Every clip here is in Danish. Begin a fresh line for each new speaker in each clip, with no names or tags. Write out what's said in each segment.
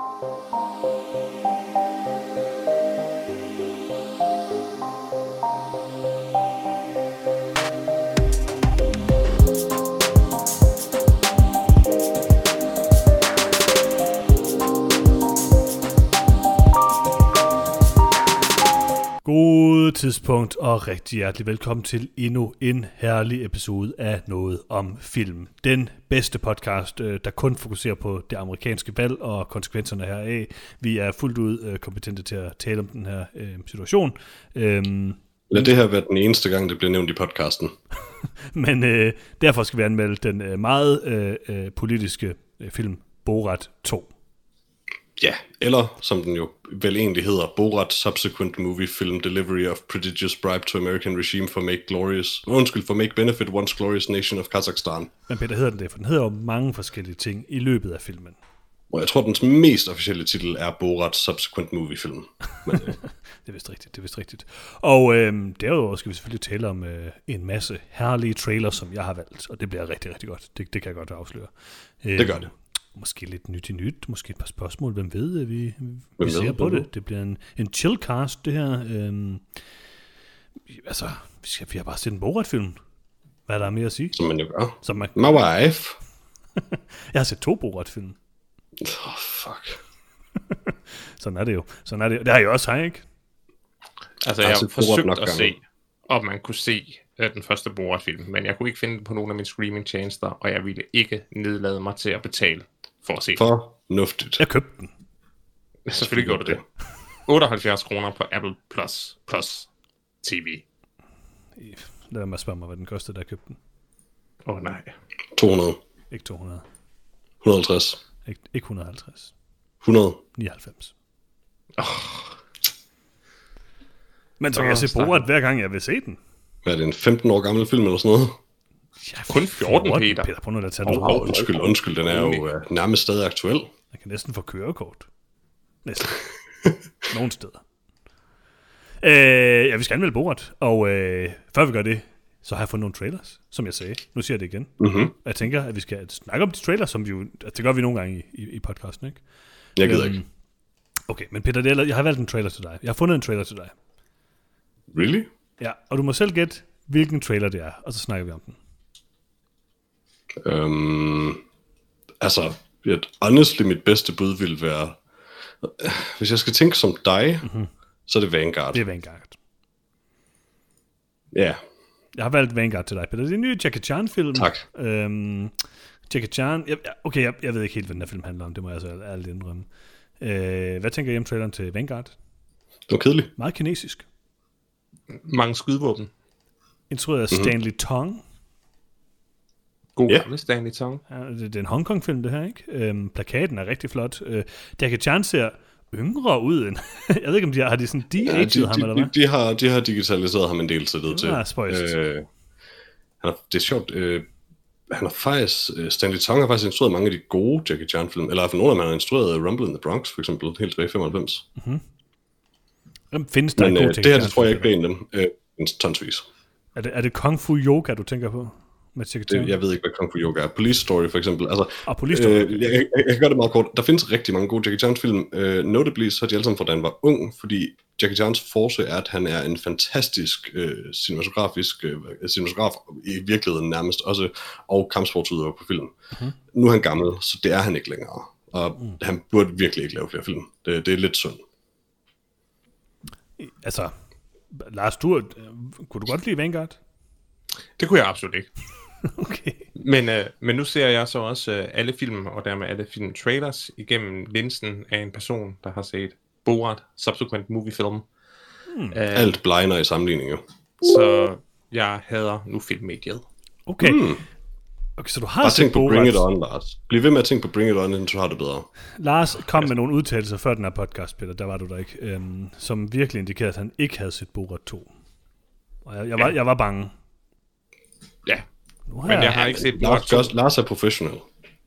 Thank you. Tidspunkt og rigtig hjertelig velkommen til endnu en herlig episode af Noget om Film. Den bedste podcast, øh, der kun fokuserer på det amerikanske valg og konsekvenserne heraf. Vi er fuldt ud øh, kompetente til at tale om den her øh, situation. Øhm,
Lad det her være den eneste gang, det bliver nævnt i podcasten.
Men øh, derfor skal vi anmelde den øh, meget øh, øh, politiske øh, film Borat 2.
Ja, eller som den jo vel egentlig hedder, Borat Subsequent Movie Film Delivery of Prodigious Bribe to American Regime for Make Glorious, undskyld, for Make Benefit Once Glorious Nation of Kazakhstan.
Men Peter hedder den det, for den hedder jo mange forskellige ting i løbet af filmen.
Og jeg tror, dens mest officielle titel er Borat Subsequent Movie Film. Men, øh,
Det er vist rigtigt, det er vist rigtigt. Og øh, derudover skal vi selvfølgelig tale om øh, en masse herlige trailers, som jeg har valgt, og det bliver rigtig, rigtig godt. Det, det kan jeg godt afsløre. Øh,
Det gør det.
Måske lidt nyt i nyt, måske et par spørgsmål, hvem ved, at vi, vi
ved,
ser på
ved?
det. Det bliver en, en chillcast, det her. Øh, altså, vi, skal, vi har bare set en Borat-film. Hvad er der mere at sige?
som man jo gør.
Som man,
My wife.
jeg har set to Borat-film.
Oh, fuck.
Sådan er det jo. Sådan er det. Det har jeg også, har jeg ikke?
Altså,
Jeg har Borat
forsøgt
nok
at
gange.
se, om man kunne se uh, den første Borat-film, men jeg kunne ikke finde den på nogen af mine streaming-tjenester, og jeg ville ikke nedlade mig til at betale for at se.
Fornuftigt.
Jeg købte den.
Selvfølgelig gjorde du det. 78 kroner på Apple Plus Plus TV.
Lad mig spørge mig, hvad den kostede, da jeg købte den.
Åh oh, nej.
200.
Ikke 200.
150.
Ikke, ikke 150.
100.
99. Men så kan
Åh,
jeg se
stakkels.
Borat hver gang, jeg vil se den.
Hvad er det, en 15 år gammel film eller sådan noget?
Ja,
Kun 14, Peter.
Peter, prøv nu at tage det.
Oh, undskyld, undskyld, den er jo uh, nærmest stadig aktuel.
Jeg kan næsten få kørekort. Næsten. Nogle steder. Øh, ja, vi skal anmelde Borat, og øh, før vi gør det, så har jeg fundet nogle trailers, som jeg sagde. Nu siger jeg det igen.
Mm-hmm.
Jeg tænker, at vi skal snakke om de trailers, som vi jo, altså, det gør vi nogle gange i, i, i podcasten, ikke?
Jeg gider
Øhm,
ikke.
Okay, men Peter, det er, jeg har valgt en trailer til dig. Jeg har fundet en trailer til dig.
Really?
Ja, og du må selv gætte, hvilken trailer det er, og så snakker vi om den.
Um, altså, et, honestly, mit bedste bud vil være... Hvis jeg skal tænke som dig, mm-hmm. så er det Vanguard.
Det er Vanguard.
Ja,
Jeg har valgt Vanguard til dig, Peter. Det er en ny Jackie Chan-film.
Tak.
Øhm, Jackie Chan... Jeg, okay, jeg, jeg ved ikke helt, hvad den her film handler om. Det må jeg så ærligt indrømme. Øh, hvad tænker I om traileren til Vanguard?
det var kedeligt.
Meget kinesisk.
Mange skydevåben.
Instrueret af
Mhm.
Stanley Tong.
God
Ja.
yeah. gamle Stanley Tong.
Ja, det, det er en Hongkong-film, det her, ikke? Øhm, plakaten er rigtig flot. Øh, Jackie Chan ser yngre ud end... jeg ved ikke, om de har, har de sådan de
Ja, de,
ham, eller hvad?
de, de, har, de har digitaliseret ham en del til det til.
Ah, spøjst.
Øh, han er, det er sjovt. Øh, han har faktisk, øh, Stanley Tong har faktisk instrueret mange af de gode Jackie Chan-film, eller i hvert fald nogle af dem, han har instrueret Rumble in the Bronx, for eksempel, helt tilbage i 95.
Jamen, Findes der
Men øh, det her, det tror jeg ikke er en af dem. Øh, tonsvis.
Er det, er det Kung Fu Yoga, du tænker på? Med?
Det, jeg ved ikke, hvad Kung Fu Yoga er. Police Story, for eksempel. Altså,
Og Police Story.
Øh, jeg, jeg, jeg, kan gøre det meget kort. Der findes rigtig mange gode Jackie Chan-film. Øh, notably så er de alle sammen fra, da han var ung, fordi Jackie Chans force er, at han er en fantastisk øh, cinematografisk øh, cinematograf, i virkeligheden nærmest også, og kampsportsudøver på film. Mm-hmm. Nu er han gammel, så det er han ikke længere. Og mm. han burde virkelig ikke lave flere film. Det, det er lidt synd.
Altså, Lars, du, øh, kunne du godt lide Vanguard?
Det kunne jeg absolut ikke.
Okay.
Men, øh, men nu ser jeg så også øh, alle film, og dermed alle film trailers, igennem linsen af en person, der har set Borat, Subsequent Movie Film. Hmm. Øh,
Alt blegner i sammenligning, jo.
så jeg hader nu filmmediet.
Okay.
Mm.
Okay, så du har
Bare tænk på
Borat.
Bring It On, Lars. Bliv ved med at tænke på Bring It On, indtil du har det bedre.
Lars kom med nogle udtalelser før den her podcast, Peter, der var du der ikke, øhm, som virkelig indikerede, at han ikke havde set Borat 2. Og jeg, jeg, var, jeg var bange.
Ja,
Nu har
men jeg har ikke set Borat
Lars,
2.
gør, Lars er professional.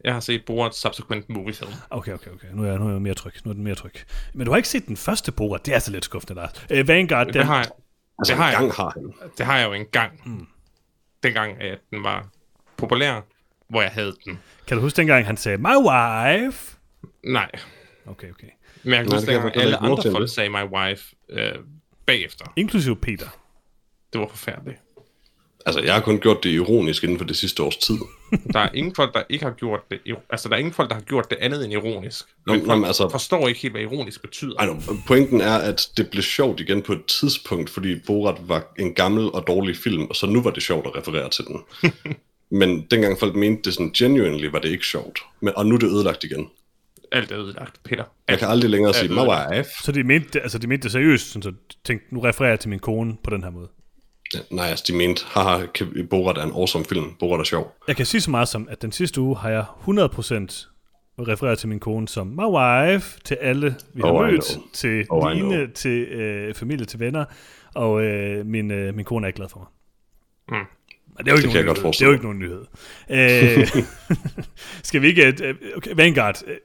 Jeg har set Borat Subsequent Movie Film.
Okay, okay, okay. Nu er, jeg, nu er jeg mere tryg. Nu er den mere tryg. Men du har ikke set den første Borat. Det er altså lidt skuffende, Lars. Øh, Vanguard, den,
Det har jeg,
Altså,
det har
en
jeg,
gang har han.
det har jeg jo engang. Mm. Dengang, at den var populær, hvor jeg havde den.
kan du huske dengang, han sagde, my wife?
Nej,
Okay, okay.
Men jeg kan huske,
jeg
alle andre folk sagde my wife øh, bagefter.
Inklusive Peter.
Det var forfærdeligt.
Altså, jeg har kun gjort det ironisk inden for det sidste års tid.
Der er ingen folk, der ikke har gjort det. Altså, der er ingen folk, der har gjort det andet end ironisk.
Nå,
Men folk
altså-
forstår ikke helt, hvad ironisk betyder.
Ej, no, pointen er, at det blev sjovt igen på et tidspunkt, fordi Borat var en gammel og dårlig film, og så nu var det sjovt at referere til den. Men dengang folk mente det sådan genuinely, var det ikke sjovt. Men, og nu er det ødelagt igen.
Alt er ødelagt, Peter.
Jeg kan aldrig længere sige,
Alt
my wife.
Så de mente, det- altså, de mente det seriøst, sådan, så tænkte, nu refererer jeg til min kone på den her måde.
Nej, altså, de mente, haha, Borat er en awesome film. Borat er sjov.
Jeg kan sige så meget som, at den sidste uge har jeg 100% refereret til min kone som my wife, til alle, vi har
Oh,
mødt, til
Oh,
Line, til øh, familie, til venner, og øh, min, øh, min kone er ikke glad for mig.
Mm.
Det er jo ikke
Det
nogen nyhed. Det er jo ikke nogen nyhed. Øh, skal vi ikke... øh, Okay, Vanguard. øh,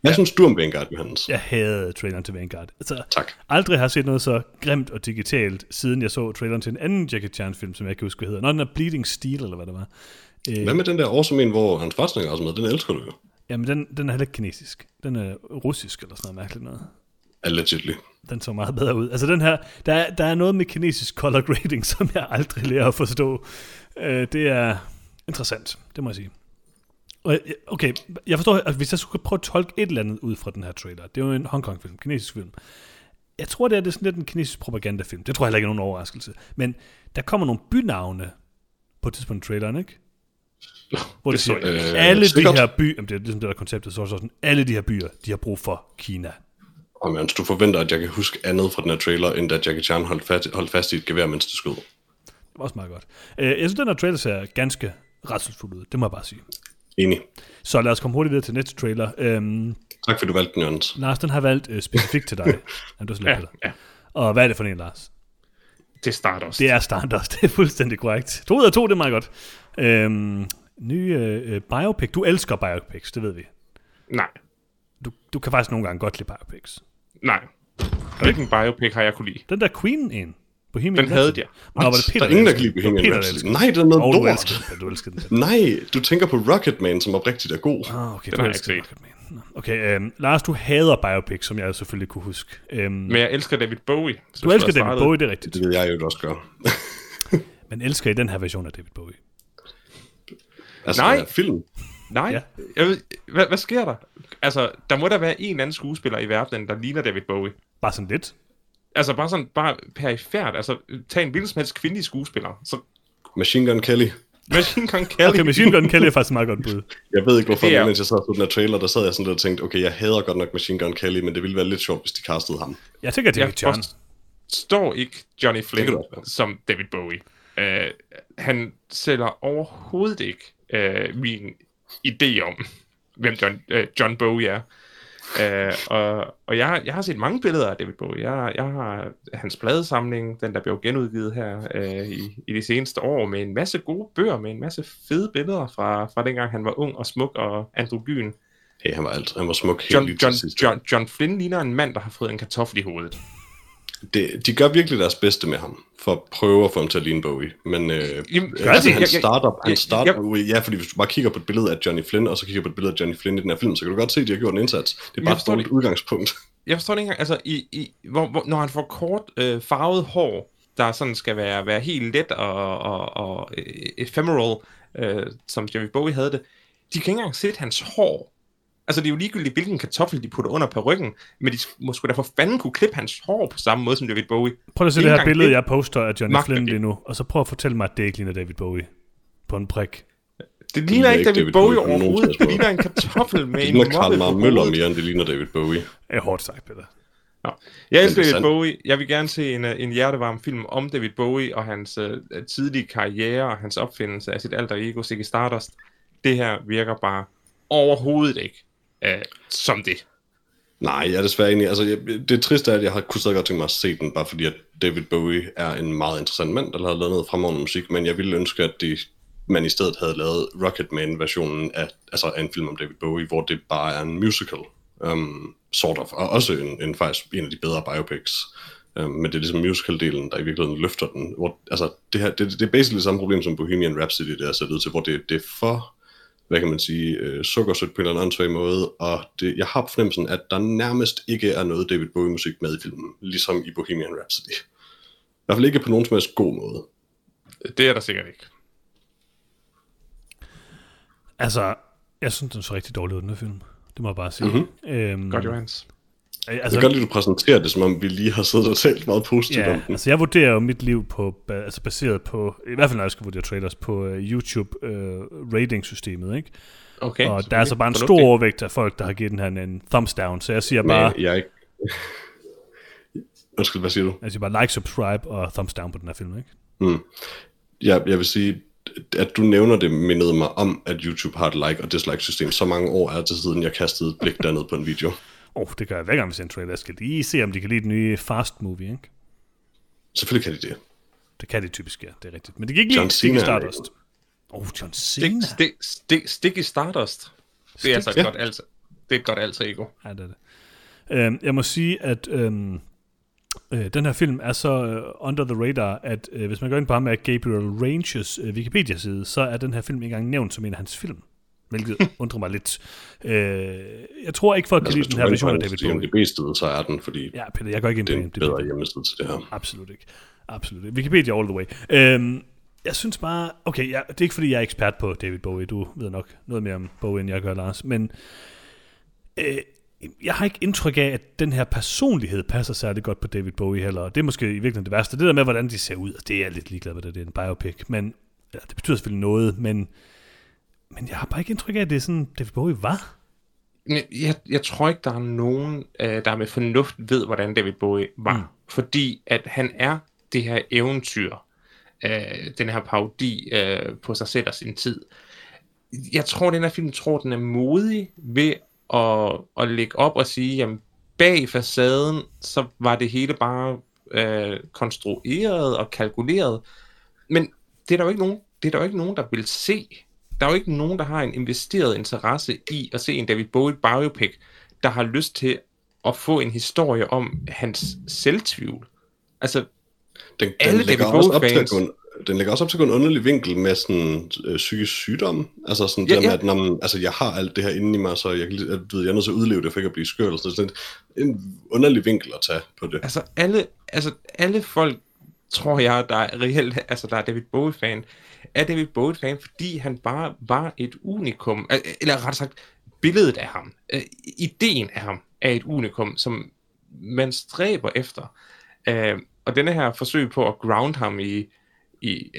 Hvad synes du om Vanguard, Johannes?
Jeg havde traileren til Vanguard. Altså,
Tak.
aldrig har set noget så grimt og digitalt, siden jeg så traileren til en anden Jackie Chan-film, som jeg ikke kan huske, hvad hedder. Nå, den er Bleeding Steel, eller hvad det var. Øh,
Hvad med den der awesome en, hvor Hans Farsning er også med? Den elsker du jo.
Jamen, den, den er heller ikke kinesisk. Den er russisk, eller sådan noget mærkeligt noget.
Allegedly.
Den så meget bedre ud. Altså den her, der er, der er noget med kinesisk color grading, som jeg aldrig lærer at forstå. Øh, det er interessant, det må jeg sige. Jeg- okay, jeg forstår, at hvis jeg skulle prøve at tolke et eller andet ud fra den her trailer, det er jo en Hongkong-film, kinesisk film. Jeg tror, det er, det er sådan lidt en kinesisk propagandafilm. Det tror jeg heller ikke er nogen overraskelse. Men der kommer nogle bynavne på et tidspunkt i traileren, ikke? Hvor de siger,
ikke.
alle
Øh,
de her byer, jamen det er ligesom det der konceptet, så sådan, alle de her byer, de har brug for Kina.
Og Jens, du forventer, at jeg kan huske andet fra den her trailer, end da Jackie Chan holdt fast, holdt fast i et gevær, mens det skød.
Det var også meget godt. Øh, jeg synes, den her trailer ser ganske retselsfuld ud. Det må jeg bare sige.
Enig.
Så lad os komme hurtigt videre til næste trailer. Øhm,
Tak fordi du valgte den, Jens.
Lars, den har valgt øh, specifikt til dig. Jamen, du er
Ja, ja.
Og hvad er det for en, Lars?
Det starter også.
Det er Stardust. Det er fuldstændig korrekt. To ud af to, det er meget godt. Øhm, nye øh, biopic. Du elsker biopics, det ved vi.
Nej,
Du, du kan faktisk nogle gange godt lide biopics.
Nej. Hvilken biopic har jeg kunne lide?
Den der Queen en. Bohemian
Den havde jeg.
Nå, var det Peter,
der er ingen, der kan lide? Bohemian Rhapsody. Nej, den er noget
Og du
lort.
elskede den. Du elskede den.
Nej, du tænker på Rocketman, som oprigtigt er god.
Ah, okay,
Den
du
har jeg ikke set.
Rocketman. Okay, øhm, Lars, du hader biopics, som jeg selvfølgelig kunne huske. Øhm,
Men jeg elsker David Bowie.
du elsker David Bowie, det er rigtigt.
Det vil jeg jo også gøre.
Men elsker I den her version af David Bowie?
Altså,
Nej.
ja, film.
Nej,
Ja.
jeg ved, hvad, hvad sker der? Altså, der må der være en anden skuespiller i verdenen, der ligner David Bowie.
Bare sådan lidt.
Altså, bare sådan, bare perifært. Altså, tag en hvilken som helst kvindelig skuespiller. Så
Machine Gun Kelly.
Machine Gun Kelly.
Okay, Machine Gun Kelly er faktisk et meget godt bud.
Jeg ved ikke, hvorfor,
Det er-
men mens jeg sad på den her trailer, der sad jeg sådan lidt og tænkte, okay, jeg hader godt nok Machine Gun Kelly, men det ville være lidt sjovt, hvis de castede ham.
Jeg tænker,
jeg
Jackie Chan.
forstår ikke Johnny Flynn som David Bowie. Uh, han sælger overhovedet ikke uh, min idé om, hvem John, uh, John Bowie er. Uh, og og jeg, jeg har set mange billeder af David Bowie. Jeg, jeg har hans pladesamling, den der blev genudgivet her uh, i, i de seneste år, med en masse gode bøger, med en masse fede billeder fra, fra dengang han var ung og smuk og androgyn.
Hey, han var alt. Han var smuk
John, John. John, John Flynn ligner en mand, der har fået en kartoffel i hovedet.
Det, de gør virkelig deres bedste med ham, for at prøve at få ham til at ligne Bowie. Men øh,
Jamen,
altså,
jeg-
han
jeg-
starter, han
jeg-
starter ja, fordi hvis du bare kigger på et billede af Johnny Flynn, og så kigger på et billede af Johnny Flynn i den her film, så kan du godt se, at de har gjort en indsats. Det er
Jeg
bare et dårligt udgangspunkt.
jeg forstår det ikke engang, altså, i, i, hvor, hvor, når han får kort øh, farvet hår, der sådan skal være, være helt let og, og, og øh, ephemeral, øh, som David Bowie havde det, de kan ikke engang sætte hans hår. Altså, det er jo ligegyldigt, hvilken kartoffel de putter under på ryggen, men de må sgu da for fanden kunne klippe hans hår på samme måde som David Bowie.
Prøv at se det her billede,
det
jeg poster af Johnny Flynn lige nu, og så prøv at fortælle mig, at det ikke ligner David Bowie. På en prik.
Det ligner ikke David,
David
Bowie
Bowie
overhovedet. Det ligner en kartoffel med
Det
en
ligner Karl
moppe
Mar
på
Møller
hovedet.
mere, end det ligner David Bowie.
Det er hårdt sagt, Peter.
Nå. Jeg elsker
det er
David. Bowie. Jeg vil gerne se en, en hjertevarm film om David Bowie og hans øh, tidlige karriere og hans opfindelse af sit alter ego, Ziggy Stardust. Det her virker bare overhovedet ikke øh, som det.
Nej, jeg er desværre enig. Altså, jeg, det er trist, at jeg har kunne stadig godt tænke mig at se den, bare fordi at David Bowie er en meget interessant mand, der har lavet noget fremragende musik, men jeg ville ønske, at de, man i stedet havde lavet Rocketman-versionen af, altså af en film om David Bowie, hvor det bare er en musical, um, sort of, og også en, en, faktisk en af de bedre biopics. Um, men det er ligesom musical-delen, der i virkeligheden løfter den. Hvor, altså, det, her, det, det er basically det samme problem som Bohemian Rhapsody, der er sat ud til, hvor det, det er for hvad kan man sige, øh, sukkersødt på en eller anden måde, og det, jeg har fornemmelsen, at der nærmest ikke er noget David Bowie-musik med i filmen, ligesom i Bohemian Rhapsody. I hvert fald ikke på nogen som helst god måde.
Det er der sikkert ikke.
Altså, jeg synes, den så rigtig dårlig ud, den her film. Det må jeg bare sige.
Mhm.
Øhm,
Godt, Johans.
Altså,
altså,
jeg kan godt lide, at du præsenterer det, som om vi lige har siddet og talt meget positivt om
Ja,
den.
altså jeg vurderer jo mit liv på, altså baseret på, i hvert fald når jeg skal vurdere trailers, på uh, YouTube uh, rating-systemet, ikke?
Okay.
og der er så bare en stor overvægt af folk, der har givet den her en, en thumbs down, så jeg siger bare,
Men jeg ikke... Undskyld, hvad siger du?
jeg siger bare like, subscribe og thumbs down på den her film, ikke?
Mm. Jeg, jeg vil sige, at du nævner det mindede mig om, at YouTube har et like- og dislike-system. Så mange år er det siden, jeg kastede et blik derned på en video.
Åh, oh, det gør jeg hver gang, vi ser en trailer. Jeg skal lige se, om de kan lide den nye Fast Movie, ikke?
Selvfølgelig kan de det.
Det kan de typisk, ja, det er rigtigt. Men det kan ikke
John
lide Sticky Stardust. Åh, oh, John Cena.
Stik, stik, stik, stik i Stardust. Det er altså et
ja.
godt alter. Det er et godt alter ego.
Ja, det er det. Øhm, jeg må sige, at øhm, øh, den her film er så øh, under the radar, at øh, hvis man går ind på ham af Gabriel Ranges øh, Wikipedia-side, så er den her film ikke engang nævnt som en af hans film. Hvilket undrer mig lidt. Øh, jeg tror ikke, folk kan
Altså,
lide
hvis
den
du
her version af David Bowie.
IMDb-side, så er den, fordi
Ja, Peter, jeg går ikke ind
det
på
er en bedre hjemmeside til det her.
Absolut ikke. Absolut ikke. Wikipedia all the way. Øhm, jeg synes bare, okay, jeg, det er ikke fordi, jeg er ekspert på David Bowie. Du ved nok noget mere om Bowie, end jeg gør, Lars. Men øh, jeg har ikke indtryk af, at den her personlighed passer særlig godt på David Bowie heller. Det er måske i virkeligheden det værste. Det der med, hvordan de ser ud, det er jeg lidt ligeglad med, det, det er en biopic. Men ja, det betyder selvfølgelig noget, men, men jeg har bare ikke indtryk af, at det er sådan, David Bowie var.
Jeg, jeg, tror ikke, der er nogen, øh, der med fornuft ved, hvordan David Bowie var. Mm. Fordi at han er det her eventyr, øh, den her parodi øh, på sig selv og sin tid. Jeg tror, den her film tror, den er modig ved at, at lægge op og sige, jamen bag facaden, så var det hele bare øh, konstrueret og kalkuleret. Men det er der jo ikke nogen, det er der jo ikke nogen, der vil se. Der er jo ikke nogen, der har en investeret interesse i at se en David Bowie biopic, der har lyst til at få en historie om hans selvtvivl. Altså,
Den, den,
Alle David
også op til at
Bowie-fans.
den lægger også op til en underlig vinkel med sådan øh, psykisk sygdom. Altså sådan
Ja,
der
ja.
med, at når man, altså, jeg har alt det her inde i mig, så jeg, du ved, jeg er nødt til at udleve det, for ikke at blive skør. Eller sådan, sådan en underlig vinkel at tage på det.
altså alle, altså alle folk, tror jeg, der er reelt, altså der er David Bowie-fan, er David Bowie-fan, fordi han bare var et unikum, eller ret sagt, billedet af ham, øh, ideen af ham, er et unikum, som man stræber efter. Øh, og denne her forsøg på at ground ham i, i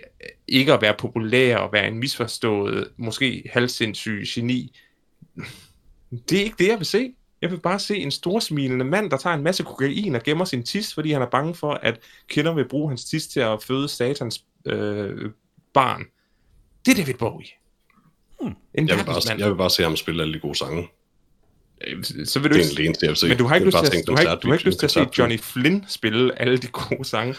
ikke at være populær og være en misforstået, måske halvsindssyg geni, det er ikke det, jeg vil se. Jeg vil bare se en storsmilende mand, der tager en masse kokain og gemmer sin tis, fordi han er bange for, at kvinder vil bruge hans tis til at føde satans øh, barn. Det er David Bowie. Hmm. En
Jeg vil, bare, jeg vil bare se ham spille alle de gode sange.
Øh, Så vil du
Det er
ikke...
det eneste, jeg vil se.
Men du har ikke lyst til, at, du har ikke, du har ikke lyst til at se. Johnny Flynn spille alle de gode sange.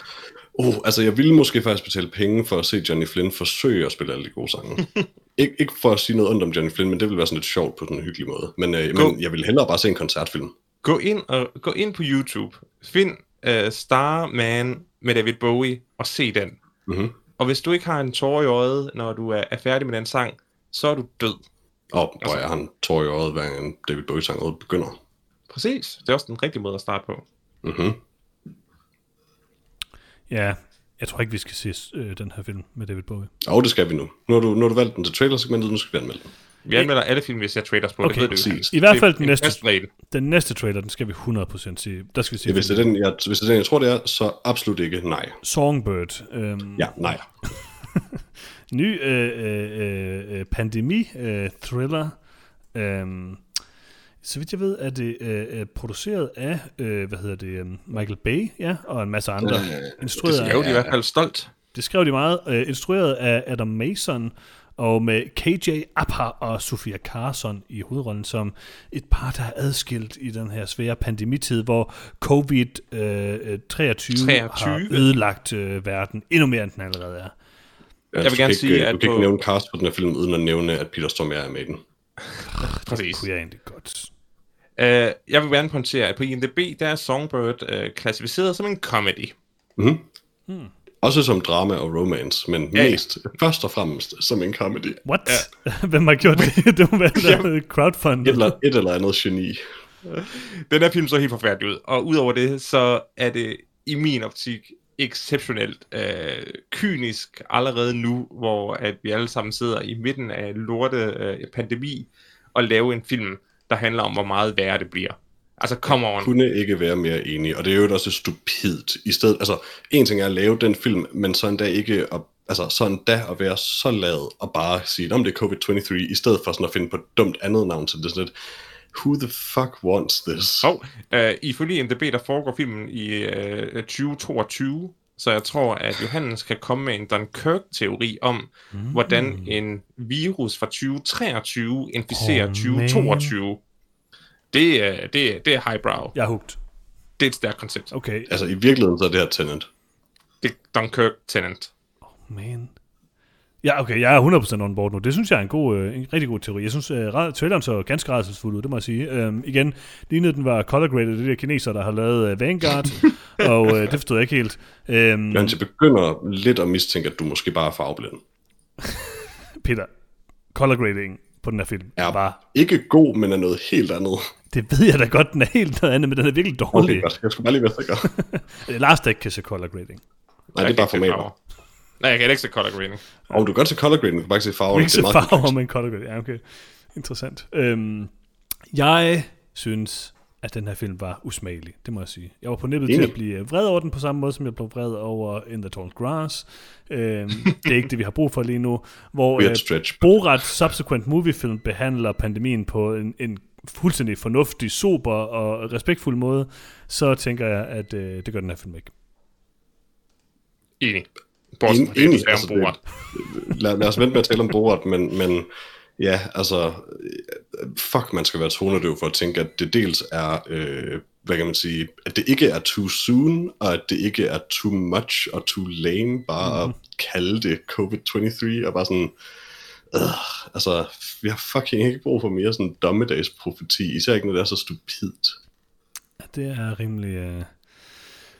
Oh, altså jeg ville måske faktisk betale penge for at se Johnny Flynn forsøge at spille alle de gode sange. Ik- ikke for at sige noget ondt om Johnny Flynn, men det ville være sådan lidt sjovt på sådan en hyggelig måde. Men, øh, men jeg vil hellere bare se en koncertfilm.
Gå ind, og, gå ind på YouTube, find uh, Starman med David Bowie, og se den.
Mm-hmm.
Og hvis du ikke har en tår i øjet, når du er, er færdig med den sang, så er du død.
Og
Altså-
hvor er han tår i øjet, hver en David Bowie-sang begynder.
Præcis. Det er også den rigtige måde at starte på.
Mm-hmm.
Ja, jeg tror ikke, vi skal se øh, den her film med David Bowie.
Og det skal vi nu. Nu har du, nu har du valgt den til trailersegmentet, nu skal vi anmelde den.
Vi anmelder alle film, vi ser trailers på.
Okay,
det ved du.
I hvert fald den
en
næste, den næste trailer, den skal vi 100% se. Der skal vi se
Ja, hvis, det er den, jeg, hvis det er den, jeg tror, det er, så absolut ikke nej.
Songbird. Øhm,
Ja, nej.
Ny øh, øh, øh, pandemi-thriller. øhm, så vidt jeg ved, er det øh, øh, produceret af, øh, hvad hedder det, øh, Michael Bay, ja, og en masse andre.
Øh,
instrueret af,
er jo i hvert fald stolt.
det skrev de meget. Øh, instrueret af Adam Mason, og med KJ Apa og Sofia Carson i hovedrollen som et par, der er adskilt i den her svære pandemitid, hvor COVID-23 øh, 23 har
23.
ødelagt øh, verden endnu mere, end den allerede er.
Jeg
vil
vil
gerne
ikke,
sige,
Du
at
kan ikke nævne cast på den her film, uden at nævne, at Peter Stormare er med i den.
Præcis.
Kunne jeg egentlig godt.
Uh, jeg vil gerne pointere, at på IMDb, der er Songbird uh, klassificeret som en comedy.
Mm-hmm. Mm. Også som drama og romance, men
Ja, ja.
mest, først og fremmest som en comedy.
What? Ja. Hvem har gjort det? det må være der crowdfunded.
Et eller, et eller andet geni.
Den her film så helt forfærdelig ud, og udover det, så er det i min optik exceptionelt øh, kynisk allerede nu, hvor at vi alle sammen sidder i midten af en lorte øh, pandemi, og lave en film, der handler om, hvor meget værre det bliver. Altså, come on.
kunne ikke være mere enig, og det er jo også stupidt. I stedet, altså, en ting er at lave den film, men så endda ikke at, altså, så endda at være så lavet og bare sige, om det er COVID-23, i stedet for sådan at finde på et dumt andet navn til det er sådan lidt, who the fuck wants this?
Og øh, ifølge MDB, der foregår filmen i øh, 2022, så jeg tror, at Johannes kan komme med en Dunkirk-teori om, mm. hvordan en virus fra 2023 inficerer oh, 2022. Det, er, det, er- det er highbrow.
Jeg er hooked.
Det er et stærkt koncept.
Okay,
Altså, i virkeligheden så er det her Tenet.
Det er Dunkirk Tenant.
man. Ja, okay, jeg er 100% on board nu. Det synes jeg er en, god, øh, en rigtig god teori. Jeg synes, uh, traileren så ganske rædselsfuld ud, det må jeg sige. Um, igen, lignede den var color graded, det der kineser, der har lavet uh, Vanguard, og uh, det forstod jeg ikke helt. Um,
Men jeg begynder lidt at mistænke, at du måske bare er farveblind.
Peter, color grading på den her film
Er
var,
ikke god, men er noget helt andet.
det ved jeg da godt, den er helt noget andet, men den er virkelig dårlig.
Okay. Jeg skulle bare lige være sikker.
Lars, der ikke kan se color grading.
Nej, det er bare formater.
farver. Nej, jeg kan ikke se color grading.
Og du kan godt se color grading, du kan bare ikke se farverne.
Ikke
Det er
se farver, men color grading. Ja, okay. Interessant. Øhm, jeg synes, at den her film var usmagelig, det må jeg sige. Jeg var på nippet til at blive vred over den på samme måde, som jeg blev vred over In the Tall Grass. Øhm, det er ikke det, vi har brug for lige nu. Hvor øh,
stretch.
Borat Subsequent Movie Film behandler pandemien på en, en fuldstændig fornuftig, sober og respektfuld måde, så tænker jeg, at øh, det gør den her film ikke.
Enig. Bortset fra det,
altså,
om Borat.
lad, lad os vente med at tale om Borat, men, men ja, altså, fuck, man skal være tonedøv for at tænke, at det dels er, øh, hvad kan man sige, at det ikke er too soon, og at det ikke er too much og too lame, bare mm-hmm. at kalde det COVID-23, og bare sådan, øh, altså, vi har fucking ikke brug for mere sådan dommedagsprofeti, især ikke når det er så stupidt.
Det er rimelig... Øh,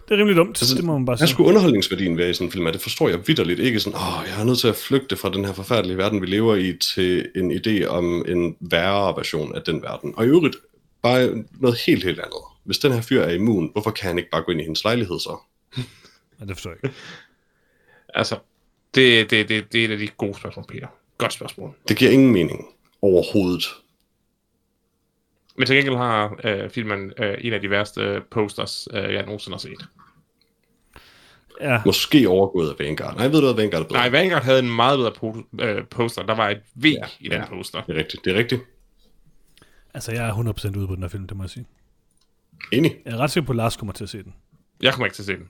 det er rimelig dumt,
Altså,
det må man bare
Hvad
sige.
skulle underholdningsværdien være i sådan en film? Det forstår jeg vidderligt ikke. Sådan, åh, jeg er nødt til at flygte fra den her forfærdelige verden, vi lever i, til en idé om en værre version af den verden. Og i øvrigt, bare noget helt, helt andet. Hvis den her fyr er immun, hvorfor kan han ikke bare gå ind i hendes lejlighed så?
Ja, det forstår jeg ikke.
Altså, det, det, det, det er et af de gode spørgsmål, Peter. Godt spørgsmål.
Det giver ingen mening overhovedet.
Men til gengæld har øh, filmen øh, en af de værste øh, posters, øh, jeg nogensinde har set.
Ja,
Måske overgået af Vanguard. Nej, ved du hvad, Vanguard er bedre.
Nej, Vanguard havde en meget bedre po- øh, poster. Der var et V ja, i den
ja.
poster.
Det er rigtigt, det er rigtigt.
altså jeg er 100% ude på den her film, det må jeg sige.
Enig.
Jeg er ret sikker på, at Lars kommer til at se den.
Jeg kommer ikke til at se den.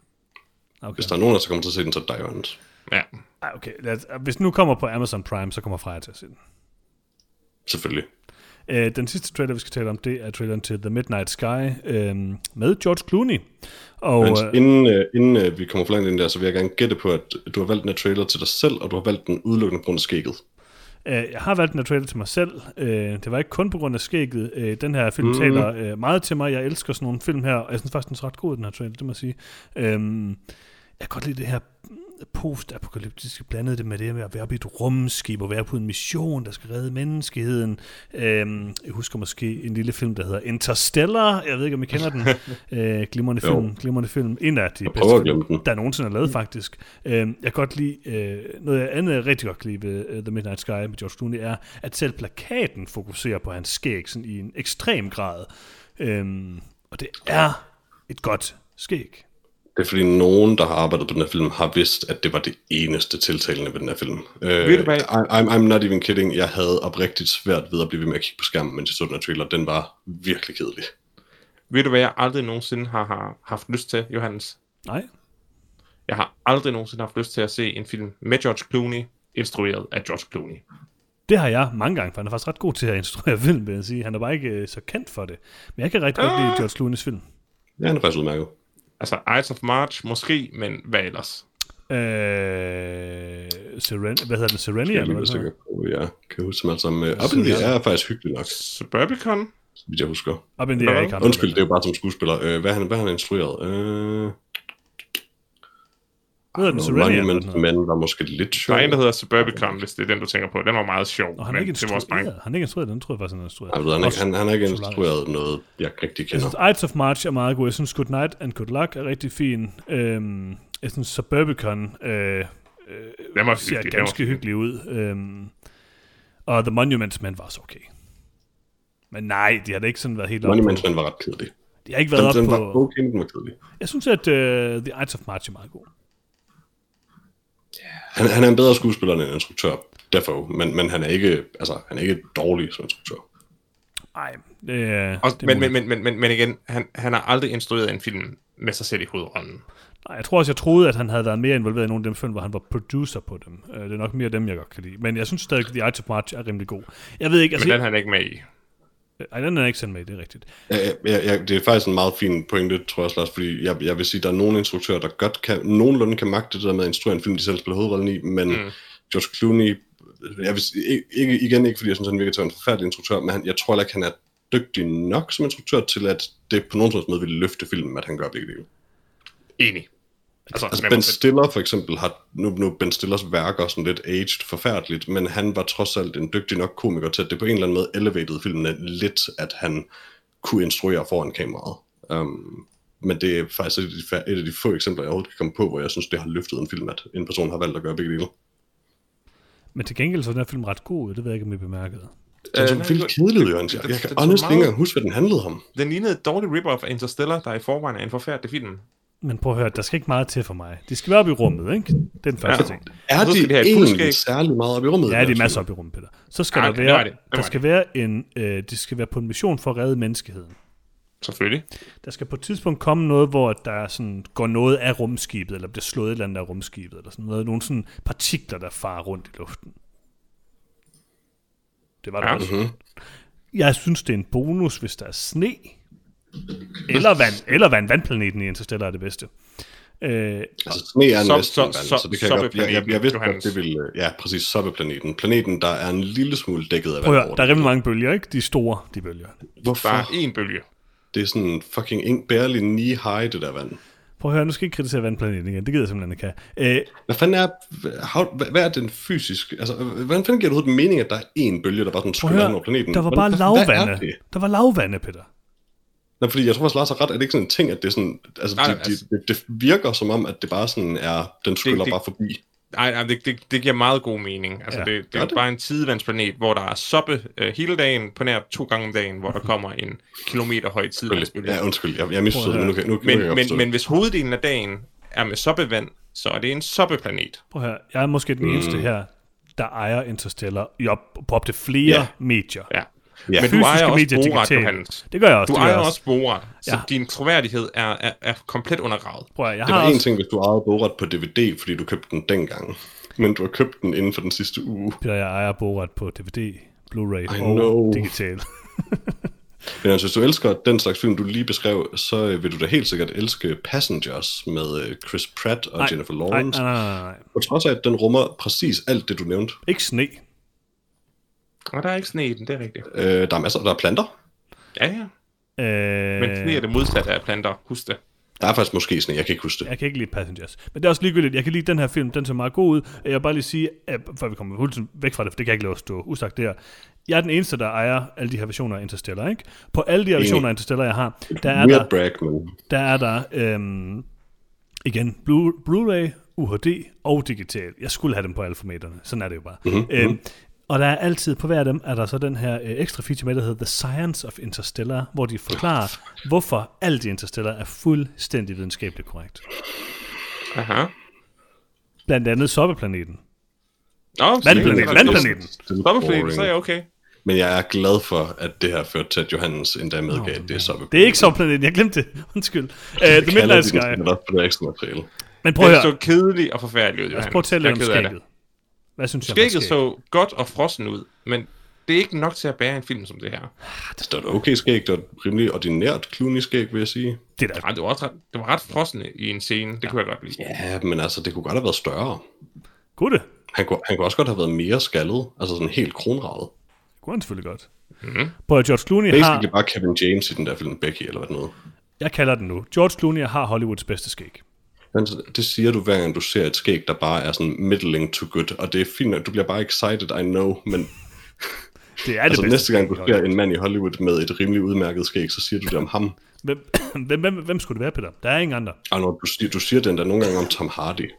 Okay.
Hvis der er nogen, der så kommer til at se den, så er det dig, Johannes.
Ja.
Ej, okay. Lad, hvis den nu kommer på Amazon Prime, så kommer Freja til at se den.
Selvfølgelig.
Uh, den sidste trailer, vi skal tale om, det er traileren til The Midnight Sky uh, med George Clooney. Og
Men
uh,
inden, øh, inden øh, vi kommer for langt ind der, så vil jeg gerne gætte på, at du har valgt den her trailer til dig selv, og du har valgt den udelukkende på grund af skægget.
uh, jeg har valgt den her trailer til mig selv. Uh, det var ikke kun på grund af skægget. Den her film mm. taler meget til mig. Jeg elsker sådan nogle film her, og jeg synes faktisk, den er ret god, den her trailer, det må jeg sige. Jeg kan godt lide det her post-apokalyptiske blandet det med det med at være i et rumskib og være på en mission, der skal redde menneskeheden. Øhm, jeg husker måske en lille film, der hedder Interstellar. Jeg ved ikke, om I kender den. øh, glimrende
Jo.
film. Glimrende film. En af de bedste film,
den.
der nogensinde er lavet, faktisk. Øhm, jeg kan godt lide, øh, noget andet, jeg rigtig godt kan lide ved uh, The Midnight Sky med George Clooney, er, at selv plakaten fokuserer på hans skæg sådan i en ekstrem grad. Øhm, og det er et godt skæg.
Det er fordi nogen, der har arbejdet på den her film, har vidst, at det var det eneste tiltalende ved den her film. Øh,
Ved du hvad?
I, I'm, I'm not even kidding. Jeg havde oprigtigt svært ved at blive ved med at kigge på skærmen, mens jeg så den her trailer. Den var virkelig kedelig.
Ved du, hvad jeg aldrig nogensinde har, har haft lyst til, Johannes?
Nej?
Jeg har aldrig nogensinde haft lyst til at se en film med George Clooney, instrueret af George Clooney.
Det har jeg mange gange, for han er faktisk ret god til at instruere film, vil jeg sige. Han er bare ikke øh, så kendt for det. Men jeg kan rigtig godt lide George Clooney's film.
Ja, han er faktisk udmærket.
Altså, Eyes of March måske, men hvad ellers?
Øh, Seren, hvad hedder den? Serenia?
Jeg er
Eller hvad
på, ja. Kan jeg huske alle sammen. Uh, Up in the Air er faktisk hyggelig nok,
Suburbicon?
vidt jeg husker.
Up in the
Hvad?
Air, ikke ham.
Undskyld, det er jo bare som skuespiller. Uh, hvad, har han, hvad han instrueret? Uh,
Hedder den Serenity eller
Monument
noget?
Men var måske lidt
Der
sjov.
er en, der hedder Suburbicon, hvis det er den, du tænker på. Den var meget sjov,
Og han er
men
ikke
det var også bare...
instrueret. Han er ikke instrueret, den tror jeg faktisk, han er instrueret.
Jeg ved, han, er ikke, han, han har ikke instrueret noget, jeg rigtig
Jeg
kender.
synes, Ides of March er meget god. Jeg synes, Good Night and Good Luck er rigtig fin. Øhm, jeg synes, Suburbicon øh, øh,
Den var
ser
hyggelig,
ganske hyggelig ud. Øhm, og The Monuments Men var også okay. Men nej, de har da ikke sådan været helt
Monuments
på.
Men var ret kedelig.
De har ikke været
Den, den
oppe
var
på...
okay, men den var kedelig.
Jeg synes, at uh, The Ides of March er meget god.
Han, han er en bedre skuespiller end en instruktør, Defoe, men, men han er ikke, altså, han er ikke dårlig som instruktør.
Nej, det er... Det
men, men, men, men, men, men igen, han, han har aldrig instrueret en film med sig selv i hovedrollen.
Nej, jeg tror også, jeg troede, at han havde været mere involveret i nogle af dem film, hvor han var producer på dem. Uh, det er nok mere dem, jeg godt kan lide. Men jeg synes stadig, at The Ides of March er rimelig god. Jeg ved ikke, altså...
Men den er han ikke med i.
Ej, den er jeg ikke sendt med, det er rigtigt.
Ja, ja, ja, det er faktisk en meget fin pointe, tror jeg også, Lars, fordi jeg, jeg vil sige, der er nogle instruktører, der godt kan, nogenlunde kan magte det der med at instruere en film, de selv spiller hovedrollen i, men mm. George Clooney, jeg vil sige, ikke, igen ikke, fordi jeg synes, han virker til at være en forfærdelig instruktør, men han, jeg tror heller ikke, han er dygtig nok som instruktør til, at det på nogen måde vil løfte filmen, at han gør begge dele.
Enig. Altså,
Altså Ben Stiller for eksempel har, nu, nu Ben Stillers værker sådan lidt aged forfærdeligt, men han var trods alt en dygtig nok komiker til, at det på en eller anden måde elevated filmene lidt, at han kunne instruere foran kameraet. Um, men det er faktisk et af, de, et af de få eksempler, jeg overhovedet kan komme på, hvor jeg synes, det har løftet en film, at en person har valgt at gøre begge dele.
Men til gengæld så er den her film ret god, det ved jeg ikke, om I bemærkede.
Den
Øh,
så
nej,
vildt
det-
kedelig Jørgen. Jeg, kan honest ikke engang huske, hvad den handlede om.
Den lignede et dårligt rip-off af Interstellar, der i forvejen er en forfærdelig film.
Men prøv at høre, der skal ikke meget til for mig. De skal være oppe i rummet, ikke? Det er den første
Ja.
ting.
Er de egentlig særlig meget op i rummet?
Ja, de er masser oppe i rummet, Peter. Så skal
Ja,
der
det
være,
det. Det
der skal være en, øh, de skal være på en mission for at redde menneskeheden.
Selvfølgelig.
Der skal på et tidspunkt komme noget, hvor der sådan går noget af rumskibet, eller bliver slået et eller andet af rumskibet, eller sådan noget. Nogle sådan partikler, der farer rundt i luften. Det var der
Ja.
også.
Mhm.
Jeg synes, det er en bonus, hvis der er sne. Eller vand, eller vand. Vandplaneten i Interstellar er det bedste. Øh,
Altså, sne er
Så-
næsten
så-
vand,
så-
så det kan jeg godt... Jeg, jeg, jeg vidste godt,
Johannes.
det ville... Ja, præcis, soppeplaneten. Planeten, der er en lille smule dækket af vand.
der er rimelig mange bølger, ikke? De er store, de bølger.
Hvorfor?
Der er én bølge.
Det er sådan fucking ing, barely knee high, det der vand.
Prøv at høre, nu skal jeg ikke kritisere vandplaneten igen. Det gider jeg simpelthen ikke have. Øh,
Hvad fanden er... How, hvad, er den fysiske... Altså, hvordan fanden giver det mening, at der er én bølge, der bare sådan skyller over planeten?
der var bare lavvande. Der var lavvande, Peter.
Nå, fordi jeg tror faktisk, Lars har ret, at det ikke sådan en ting, at det er sådan... Altså,
Nej,
det,
nej, altså-
det, det, det, virker som om, at det bare sådan er... Den skyller
det-
bare forbi.
Nej, nej det, det, det giver meget god mening. Altså,
Ja.
det, det er jo
det?
bare en tidevandsplanet, hvor der er soppe øh, hele dagen, på nær to gange om dagen, hvor der kommer en kilometer høj tidevandsbølge.
Ja, undskyld, jeg, jeg misforstod
Prøv
det, nu kan, nu, nu kan
Men,
jeg godt
men, men
det.
hvis hoveddelen af dagen er med soppevand, så er det en soppeplanet.
Prøv høre, jeg er måske den eneste her, der ejer Interstellar i op, på op til flere
Ja.
medier.
Ja.
Ja.
Men du ejer også
medier,
Borat. Johannes.
Det gør jeg også.
Du ejer også Borat, så
Ja.
din troværdighed er, er, er komplet undergravet.
Prøv at jeg
Det
har
var en
også,
ting, hvis du ejede Borat på DVD, fordi du købte den dengang. Men du har købt den inden for den sidste uge.
Peter, jeg ejer Borat på DVD, Blu-ray
I
og
know.
digital.
Men altså, hvis du elsker den slags film, du lige beskrev, så øh, vil du da helt sikkert elske Passengers med øh, Chris Pratt og
Nej,
Jennifer Lawrence.
nej, nej, nej, nej.
På trods af, at den rummer præcis alt det, du nævnte.
Ikke sne.
Og der er ikke sne i den, det er rigtigt.
Øh, der er masser, der er planter.
Ja, ja.
Øh,
Men sne er det modsatte af planter. Husk det.
Der er faktisk måske sådan, jeg kan ikke huske det.
Jeg kan ikke lide Passengers. Men det er også ligegyldigt. Jeg kan lide den her film. Den ser meget god ud. Jeg vil bare lige sige, at, før vi kommer fuldstændig væk fra det, for det kan jeg ikke lade at stå usagt der. Jeg er den eneste, der ejer alle de her versioner af Interstellar. Ikke? På alle de her versioner af Interstellar, jeg har, der er der,
brag,
der, er der øhm, igen Blu- Blu-ray, UHD og digital. Jeg skulle have dem på alle formaterne. Sådan er det jo bare. Mm-hmm. Øhm, og der er altid, på hver af dem, er der så den her øh, ekstra feature med, der hedder The Science of Interstellar, hvor de forklarer, hvorfor alt i Interstellar er fuldstændig videnskabeligt korrekt.
Aha.
Blandt andet soppeplaneten.
Nå,
Vandplaneten, vandplaneten.
Stoppeplaneten, så er jeg okay.
Men jeg er glad for, at det her førte til, at Johannes endda medgav, at det er så
Det er ikke soppeplaneten, jeg glemte det. Undskyld. Uh, The Midnight Sky.
Det er det ekstra materiale.
Men prøv at høre,
så kedelig og forfærdelig ud,
lad os
Johannes.
prøve at
Jeg
om
er det.
skægget. Hvad synes jeg
Skægget
skæg?
så godt og frossen ud, men det er ikke nok til at bære en film som det her.
Det var et okay skæg, det var rimelig ordinært Clooney skæg, vil jeg sige.
Det der.
Det var, også ret, det var ret frossende i en scene. Det kunne jeg godt lide.
Ja, men altså, det kunne godt have været større.
Kunne det?
Han kunne, han kunne også godt have været mere skaldet, altså sådan helt kronravet.
Det kunne han selvfølgelig godt.
Mhm.
Prøv at George Clooney
Basically
har,
bare Kevin James i den der film Becky, eller hvad den hedder.
jeg kalder den nu, George Clooney har Hollywoods bedste skæg.
Men det siger du hver gang du ser et skæg, der bare er sådan middling to good, og det er fint, at du bliver bare excited, I know, men
Det er
altså
det
næste gang du
skæg
ser en mand i Hollywood med et rimelig udmærket skæg, så siger du det om ham.
Hvem, hvem, hvem, hvem skulle det være, Peter? Der er ingen andre.
Og når du siger, du siger den der nogle gange om Tom Hardy.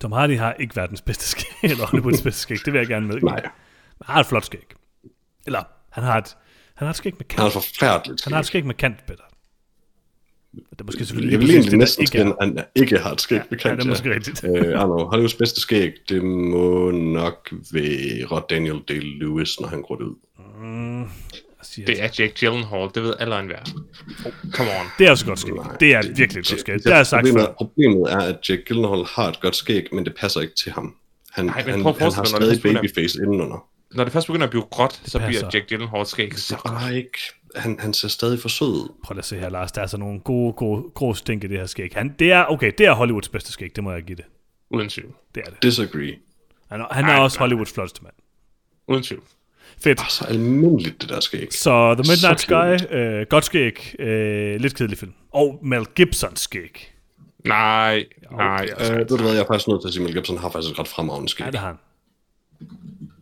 Tom Hardy har ikke verdens bedste skæg, eller Hollywoods bedste skæg. Det vil jeg gerne med.
Nej,
Han har et flot skæg. Eller, han har et, han har et skæg med
han har
kant.
et forfærdeligt
Han har et
skæg.
skæg med kant, Peter. Det er måske selvfølgelig
Jeg vil egentlig
det,
næsten
ikke er.
at han ikke har et skæg
Ja,
bekendt.
det er måske rigtigt.
Øh, know, Hollywoods bedste skæg, det må nok være Daniel Day-Lewis, når han går det ud.
Siger,
Det er Jake Gyllenhaal, det ved alle enhver. Come on.
det er også et godt skæg.
Nej,
Det er virkelig et godt skæg. Det har jeg sagt
problemet,
før.
problemet er, at Jake Gyllenhaal har et godt skæg, men det passer ikke til ham. Han,
Nej, men
han,
prøv at
han har
det
stadig babyface indenunder.
Når det først begynder at blive gråt, så
passer.
bliver Jake Gyllenhaal skæg så godt.
Ikke. Han, han ser stadig for sød ud.
Prøv at se her, Lars. Der er så nogle gode, gode, grå stink i det her skæg. Han, det er, okay, det er Hollywoods bedste skæg. Det må jeg give det.
Uden tvivl.
Det er det.
Disagree.
Han, er- han er
Nej,
også
nej.
Hollywoods flotteste mand.
Uden tvivl.
Fedt.
Bare så almindeligt, det der skæg.
Så The Midnight
Så
Sky, øh, godt skæg, øh, lidt kedelig film. Og Mel Gibsons skæg.
Nej, nej.
det
Øh, ved du hvad, jeg er faktisk nødt til at sige, at Mel Gibson har faktisk et ret fremragende skæg.
Ja, det har han.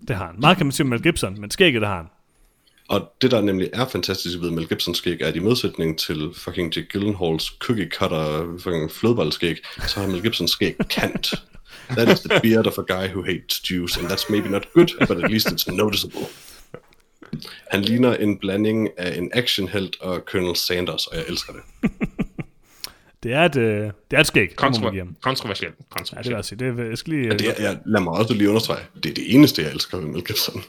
Det har han. Meget kan man sige om Mel Gibson, men skægget, det har han.
Og det, der nemlig er fantastisk ved Mel Gibsons skæg, er, at i modsætning til fucking Jake Gyllenhaals cookie cutter fucking flødeboldskæg, så har Mel Gibsons skæg kant. That is the beard of a guy who hates Jews, and that's maybe not good, but at least it's noticeable. Han ligner en blanding af en actionhelt og Colonel Sanders, og jeg elsker det.
Det er et, øh, det er et skæg, det må man give
Kontro-
ham.
kontroversielt.
Ja, det vil jeg sige. Det, er- jeg skal lige...
Det er, jeg, lad mig også lige understrege, det er det eneste, jeg elsker ved Mel Gibson.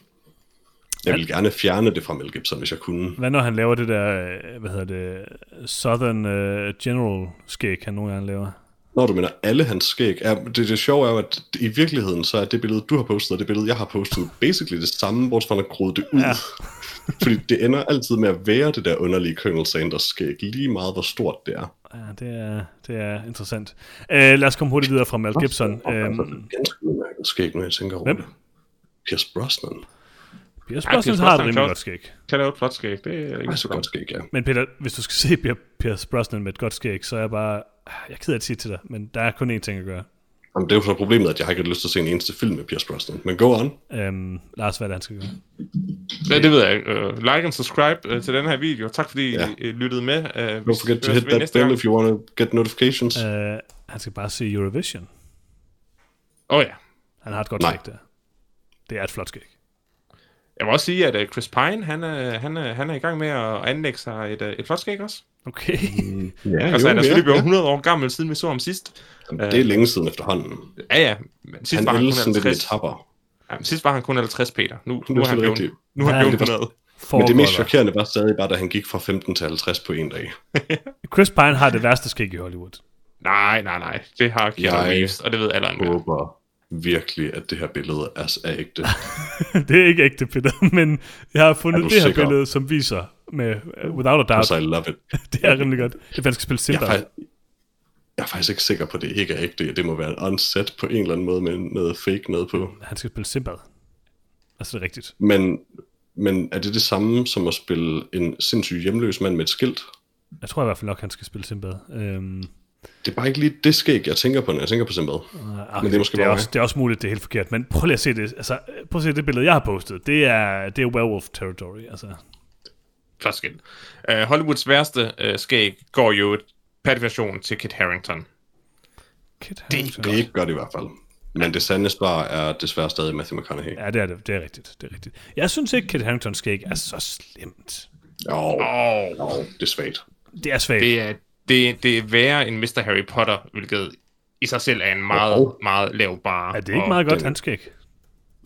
Jeg vil gerne fjerne det fra Mel Gibson, hvis jeg kunne.
Hvad når han laver det der, øh, hvad hedder det, Southern uh, General skæg, han nogle gange laver?
Når du mener alle hans skæg, er, det, det sjove er jo, at i virkeligheden, så er det billede, du har postet, og det billede, jeg har postet, basically det samme, bortset fra, at han det ud. Ja. Fordi det ender altid med at være det der underlige Colonel Sanders skæg, lige meget hvor stort det er.
Ja, det er, det er interessant. Uh, lad os komme hurtigt videre fra Mel Gibson.
Og altså,
Um,
det er ganske udmærket skæg, når jeg tænker over
Hvem?
det. Pierce Brosnan.
Pierce
Ja,
Brosnan har et rimelig
kan
godt skæg.
Kan lave et flot skæg. Det er
Det
ikke
er
så
godt skæg, ja.
Men Peter, hvis du skal se Pier- Pierce Brosnan med et godt skæg, så er jeg bare... Jeg er ked af at sige til dig, men der er kun én ting at gøre.
Jamen, det er jo så problemet, at jeg har ikke lyst til at se en eneste film med Pierce Brosnan. Men go on.
Um, Lars, hvad er det, han skal gøre?
Ja, det ved jeg ikke. Uh, like and subscribe uh, til den her video. Tak fordi
Ja.
I uh, lyttede med. Uh,
Don't forget to hit that bell if you want to get notifications.
Uh, han skal bare se Eurovision.
Åh oh, ja.
Han har et godt skæg der. Det er et flot skæg.
Jeg vil også sige, at uh, Chris Pine, han er, han, er, han er i gang med at anlægge sig et, uh, et flot skæg også.
Okay.
Ja,
Altså, han er selvfølgelig blevet 100 år gammel, siden vi så ham sidst.
Jamen, Det er længe siden efterhånden.
Ja, ja. Men sidst
Han
var han kun
ældes sådan lidt i
50.
etapper.
Ja, men sidst var han kun 50, Peter. Nu,
Det
nu
er
han blevet, nu er han
Ja,
blevet
det var-
100.
Men det mest chokerende var stadig bare, da han gik fra 15 til 50 på en dag.
Chris Pine har det værste skæg i Hollywood.
Nej, nej, nej. Det har Keanu Reeves, og det ved alle andre.
håber virkelig, at det her billede er, er ægte.
det er ikke ægte, Peter, men jeg har fundet det her
sikker?
billede, som viser med uh, Without a Doubt.
Altså, I love it.
det er rimelig godt. Det er, han skal spille
Jeg
Simba.
faktisk, jeg er faktisk ikke sikker på, at det ikke er ægte. Det må være en onset på en eller anden måde med noget fake noget på.
Han skal spille Simba. Altså, det er rigtigt.
Men, men er det det samme som at spille en sindssyg hjemløs mand med et skilt?
Jeg tror i hvert fald nok, han skal spille Simba. Øhm,
Det er bare ikke lige det skæg, jeg tænker på, når jeg tænker på Simbad.
okay,
Men det er måske
det er,
bare
også, det er også muligt, det er helt forkert. Men prøv lige at se det. Altså, prøv at se det billede, jeg har postet. Det er, det er werewolf territory. Altså,
Flot skæg. Uh, Hollywoods værste uh, skæg går jo per definition til Kit Harington.
Kit
Det-
Harington.
Det er ikke godt i hvert fald. Men det sande svar er desværre stadig Matthew McConaughey.
Ja, det er det. Det er rigtigt. Det er rigtigt. Jeg synes ikke, Kit Haringtons skæg er så slemt.
Jo,
Åh,
jo, det er svagt.
Det er svagt.
det er, det, det er værre end Mr. Harry Potter, hvilket i sig selv er en meget,
Jo.
meget lav bar.
er det ikke meget godt,
den-
hans skæg?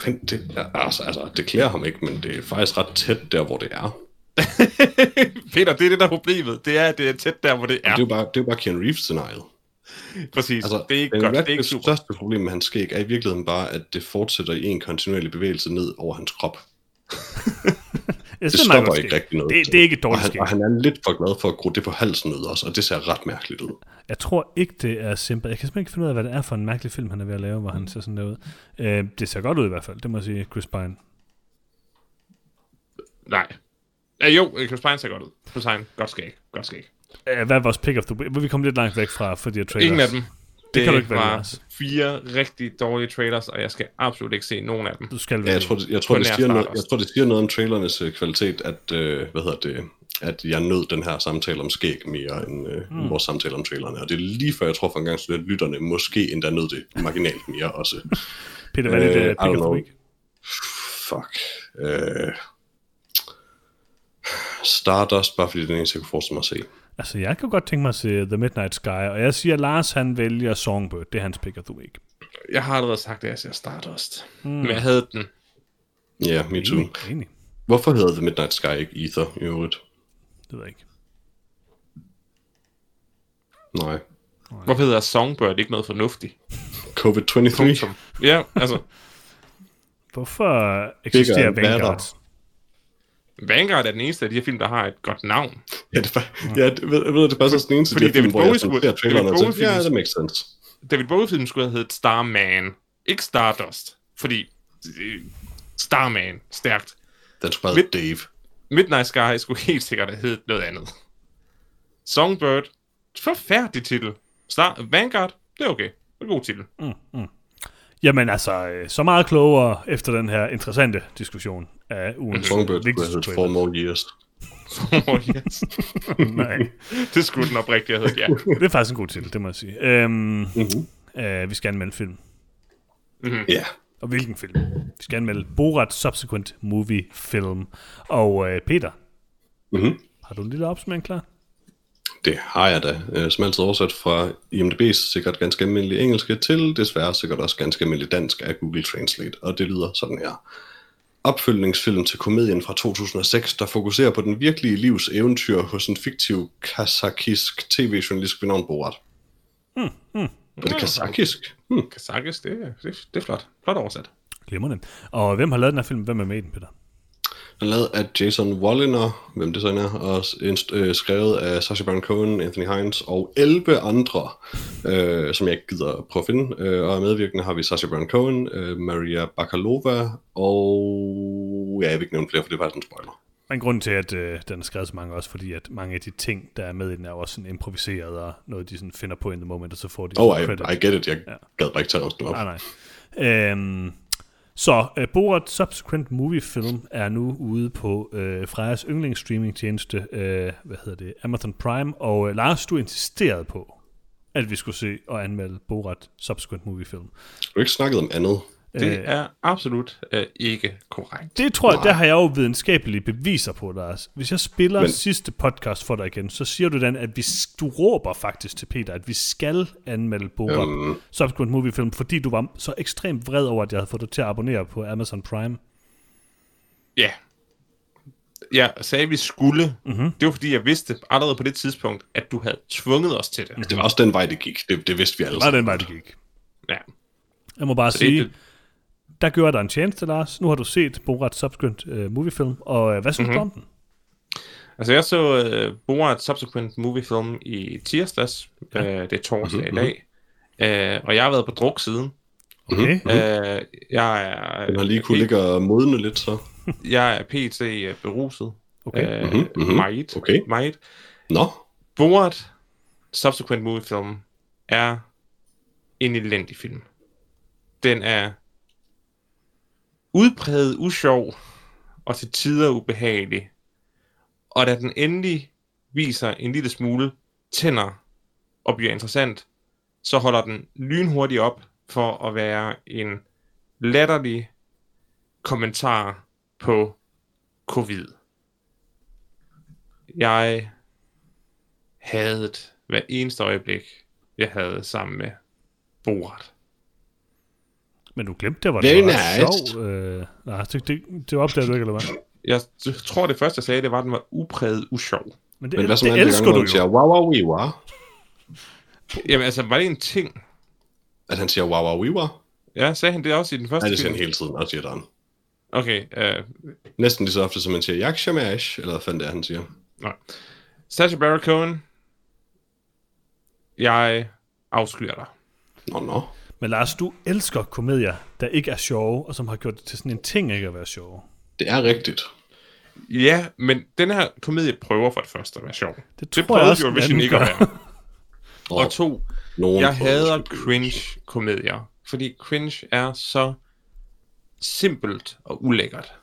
Men det, altså, altså, det klæder ham ikke, men det er faktisk ret tæt der, hvor det er.
Peter, det er det, der er problemet. Det er, at det er tæt der, hvor det er.
Det er jo bare, det er bare Keanu Reeves-scenariet.
Præcis.
Altså,
det er ikke godt. Det er ikke super.
største problem med hans skæg er i virkeligheden bare, at det fortsætter i en kontinuerlig bevægelse ned over hans krop.
Jeg
Det
er
stopper ikke rigtig noget.
Det, det er ikke et
og
dårligt
han,
skæg.
og han er lidt for glad for at gro det på halsen ud også, og det ser ret mærkeligt ud.
Jeg tror ikke, det er Simba. Jeg kan simpelthen ikke finde ud af, hvad det er for en mærkelig film, han er ved at lave, hvor han ser sådan der ud. Øh, det ser godt ud i hvert fald, det må jeg sige, Chris Pine.
Nej. Ja, jo, Chris Pine ser godt ud. Chris Pine, godt skæg. Godt skæg.
Øh, hvad er vores pick of the week? Vi kom lidt langt væk fra for de her trailers.
Ingen af dem.
Det kan du ikke vælge,
var fire rigtig dårlige trailers, og jeg skal absolut ikke se nogen af dem.
Du skal
Ja, jeg tror, det, jeg, tror, det siger noget, jeg tror, det siger noget om trailernes øh, kvalitet, at, øh, hvad hedder det, at jeg nød den her samtale om skæg mere end øh, mm. vores samtale om trailerne. Og det er lige før, jeg tror for en gang, at lytterne måske endda nød det marginalt mere også.
Peter, hvad er dit
Øh,
uh,
I
pick of the week?
Fuck. Øh, Stardust, bare fordi det er den eneste, jeg kunne forestille mig at se.
Altså, jeg kan godt tænke mig at se The Midnight Sky, og jeg siger, at Lars han vælger Songbird. Det er hans pick of the week.
Jeg har allerede sagt, at jeg ser Stardust. Mm. Men jeg havde den.
Ja, yeah, me too.
Enig, enig.
Hvorfor hedder The Midnight Sky ikke Ether i øvrigt?
Det ved jeg ikke.
Nej.
Hvorfor hedder Songbird ikke noget fornuftigt?
COVID-23?
Punktum. Ja, altså,
Hvorfor eksisterer Vanguard?
Vanguard er den eneste af de her film, der har et godt navn.
Ja, det, ja, det, ved, ved, det passer sådan en til
Fordi
de film,
David
hvor jeg
Bowie skulle- David
tænker, ja,
Bowie-filmen-
det makes sense.
David Bowie-filmen skulle have heddet Starman. Ikke Stardust. Fordi øh, Starman, stærkt.
Den skulle bare hedde Dave.
Midnight Sky skulle helt sikkert have heddet noget andet. Songbird, forfærdelig titel. Star Vanguard, det er okay. Det er en god titel.
Jamen altså, øh, så meget klogere efter den her interessante diskussion af ugens
Songbird
vigtigste trailer.
Four More Years.
oh, yes.
Nej,
Det skulle den oprigtigt have heddet, ja.
det er faktisk en god titel, det må jeg sige. Øhm,
Mm-hmm.
øh, vi skal anmelde film.
Ja.
Og hvilken film? Vi skal anmelde Borat Subsequent Movie Film. Og øh, Peter,
Mm-hmm.
har du en lille opsummering klar?
Det har jeg da. Øh, Som altid oversat fra IMDb's sikkert ganske almindelig engelske til desværre sikkert også ganske almindelig dansk af Google Translate. Og det lyder sådan her. Opfølgningsfilm til komedien fra 2006, der fokuserer på den virkelige livs eventyr hos en fiktiv kazakisk tv-journalist ved navn Borat. Hmm, hmm. Er det kazakisk? Hmm.
Kazakis, det, er- det, det er flot. Flot oversat.
Glimrende. Og hvem har lavet den her film? Hvem er med i den, Peter?
Den er lavet af Jason Walliner, hvem det så er, og øh, skrevet af Sacha Baron Cohen, Anthony Hines og 11 andre, øh, som jeg ikke gider prøve at finde. Øh, og medvirkende har vi Sacha Baron Cohen, øh, Maria Bakalova og... Ja, jeg vil ikke nævne flere, for det er faktisk en spoiler.
Men grunden til, at øh, den er skrevet så mange også, fordi at mange af de ting, der er med i den, er også sådan improviseret, og noget, de sådan finder på in the moment, og så får de
Oh, I,
credit.
I get it. Jeg ja. gad bare ikke tage resten op.
Nej, nej. Øhm, så uh, Borat Subsequent Movie Film er nu ude på uh, Frejas yndlingsstreamingtjeneste, uh, hvad hedder det, Amazon Prime, og uh, Lars, du insisterede på, at vi skulle se og anmelde Borat Subsequent Movie Film.
Du har ikke snakket om andet.
Det
Øh.
er absolut øh, ikke korrekt.
Det tror jeg,
Nej.
der har jeg jo videnskabelige beviser på, Lars. Hvis jeg spiller Men... Sidste podcast for dig igen, så siger du den, at vi, du råber faktisk til Peter, at vi skal anmelde Borat
Øhm,
Subsequent Movie Film, fordi du var så ekstremt vred over, at jeg havde fået dig til at abonnere på Amazon Prime.
Ja. Jeg sagde, at vi skulle.
Mhm.
Mm-hmm. Det var, fordi jeg vidste allerede på det tidspunkt, at du havde tvunget os til det.
det var også den vej, det gik. Det, det vidste vi alle
Det var den vej, det gik.
Ja.
Jeg må bare
Så
sige,
det,
der gjorde dig en tjeneste, Lars. Nu har du set Borat Subsequent uh, Movie Film, og uh, hvad synes mm-hmm. du om den?
altså, jeg så uh, Borat Subsequent Movie Film i tirsdags. Ja. Uh, det er torsdag
Mhm,
mm-hmm. i dag. Uh, og jeg har været på druk siden.
Okay.
Mm-hmm. Uh, jeg er,
Den har lige kunne ligge og modne lidt, så.
jeg er pt. øh, beruset.
Okay.
Uh,
Mhm,
mm-hmm.
mhm.
Meget.
Okay.
Meget.
Nå,
Borat Subsequent Movie Film er en elendig film. Den er udpræget usjov og til tider ubehagelig. Og da den endelig viser en lille smule tænder og bliver interessant, så holder den lynhurtigt op for at være en latterlig kommentar på covid. Jeg havde hver eneste øjeblik, jeg havde sammen med Borat.
Men du glemte det, var det var
nice.
sjov. Øh, nej, det, det, det opdagede du ikke, eller hvad?
Jeg tror, det første, jeg sagde, det var, at den var upræget usjov.
Men det,
men hvad
det
alle
elsker du
han siger,
jo.
wow, wow, we wow.
Jamen altså, var det en ting?
At han siger, wow, wow, we wow.
Ja, sagde han det også i den første
Nej, det siger
film?
han hele tiden, også siger han.
Okay, øh,
Næsten lige så ofte, som han siger, jak shamash, eller hvad fanden det er, han siger.
nej. Sacha Baron Cohen, jeg afskyer dig.
Nå, nå.
Men Lars, du elsker komedier, der ikke er sjove, og som har gjort det til sådan en ting ikke at være sjove.
Det er rigtigt.
Ja, men den her komedie prøver for det første at være sjov.
Det
Det
jeg
prøvede Eurovision
anden
ikke at være. Og to,
Nogen
Jeg hader cringe-komedier, fordi cringe er så simpelt og ulækkert.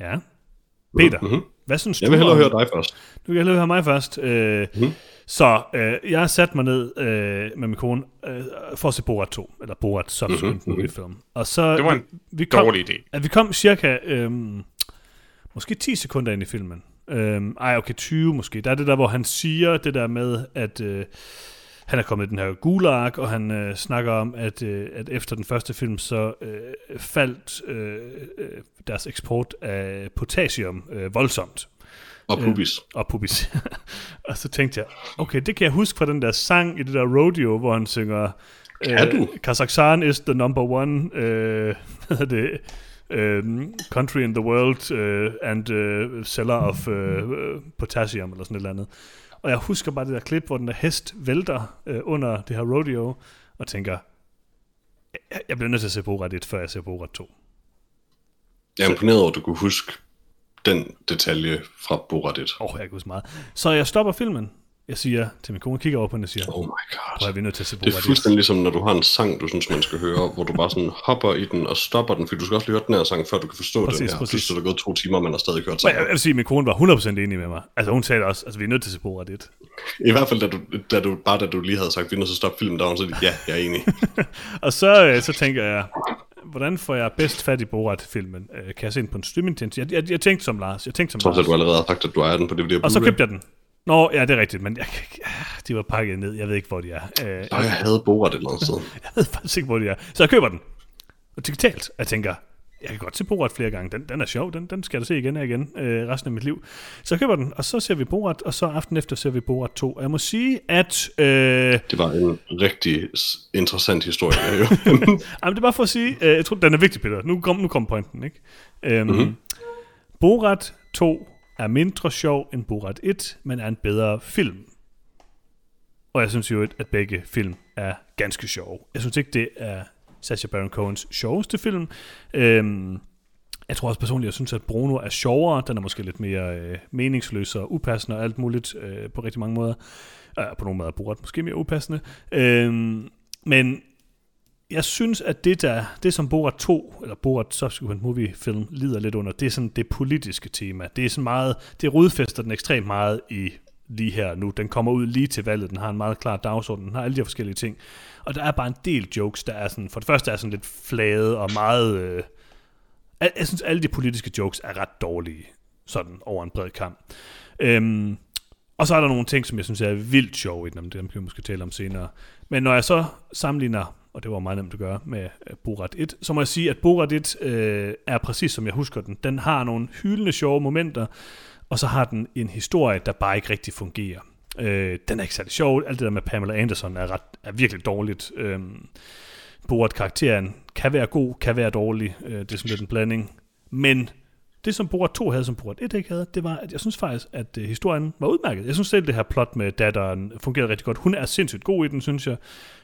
Ja. Peter,
Mhm.
hvad synes
Jeg
du
vil hellere
om-
høre dig først.
Du kan hellere høre mig først. Øh,
Mhm.
Så øh, jeg har sat mig ned øh, med min kone øh, for at se Borat 2, eller Borat Subsequent
Mhm,
movie film. Og så,
Det var en
vi, vi kom,
Dårlig idé.
at vi kom cirka, øh, måske 10 sekunder ind i filmen. Øh, ej, okay, 20 måske. Der er det der, hvor han siger det der med, at øh, han er kommet i den her gulag, og han øh, snakker om, at, øh, at efter den første film, så øh, faldt øh, øh, deres eksport af potassium øh, voldsomt
Og pubis.
og pubis. og så tænkte jeg, okay, det kan jeg huske fra den der sang i det der rodeo, hvor han synger...
Kan du?
Kazakhstan is the number one øh, hvad hedder det, um, country in the world uh, and uh, seller of uh, potassium, eller sådan et eller andet. Og jeg husker bare det der klip, hvor den der hest vælter uh, under det her rodeo, og tænker, jeg, jeg bliver nødt til at se Borat 1, før jeg ser Borat 2.
Jeg er imponeret over, at du kunne huske den detalje fra Borat 1.
Åh, oh, jeg kan huske meget. Så jeg stopper filmen. Jeg siger til min kone, kigger over på hende og siger,
Oh my god.
at vi er nødt til at se
Det
Borat
er
1.
fuldstændig ligesom, når du har en sang, du synes, man skal høre, hvor du bare sådan hopper i den og stopper den, for du skal også lige høre den her sang, før du kan forstå
Præcis,
den her.
præcis.
Præcis. Så er der gået to timer, man har stadig hørt sangen.
jeg, jeg vil sige, at min kone var 100% enig med mig. Altså hun sagde det også, altså vi er nødt til at se Borat 1.
I hvert fald, da du, da du, bare da du lige havde sagt, vi er nødt til at stoppe filmen, der var hun sådan, ja, jeg er enig.
Og så, øh, så tænker jeg, hvordan får jeg bedst fat i Borat-filmen? Øh, Kan jeg se den på en streamingtjeneste? Jeg, jeg, jeg tænkte som Lars. Jeg tænkte som
Trods at
Lars.
du allerede har sagt, at du ejer den på DVD og
Og så købte jeg den. Nå, ja, det er rigtigt, men jeg, ikke- de var pakket ned. Jeg ved ikke, hvor de er. Øh,
Nå, jeg havde Borat et eller andet sted.
jeg ved faktisk ikke, hvor de er. Så jeg køber den. Og digitalt. Jeg tænker, jeg kan godt se Borat flere gange. Den, den er sjov. Den, den skal jeg da se igen og igen øh, resten af mit liv. Så køber den, og så ser vi Borat, og så aften efter ser vi Borat 2. Og jeg må sige, at... Øh,
Det var en rigtig interessant historie. Jo.
Jamen, det er bare for at sige, øh, jeg tror, den er vigtig, Peter. Nu kom, nu kom pointen, ikke? Øhm, mm-hmm. Borat 2 er mindre sjov end Borat 1, men er en bedre film. Og jeg synes jo, at begge film er ganske sjove. Jeg synes ikke, det er Sacha Baron Cohens sjoveste film. Øhm, jeg tror også personligt, jeg synes, at Bruno er sjovere. Den er måske lidt mere øh, meningsløs og upassende og alt muligt øh, på rigtig mange måder. Øh, på nogle måder er Borat måske mere upassende. Øhm, men jeg synes, at det der, det som Borat 2, eller Borat Subsequent Movie Film, lider lidt under, det er sådan det politiske tema. Det er sådan meget, det rodfæster den ekstremt meget i lige her nu. Den kommer ud lige til valget, den har en meget klar dagsorden, den har alle de her forskellige ting. Og der er bare en del jokes, der er sådan, for det første er sådan lidt flade og meget... Øh, jeg, jeg synes, alle de politiske jokes er ret dårlige, sådan over en bred kamp. Øhm, og så er der nogle ting, som jeg synes er vildt sjove i den, dem kan vi måske tale om senere. Men når jeg så sammenligner, og det var meget nemt at gøre med øh, Borat 1, så må jeg sige, at Borat 1 øh, er præcis som jeg husker den. Den har nogle hyldende sjove momenter, og så har den en historie, der bare ikke rigtig fungerer. Øh, den er ikke særlig sjov. Alt det der med Pamela Anderson er, ret, er virkelig dårligt. Øh, Borat-karakteren kan være god, kan være dårlig. Øh, det er sådan lidt en blanding. Men det, som Borat 2 havde, som Borat 1 ikke havde, det var, at jeg synes faktisk, at øh, historien var udmærket. Jeg synes selv, det her plot med datteren fungerede rigtig godt. Hun er sindssygt god i den, synes jeg.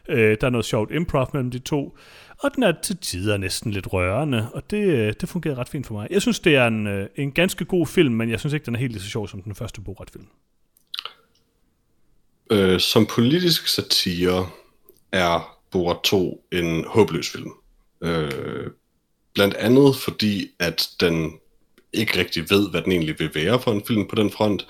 Øh, der er noget sjovt improv mellem de to. Og den er til tider næsten lidt rørende, og det, øh, det fungerede ret fint for mig. Jeg synes, det er en, øh, en ganske god film, men jeg synes ikke, den er helt lige så sjov som den første Borat-film.
øh, som politisk satire er Borat 2 en håbløs film. Øh, blandt andet fordi, at den ikke rigtig ved, hvad den egentlig vil være for en film på den front.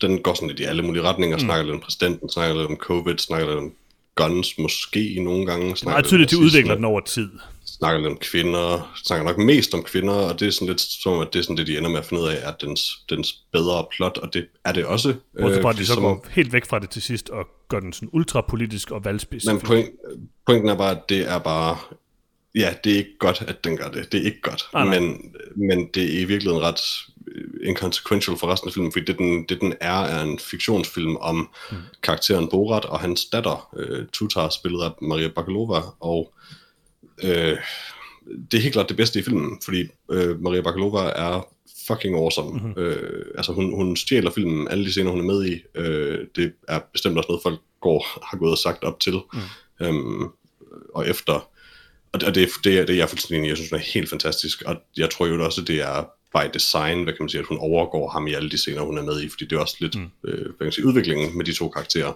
Den går sådan lidt i alle mulige retninger, mm. snakker lidt om præsidenten, snakker lidt om covid, snakker lidt om guns måske nogle gange.
Er
snakker
meget tydeligt, de udvikler den over tid.
Snakker lidt om kvinder, snakker nok mest om kvinder, og det er sådan lidt som, at det er sådan det, de ender med at finde ud af, er dens, dens bedre plot, og det er det også.
Bortset fra, at de så
som-
går helt væk fra det til sidst, og gør den sådan ultrapolitisk og
Men
valgspecifik.
point, pointen er bare, at det er bare... Ja, det er ikke godt, at den gør det. Det er ikke godt.
Nej.
Men, men det er i virkeligheden ret øh, inconsequential for resten af filmen, fordi det den, det den er, er en fiktionsfilm om mm. karakteren Borat og hans datter, øh, Tutar, spillet af Maria Bakalova, og øh, det er helt klart det bedste i filmen, fordi øh, Maria Bakalova er fucking awesome.
Mhm.
Mm-hmm. Øh, altså hun, hun stjæler filmen, alle de scener hun er med i, øh, det er bestemt også noget, folk går, har gået og sagt op til, mm. øhm, og efter. Og det, og det, er- det, det er jeg fuldstændig enig. Jeg synes, det er helt fantastisk, og jeg tror jo også, det er by design, hvad kan man sige, at hun overgår ham i alle de scener, hun er med i, fordi det er også lidt, mm. øh, hvad kan man sige, udviklingen med de to karakterer.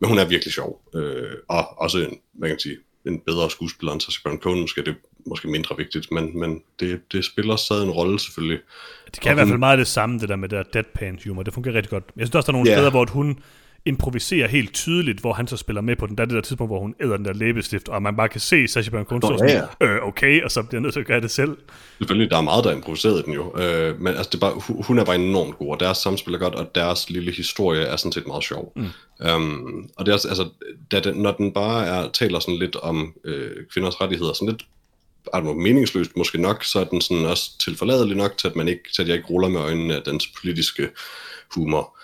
men hun er virkelig sjov. Øh, og også en, hvad kan man sige, en bedre skuespiller end Sacha Baron Cohen, måske det er måske mindre vigtigt, men, men det, det spiller stadig en rolle selvfølgelig.
Det kan og i hvert fald meget det samme, det der med der deadpan humor. Det fungerer rigtig godt. Jeg synes også, der er nogle yeah. steder, hvor hun improviserer helt tydeligt, hvor han så spiller med på den. Der er det der tidspunkt, hvor hun æder den der læbestift, og man bare kan se Sacha Baron Cohen så ja, ja. Øh, okay, og så bliver nødt til at gøre det selv.
Selvfølgelig, der er meget, der er improviseret i den jo. Øh, men altså, det er bare, hun er bare enormt god, og deres samspil er godt, og deres lille historie er sådan set meget sjov. Mm. Um, og det er altså, da den, når den bare er, taler sådan lidt om øh, kvinders rettigheder, sådan lidt er meningsløst måske nok, så er den sådan også tilforladelig nok til, at, man ikke, til at jeg ikke ruller med øjnene af dens politiske humor.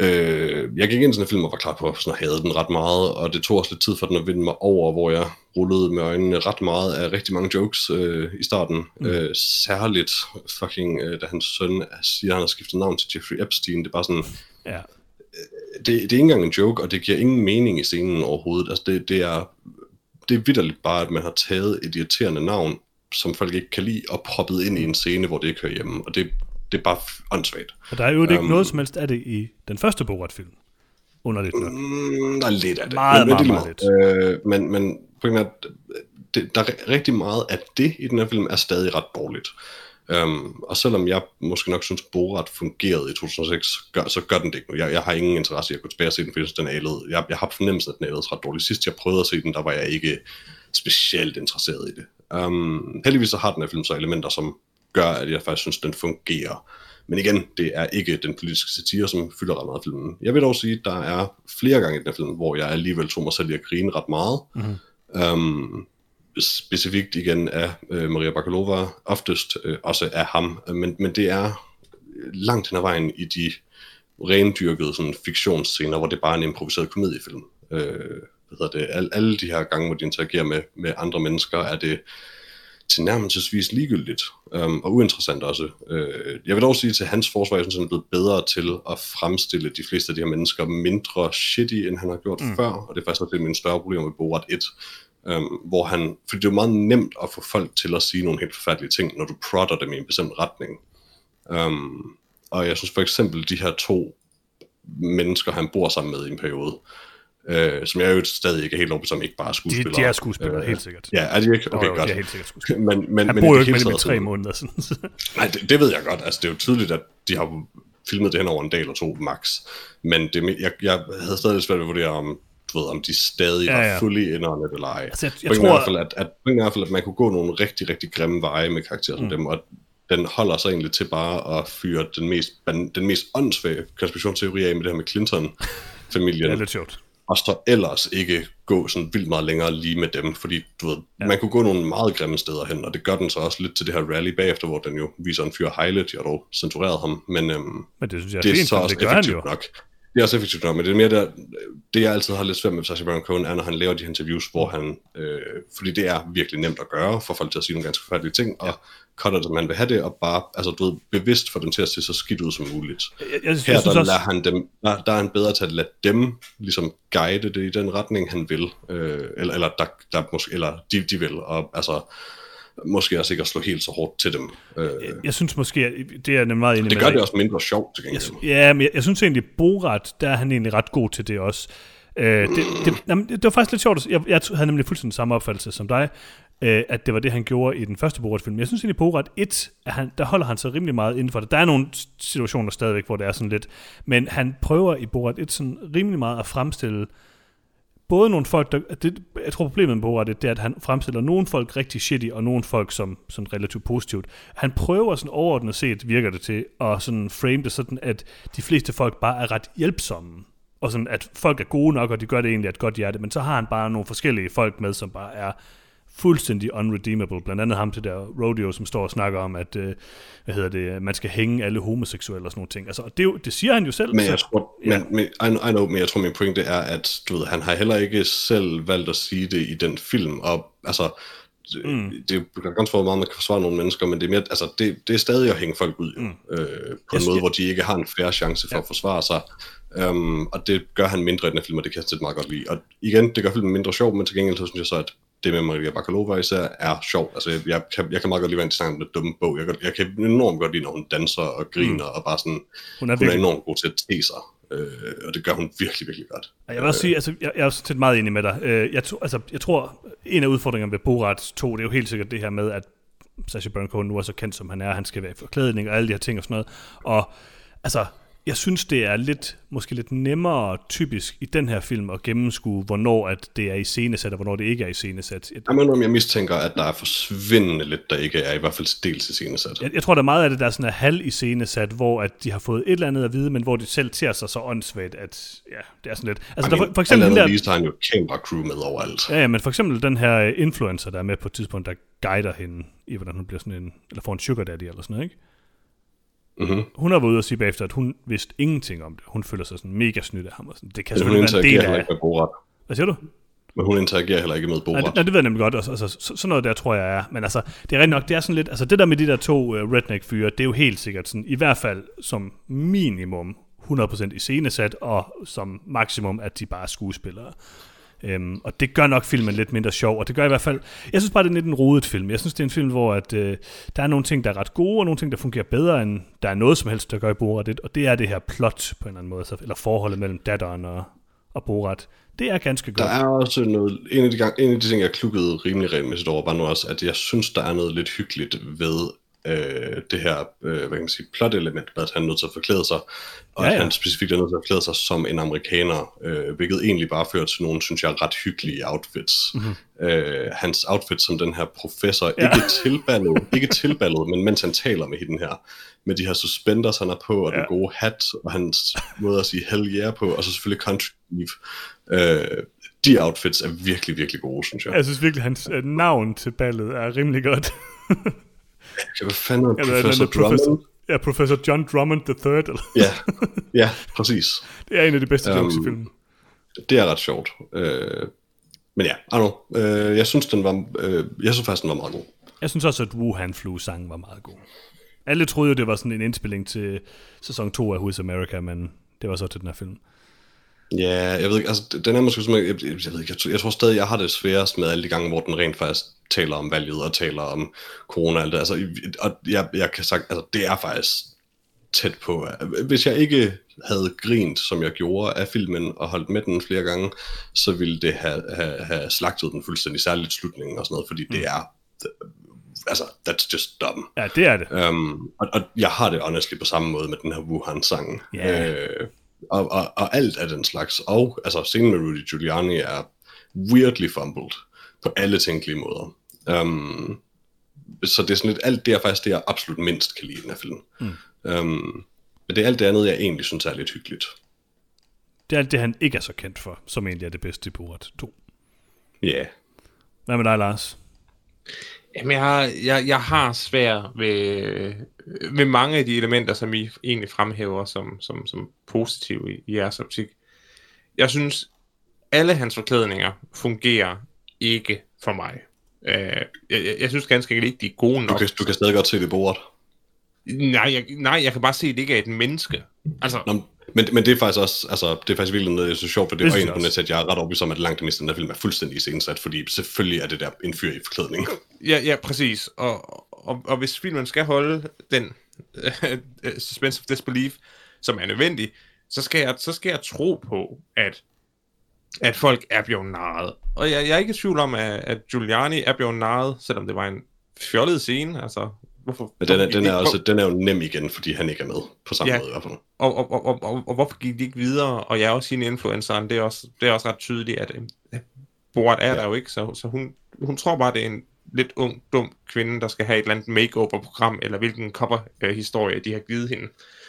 Øh, jeg gik ind i sådan en film og var klar på, at jeg havde den ret meget, og det tog også lidt tid for den at vinde mig over, hvor jeg rullede med øjnene ret meget af rigtig mange jokes øh, i starten. Mm. Øh, særligt fucking, øh, da hans søn siger, at han har skiftet navn til Jeffrey Epstein. Det er bare sådan... Ja. Øh, det, det er ikke engang en joke, og det giver ingen mening i scenen overhovedet. Altså det, det er det er vidderligt bare, at man har taget et irriterende navn, som folk ikke kan lide, og proppet ind i en scene, hvor det ikke hører hjemme. Og det, det er bare åndssvagt.
Og der er jo ikke um, noget som helst af det i den første Borat-film. Underligt nok.
Mm, der er lidt af det.
Meget, men, meget, meget,
meget lidt. Øh, men, men primært, det, der er rigtig meget af det i den her film er stadig ret dårligt. Um, og selvom jeg måske nok synes, Borat fungerede i 2006, gør, så gør den det ikke nu. Jeg, jeg har ingen interesse i at gå tilbage og se den, for jeg synes, den alede. Jeg, jeg har fornemmelsen, at den alede ret dårligt. Sidst jeg prøvede at se den, der var jeg ikke specielt interesseret i det. Um, heldigvis så har den her film så elementer, som gør, at jeg faktisk synes, den fungerer. Men igen, det er ikke den politiske satire, som fylder ret meget af filmen. Jeg vil dog sige, at der er flere gange i den film, hvor jeg alligevel tog mig selv i at grine ret meget. Mm-hmm. Um, specifikt igen af øh, Maria Bakalova, oftest øh, også af ham, men, men det er langt hen ad vejen i de rendyrkede sådan, fiktionsscener, hvor det bare er en improviseret komediefilm. Øh, hvad hedder det? Al, alle de her gange, hvor de interagerer med, med andre mennesker, er det tilnærmelsesvis ligegyldigt um, og uinteressant også. Uh, jeg vil dog sige til hans forsvar, at han er blevet bedre til at fremstille de fleste af de her mennesker mindre shitty, end han har gjort mm. før, og det er faktisk også det min større problem med Borat 1, Øhm, hvor han, fordi det er jo meget nemt at få folk til at sige nogle helt forfærdelige ting, når du prodder dem i en bestemt retning. Øhm, og jeg synes for eksempel, de her to mennesker, han bor sammen med i en periode, øh, som jeg jo stadig ikke er helt overbevist om, ikke bare er skuespillere.
De, de er skuespillere, øh, helt sikkert.
Ja, er de ikke? Okay, oh, jo,
godt.
de
er helt sikkert skuespillere.
men, men,
han
men
bor jo ikke med dem i tre måneder. Sådan.
Nej, det, det ved jeg godt. Altså, det er jo tydeligt, at de har filmet det hen over en dag eller to max. Men det, jeg, jeg havde stadig svært ved at vurdere, om du ved, om de stadig ja, ja. var fully in on it eller ej. Altså, jeg, jeg tror... i hvert fald, at, at, i hvert fald, at man kunne gå nogle rigtig, rigtig grimme veje med karakterer som mm. dem, og den holder sig egentlig til bare at fyre den mest, den mest åndssvage konspirationsteori af med det her med Clinton-familien.
det er lidt sjovt.
Og så ellers ikke gå sådan vildt meget længere lige med dem, fordi du ved, ja. man kunne gå nogle meget grimme steder hen, og det gør den så også lidt til det her rally bagefter, hvor den jo viser en fyr highlight, jeg dog censureret ham, men, øhm,
men det, synes jeg er, det er fint, så også
det effektivt nok. Det er også effektivt nok, men det er mere der, det jeg altid har lidt svært med Sacha Baron Cohen, er når han laver de interviews, hvor han, øh, fordi det er virkelig nemt at gøre, for folk til at sige nogle ganske forfærdelige ting, og cutter det, man vil have det, og bare, altså du ved, bevidst for dem til at se så skidt ud som muligt. Jeg, jeg, jeg, Her, jeg der, også... han dem, der, der er han bedre til at lade dem ligesom guide det i den retning, han vil, øh, eller, eller, der, der måske, eller de, de vil, og altså, måske også ikke at slå helt så hårdt til dem.
Øh, jeg, jeg synes måske, det er nemlig meget enig
Det gør med, det også mindre sjovt til
gengæld. Jeg, ja, men jeg, jeg synes egentlig, Borat, der er han egentlig ret god til det også. Øh, det, det, jamen, det var faktisk lidt sjovt. Jeg, jeg havde nemlig fuldstændig samme opfattelse som dig, øh, at det var det, han gjorde i den første Borat-film. Jeg synes egentlig, Borat 1, at han, der holder han sig rimelig meget inden for det. Der er nogle situationer stadigvæk, hvor det er sådan lidt, men han prøver i Borat 1 sådan rimelig meget at fremstille både nogle folk, der, det, jeg tror problemet med Borat, det er, at han fremstiller nogle folk rigtig shitty, og nogle folk som sådan relativt positivt. Han prøver sådan overordnet set, virker det til, at sådan frame det sådan, at de fleste folk bare er ret hjælpsomme. Og sådan, at folk er gode nok, og de gør det egentlig af et godt hjerte, men så har han bare nogle forskellige folk med, som bare er fuldstændig unredeemable. Blandt andet ham til der rodeo, som står og snakker om, at øh, hvad hedder det, man skal hænge alle homoseksuelle og sådan nogle ting. Altså, det, det siger han jo selv.
Men jeg tror, ja. men, men, I, know, men jeg tror, min pointe er, at du ved, han har heller ikke selv valgt at sige det i den film. Og altså, mm. det er ganske for meget, man kan forsvare nogle mennesker, men det er, mere, altså, det, det er stadig at hænge folk ud mm. øh, på en yes, måde, yeah. hvor de ikke har en færre chance for ja. at forsvare sig. Um, og det gør han mindre i den her film, og det kan jeg sætte meget godt lide. Og igen, det gør filmen mindre sjov, men til gengæld så synes jeg så, at det med Maria Bakalova især er sjovt. Altså, jeg, jeg, kan, jeg kan meget godt lide, hvad snakker om dumme bog. Jeg, jeg kan enormt godt lide, når hun danser og griner, mm. og bare sådan, hun er, hun er enormt god til at te sig. øh, og det gør hun virkelig, virkelig godt.
Jeg vil også sige, altså, jeg, jeg er også meget enig med dig. Øh, Jeg, to, altså, jeg tror, en af udfordringerne ved Borat 2, det er jo helt sikkert det her med, at Sacha Baron Cohen nu er så kendt, som han er. Han skal være i forklædning og alle de her ting og sådan noget. Og altså, jeg synes, det er lidt, måske lidt nemmere typisk i den her film at gennemskue, hvornår at det er i scenesat, og hvornår det ikke er i scenesat. Jeg,
Jeg mistænker, at der er forsvindende lidt, der ikke er i hvert fald dels i scenesat.
jeg, jeg tror, der er meget af det, der er sådan er halv i scenesat, hvor at de har fået et eller andet at vide, men hvor de selv ser sig så åndssvagt, at ja, det er sådan lidt... Altså, der, for, for eksempel den der...
Har jo kamera crew med overalt.
Ja, ja, men for eksempel den her øh, influencer, der er med på et tidspunkt, der guider hende i, hvordan hun bliver sådan en, eller får en sugar daddy eller sådan noget, ikke?
Mm-hmm.
Hun har været ude og sige bagefter, at hun vidste ingenting om det. Hun føler sig sådan mega snydt af ham. Og sådan. Det kan
Men
selvfølgelig være en del
heller
af...
ikke med Borat.
Hvad siger du?
Men hun interagerer heller ikke med
Nej,
Borat.
det, nej, det ved jeg nemlig godt. Altså, altså, så- sådan noget der tror jeg er. Men altså, det er rent nok, det er sådan lidt... Altså, det der med de der to uh, redneck-fyre, det er jo helt sikkert sådan, i hvert fald som minimum 100% i scenesat, og som maksimum, at de bare er skuespillere. Øhm, og det gør nok filmen lidt mindre sjov, og det gør i hvert fald... Jeg synes bare, det er lidt en rodet film. Jeg synes, det er en film, hvor at, øh, der er nogle ting, der er ret gode, og nogle ting, der fungerer bedre, end der er noget som helst, der gør i Borat. Og det er det her plot, på en eller anden måde, så, eller forholdet mellem datteren og, og Borat. Det er ganske godt.
Der er også noget, en af de, gang, en af de ting, jeg klukkede rimelig regelmæssigt over, var nu også, at jeg synes, der er noget lidt hyggeligt ved øh, det her, øh, hvad kan man sige, plot-element, med at han er nødt til at forklæde sig, og
Ja,
at
ja.
han specifikt er nødt til at forklæde sig som en amerikaner, øh, hvilket egentlig bare fører til nogle, synes jeg, ret hyggelige outfits. Mm-hmm. Øh, hans outfit som den her professor.
Ja.
ikke tilballet, ikke tilballet, men mens han taler med hende her, med de her suspenders, han har på, og ja. Den gode hat, og hans måde at sige hell yeah på, og så selvfølgelig country Eve. Øh, de outfits er virkelig, virkelig gode, synes jeg.
Jeg synes virkelig, hans øh, navn til ballet er rimelig godt.
Hvad fanden er
Eller,
Professor
eller,
Drummond?
professor, ja, professor John Drummond III. Eller,
Ja, ja, præcis.
det er en af de bedste
Øhm,
jokes i filmen.
Det er ret sjovt. Øh, men ja, I don't know. Øh, jeg synes, den var, øh, jeg synes faktisk, den var meget god.
Jeg synes også, at Wuhan Flu-sangen var meget god. Alle troede jo, det var sådan en indspilling til sæson 2 af Who's America, men det var så til den her film.
Ja, jeg ved ikke, altså, den er måske som, jeg, jeg, jeg ved ikke, jeg, tror- jeg tror stadig, jeg har det sværest med alle de gange, hvor den rent faktisk taler om valget og taler om corona og alt det. Altså, og jeg, jeg kan sagt, altså, det er faktisk tæt på. Hvis jeg ikke havde grint, som jeg gjorde af filmen, og holdt med den flere gange, så ville det have, have, have slagtet den fuldstændig, særligt slutningen og sådan noget, fordi mm. det er, altså, that's just dumb.
Ja, det er det.
Um, og, og jeg har det honestly på samme måde med den her Wuhan-sang.
Ja.
Øh, og, og, og alt af den slags. Og altså, scenen med Rudy Giuliani er weirdly fumbled på alle tænkelige måder. Um, så det er sådan lidt, alt det er faktisk det, jeg absolut mindst kan lide i den her film. Mm. Um, men det er alt det andet, jeg egentlig synes er lidt hyggeligt.
Det er alt det, han ikke er så kendt for, som egentlig er det bedste i Borat 2.
Ja. Yeah.
Hvad med dig, Lars?
Jamen, jeg har, jeg, jeg har svært ved, ved mange af de elementer, som I egentlig fremhæver som, som, som positive i, i jeres optik. Jeg synes, alle hans forklædninger fungerer ikke for mig. Uh, jeg, jeg, jeg synes ganske enkelt ikke, de er gode
Du,
nok.
kan, du kan stadig godt se det bordet.
Nej, jeg, nej, jeg kan bare se, at det ikke er et menneske. Altså,
Nå, men, men det er faktisk også, altså, det er faktisk virkelig noget, jeg synes er sjovt, for det,
Det synes
en nettet, at jeg er ret overbevist om, at langt det meste af den film er fuldstændig iscenesat, fordi selvfølgelig er det der en fyr i forklædning.
Ja, ja, præcis. Og, og, og hvis filmen skal holde den uh, suspense of disbelief, som er nødvendig, så skal jeg, så skal jeg tro på, at, at folk er blevet narret. Og jeg, jeg er ikke i tvivl om, at, at Giuliani er blevet narret, selvom det var en fjollet scene. Altså, hvorfor,
Men den er, den er, også, den er jo nem igen, fordi han ikke er med på samme
Ja.
måde i hvert fald.
og, og, og, og, og, og hvorfor gik de ikke videre? Og jeg er også hende influenceren, det er også, det er også ret tydeligt, at øh, Borat er ja. der jo ikke, så, så hun, hun tror bare, det er en lidt ung, dum kvinde, der skal have et eller andet makeover-program, eller hvilken cover-historie de har givet hende.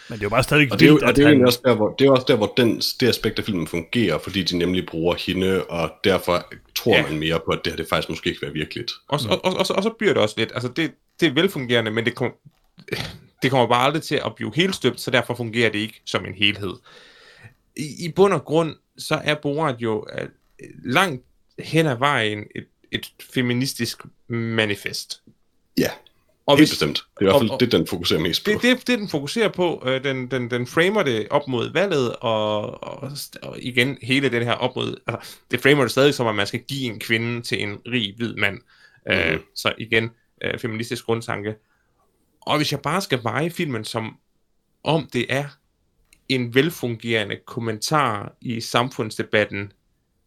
Men det er jo bare stadig
Og det er
vildt,
og det er
han...
også der, hvor, det er også der, hvor den, det aspekt af filmen fungerer, fordi de nemlig bruger hende, og derfor tror
Ja.
man mere på, at det her det faktisk måske ikke være virkeligt.
Og, mm. og, og, og, så, og så bliver det også lidt, altså det, det er velfungerende, men det kommer, det kommer bare aldrig til at blive helt støbt, så derfor fungerer det ikke som en helhed. I, i bund og grund, så er Borat jo uh, langt hen ad vejen et, et feministisk manifest.
Ja,
Og
helt bestemt. Det er i hvert fald
og-
det, den fokuserer mest på.
Det, det, det den fokuserer på, øh, den, den, den framer det op mod valget, og, og, og igen hele den her op mod, altså, det framer det stadig som, at man skal give en kvinde til en rig hvid mand. Mm. Øh,
Mhm.
så igen, øh, feministisk grundtanke. Og hvis jeg bare skal veje filmen som, om det er en velfungerende kommentar i samfundsdebatten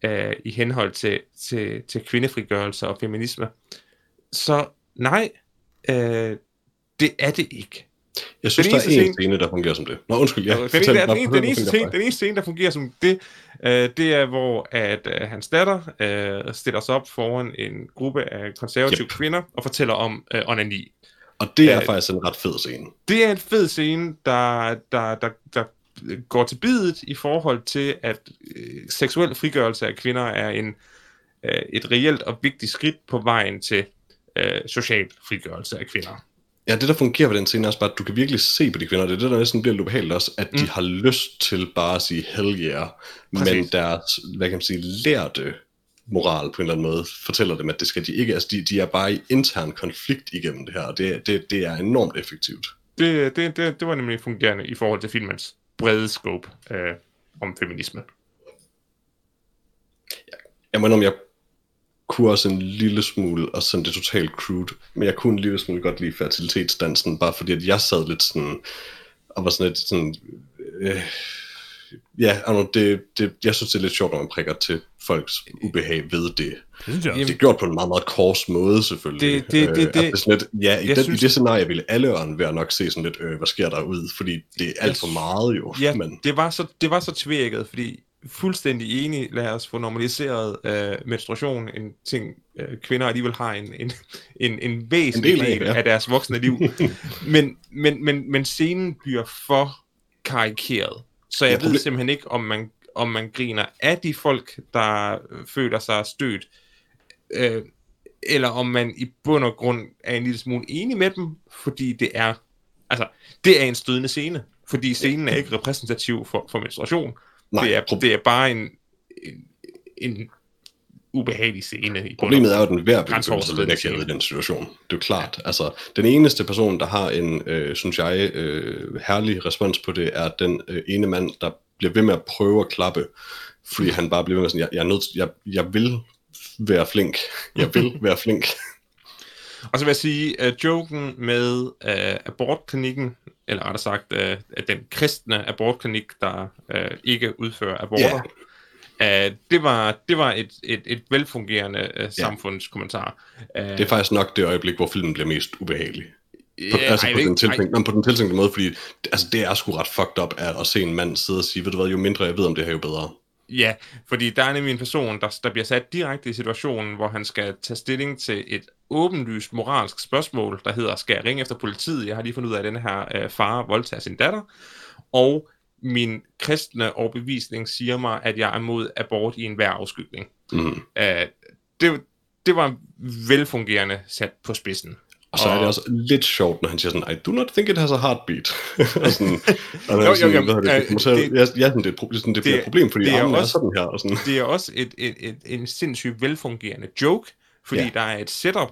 øh, i henhold til, til, til kvindefrigørelse og feminisme. Så nej, øh, det er det ikke.
Jeg synes,
Den
der er en
scene-
der fungerer som det. Nå, undskyld, ja.
den, den,
fortæl,
den, eneste
hvad
scene,
fungerer
den eneste scene, der fungerer som det, øh, det er, hvor at øh, hans datter øh, stiller sig op foran en gruppe af konservative
Yep.
kvinder og fortæller om øh, onani.
Og det er
Øh,
faktisk en ret fed scene.
Det er en fed scene, der, der, der, der går til bidet i forhold til, at øh, seksuel frigørelse af kvinder er en, øh, et reelt og vigtigt skridt på vejen til øh, social frigørelse af kvinder.
Ja, det der fungerer ved den scene er også bare, at du kan virkelig se på de kvinder, det er det, der næsten bliver ubehageligt også, at mm. de har lyst til bare at sige hell yeah, men
Præcis.
deres, hvad kan man sige, lærte moral på en eller anden måde, fortæller dem, at det skal de ikke, altså de, de er bare i intern konflikt igennem det her, og det, det, det er enormt effektivt.
Det, det, det, det var nemlig fungerende i forhold til filmens brede scope øh, om feminisme.
Jeg må indrømme, jeg kunne også en lille smule, og sådan det er totalt crude, men jeg kunne en lille smule godt lide fertilitetsdansen, bare fordi at jeg sad lidt sådan, og var sådan lidt sådan, øh, ja, know, det, det, jeg synes det er lidt sjovt, når man prikker til folks ubehag ved det.
Det.
Det er gjort på en meget, meget kors måde, selvfølgelig.
Det- det- det-
Øh,
det-
er lidt, ja, i,
jeg
den,
synes-
i det scenarie ville alle og enhver nok se sådan lidt, øh, hvad sker der ud, fordi det er alt for meget jo.
Ja,
men,
det var så, det var så tvækket, fordi fuldstændig enig, lad os få normaliseret øh, menstruation, en ting, øh, kvinder alligevel har en, en, en, en væsentlig
En
del, af,
ja.
af deres voksne liv. men, men, men, men scenen bliver for karikeret. Så jeg
Ja,
ved simpelthen ikke, om man, om man griner af de folk, der øh, føler sig stødt, øh, eller om man i bund og grund er en lille smule enig med dem, fordi det er, altså, det er en stødende scene, fordi scenen er ikke repræsentativ for, for menstruation.
Nej,
det, er, det er bare en, en, en ubehagelig scene. I
Problemet er jo, at den hver vil sig
scene.
i den situation. Det er jo klart. Ja. Altså, den eneste person, der har en, øh, synes jeg, øh, herlig respons på det, er den øh, ene mand, der bliver ved med at prøve at klappe, fordi han bare bliver ved med sådan, jeg, jeg, er nødt, jeg, jeg vil være flink. Jeg vil være flink.
Og så vil jeg sige, at joken med uh, abortklinikken, eller rettere sagt, at den kristne abortklinik, der uh, ikke udfører aborter, yeah. uh, det var, det var et, et, et velfungerende uh, samfundskommentar. Uh,
Det er faktisk nok det øjeblik, hvor filmen bliver mest ubehagelig. På,
ja,
altså
ej,
på, den tiltænkte, på den tiltænkte måde, fordi altså, det er sgu ret fucked up at, at se en mand sidde og sige, ved du hvad, jo mindre jeg ved om det her, jo bedre.
Ja, fordi der er nemlig en person, der, der bliver sat direkte i situationen, hvor han skal tage stilling til et åbenlyst moralsk spørgsmål, der hedder, skal jeg ringe efter politiet? Jeg har lige fundet ud af, at den her øh, far voldtager sin datter. Og min kristne overbevisning siger mig, at jeg er mod abort i enhver afskygning.
Mm.
Øh, det, det var velfungerende sat på spidsen.
Og så er det
Og-
også lidt sjovt, når han siger sådan, I do not think it has a heartbeat. og sådan, og
Jo,
sådan,
jo,
hvad hedder det,
øh,
det,
det-
ja, sådan, det, er pro- sådan, det bliver et problem, fordi
det er
armen er
også-
sådan her. Og sådan.
Det er også et, et, et, en sindssygt velfungerende joke, fordi
Ja.
der er et setup,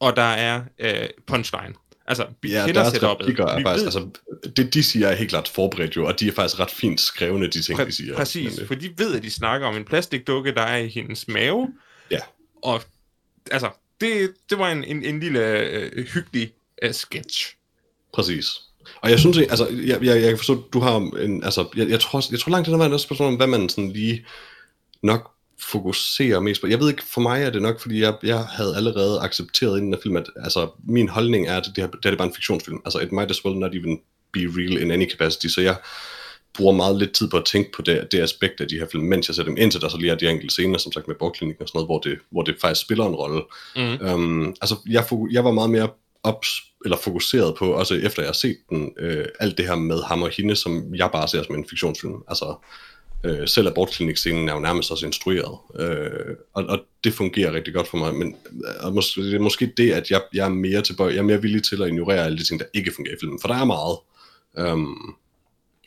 og der er øh, punchline. Altså, vi
Ja,
kender setup'et.
replikker er
Vi
faktisk,
ved-
altså, det de siger er helt klart forberedt jo, og de er faktisk ret fint skrevne, de ting,
Præ-
de siger.
Præcis,
Men, øh,
for de ved, at de snakker om en plastikdukke, der er i hendes mave.
Ja.
Og altså, det, det var en, en, en lille øh, hyggelig øh, sketch.
Præcis. Og jeg synes, altså, jeg, jeg, jeg kan forstå, du har en, altså, jeg, jeg tror, jeg tror langt det er også spørgsmål om, hvad man sådan lige nok fokuserer mest på. Jeg ved ikke, for mig er det nok, fordi jeg, jeg havde allerede accepteret inden af film, at altså, min holdning er, at det, her, det her er bare en fiktionsfilm. Altså, it might as well not even be real in any capacity, så jeg bruger meget lidt tid på at tænke på det, det aspekt af de her film, mens jeg ser dem, indtil der så lige er de enkelte scener, som sagt med borklinikken og sådan noget, hvor det, hvor det faktisk spiller en rolle.
Mm.
Um, altså, jeg, jeg var meget mere ops, eller fokuseret på, også efter jeg har set den, øh, alt det her med ham og hende, som jeg bare ser som en fiktionsfilm. Altså, øh, selv abortklinik-scenen er jo nærmest også instrueret, øh, og, og det fungerer rigtig godt for mig, men og mås- det er måske det, at jeg, jeg er mere tilbøje, jeg er mere villig til at ignorere alle de ting, der ikke fungerer i filmen, for der er meget. Um,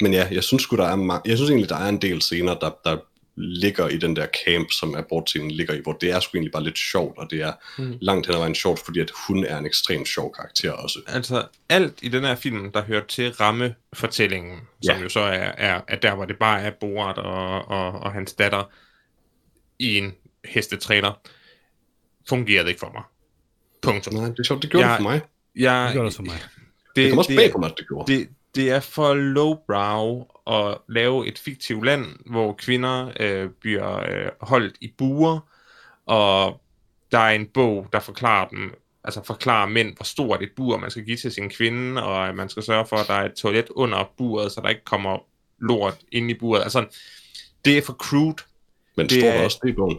men ja, jeg synes sgu, der er ma- jeg synes egentlig, der er en del scener, der, der ligger i den der camp, som abortscenen ligger i, hvor det er sgu egentlig bare lidt sjovt, og det er
Mm.
langt hen ad vejen sjovt, fordi at hun er en ekstremt sjov karakter også.
Altså, alt i den her film, der hører til rammefortællingen, som
Ja.
jo så er, er, er der, hvor det bare er Borat og, og, og hans datter i en hestetræner, fungerede ikke for mig. Punktum.
Nej, det er sjovt, det gjorde
Jeg-
det for mig.
Jeg,
Det gør det for mig.
Det, det kom også bag på mig, at det gjorde.
det, det er for lowbrow at lave et fiktivt land, hvor kvinder øh, bliver øh, holdt i buer, og der er en bog, der forklarer dem, altså forklarer mænd, hvor stort et bur man skal give til sin kvinde, og at man skal sørge for, at der er et toilet under buret, så der ikke kommer lort ind i buret. Altså, det er for crude.
Men
Det
står
er-
der også det i bogen?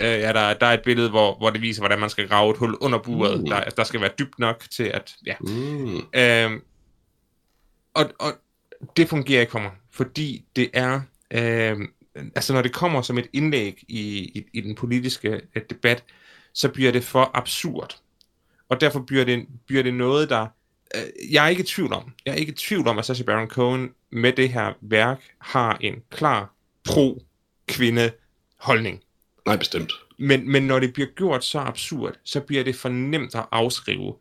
Øh, ja, der, der er et billede, hvor, hvor det viser, hvordan man skal grave et hul under buret.
Mm.
Der, der skal være dybt nok til, at... Ja.
Mm.
Øhm, og, og det fungerer ikke for mig, fordi det er... Øhm, altså, når det kommer som et indlæg i, i, i den politiske øh, debat, så bliver det for absurd. Og derfor bliver det, bliver det noget, der... Øh, jeg er ikke i tvivl om, jeg er ikke i tvivl om, at Sacha Baron Cohen med det her værk har en klar pro-kvinde holdning.
Nej, bestemt.
Men, men når det bliver gjort så absurd, så bliver det for nemt at afskrive.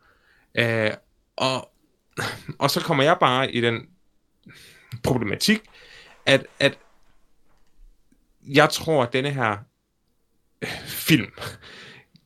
Øh, og, og så kommer jeg bare i den problematik, at, at jeg tror, at denne her øh, film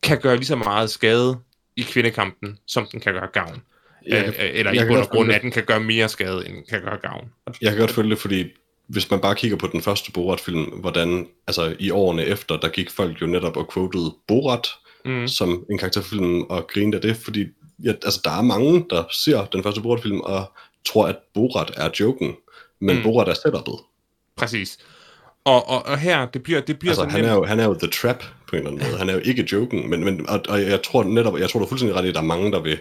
kan gøre lige så meget skade i kvindekampen, som den kan gøre gavn.
Jeg,
Øh, eller i
jeg kan
bund og grund, at den kan gøre mere skade, end den kan gøre gavn.
Jeg kan godt følge det, fordi hvis man bare kigger på den første Borat-film, hvordan altså, i årene efter, der gik folk jo netop og quotede Borat
Mm.
som en karakterfilm og grinede af det, fordi ja, altså, der er mange, der ser den første Borat-film og tror, at Borat er joken, men
Mm.
Borat er setup'et.
Præcis. Og, og, og her, det bliver, det bliver
Altså,
så
han er, jo, han er jo the trap på en eller anden måde. Han er jo ikke joken, men, men og, og jeg tror netop, jeg tror du er fuldstændig ret i, at der er mange, der vil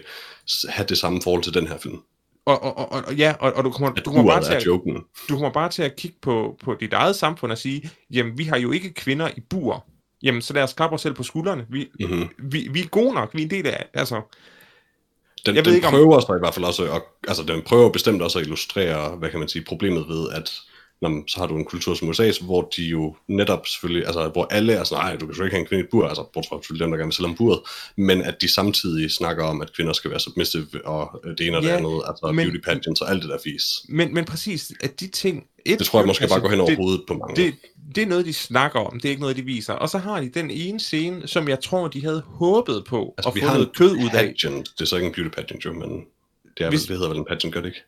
have det samme forhold til den her film.
Og, og, og, og, ja, og, og du, kommer,
At
du, kommer bare til at,
joken.
du kommer bare til at kigge på, på dit eget samfund og sige, jamen, vi har jo ikke kvinder i bur. Jamen, så lad os klappe os selv på skuldrene. Vi,
Mm-hmm.
vi, vi er gode nok. Vi er en del af, altså,
Den,
Jeg
den
ikke, om-
prøver så i hvert fald også, at, altså den prøver bestemt også at illustrere, hvad kan man sige, problemet ved, at man- så har du en kultur som USA, hvor de jo netop selvfølgelig, altså hvor alle er sådan, nej, du kan jo ikke have en kvinde i bur, altså bortset fra selvfølgelig dem, der gerne vil sælge om buret, men at de samtidig snakker om, at kvinder skal være submissive, og det ene og det
Ja,
andet, altså
men-
beauty pageants og alt det der fis.
men, men præcis, at de ting... Et,
Det tror jeg måske bare går hen over
det,
hovedet på mange.
det, det er noget, de snakker om. Det er ikke noget, de viser. Og så har de den ene scene, som jeg tror, de havde håbet på
altså,
at
vi
få
har
noget kød ud af.
pageant, det er så ikke en beauty pageant jo, men det, er
Hvis-
vel, det hedder vel en pageant, gør det ikke?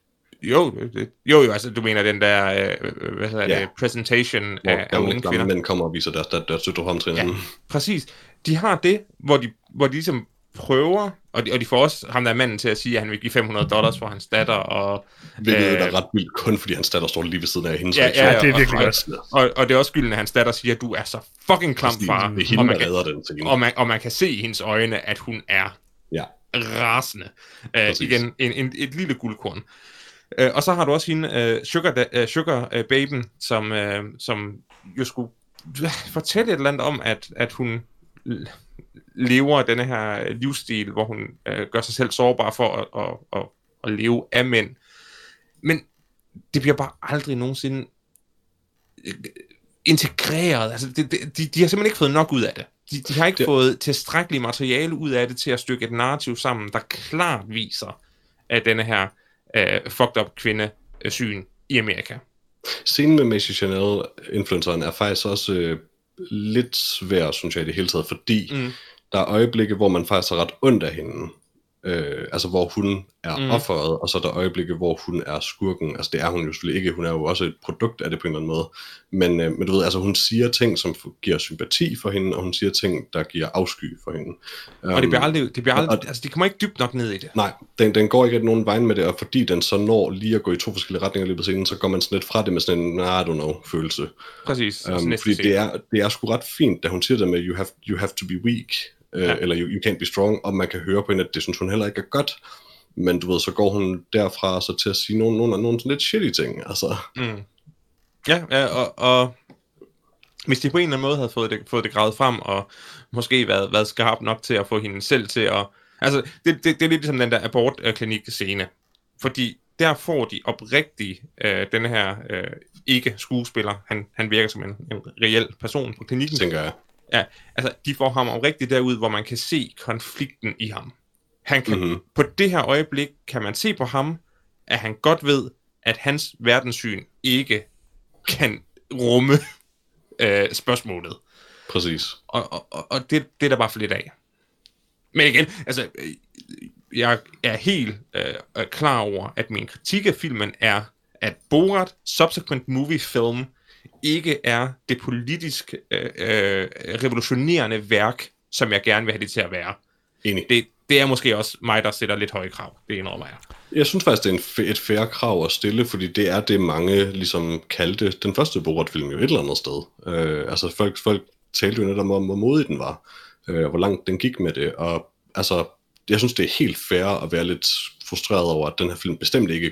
Jo, det- jo, jo, altså du mener den der, øh, hvad hedder
Ja.
det, presentation
Hvor
af,
gamle,
unge
gamle mænd kommer og viser deres, deres, deres frem til
Ja.
hinanden.
Præcis. De har det, hvor de, hvor de ligesom prøver, og de, og de får også ham der er manden til at sige, at han vil give 500 dollars for hans datter, og,
Hvilket
Øh,
øh, er ret vildt, kun fordi hans datter står lige ved siden af hendes
Ja, ja,
Ja, det er
og-
virkelig
og-
godt.
og, og det er også skylden, at hans datter siger, at du er så fucking klam, far.
Det er
og,
hende,
man
der
kan,
den scene.
og, man, og man kan se i hendes øjne, at hun er
Ja.
rasende. Uh,
Præcis.
igen, en, en, et lille guldkorn. Uh, og så har du også hende, uh, Sugar, da, uh, Sugar uh, Baben, som, uh, som jo skulle fortælle et eller andet om, at, at hun lever denne her livsstil, hvor hun uh, gør sig selv sårbar for at, at, at, at leve af mænd. Men det bliver bare aldrig nogensinde øh, integreret. Altså, det, det, de, de har simpelthen ikke fået nok ud af det. De, de har ikke
det...
fået tilstrækkeligt materiale ud af det til at stykke et narrativ sammen, der klart viser, at denne her øh, fucked up kvinde øh, syn i Amerika.
Scenen med Macy Chanel, influenceren, er faktisk også øh, lidt svær, synes jeg, i det hele taget, fordi
Mm.
der er øjeblikke, hvor man faktisk er ret ondt af hende. Øh, altså hvor hun er
Mm.
offeret, og så er der øjeblikke, hvor hun er skurken. Altså det er hun jo selvfølgelig ikke, hun er jo også et produkt af det på en eller anden måde. Men, øh, men du ved, altså hun siger ting, som giver sympati for hende, og hun siger ting, der giver afsky for hende.
Og det bliver
Um,
aldrig, det bliver aldrig,
og-
altså de kommer ikke dybt nok ned i det.
Nej, den, den går ikke rigtig nogen vej med det, og fordi den så når lige at gå i to forskellige retninger i løbet af scenen, så går man sådan lidt fra det med sådan en, I don't know, følelse.
Præcis.
Um, fordi
scene.
det er, det er sgu ret fint, da hun siger det med, you have, you have to be weak,
ja.
eller you, you can't be strong, og man kan høre på hende, at det synes hun heller ikke er godt. Men du ved, så går hun derfra så til at sige nogle, nogle, nogle sådan lidt shitty ting. Altså,
Mm. Ja, ja og, og hvis de på en eller anden måde havde fået det, fået det gravet frem, og måske været, været skarp nok til at få hende selv til at... Altså, det, det, det er lidt ligesom den der abortklinik-scene. Fordi der får de oprigtigt øh, den her øh, ikke-skuespiller, han, han virker som en, en reel person på klinikken.
tænker jeg.
Ja, altså, de får ham oprigtigt derud, hvor man kan se konflikten i ham. Han kan,
Mhm.
På det her øjeblik kan man se på ham, at han godt ved, at hans verdenssyn ikke kan rumme øh, spørgsmålet.
Præcis.
Og, og, og- og det, det er der bare for lidt af. Men igen, altså, øh, jeg er helt øh, klar over, at min kritik af filmen er, at Borat Subsequent Movie Film ikke er det politisk øh, øh, revolutionerende værk, som jeg gerne vil have det til at være.
Enig.
Det, det er måske også mig, der sætter lidt høje krav. Det indrømmer jeg.
Jeg synes faktisk, det er en et færre krav at stille, fordi det er det, mange ligesom kaldte den første Borat-film jo et eller andet sted. Øh, altså folk, folk talte jo netop om, hvor modig den var, øh, hvor langt den gik med det, og altså, jeg synes, det er helt fair at være lidt frustreret over, at den her film bestemt ikke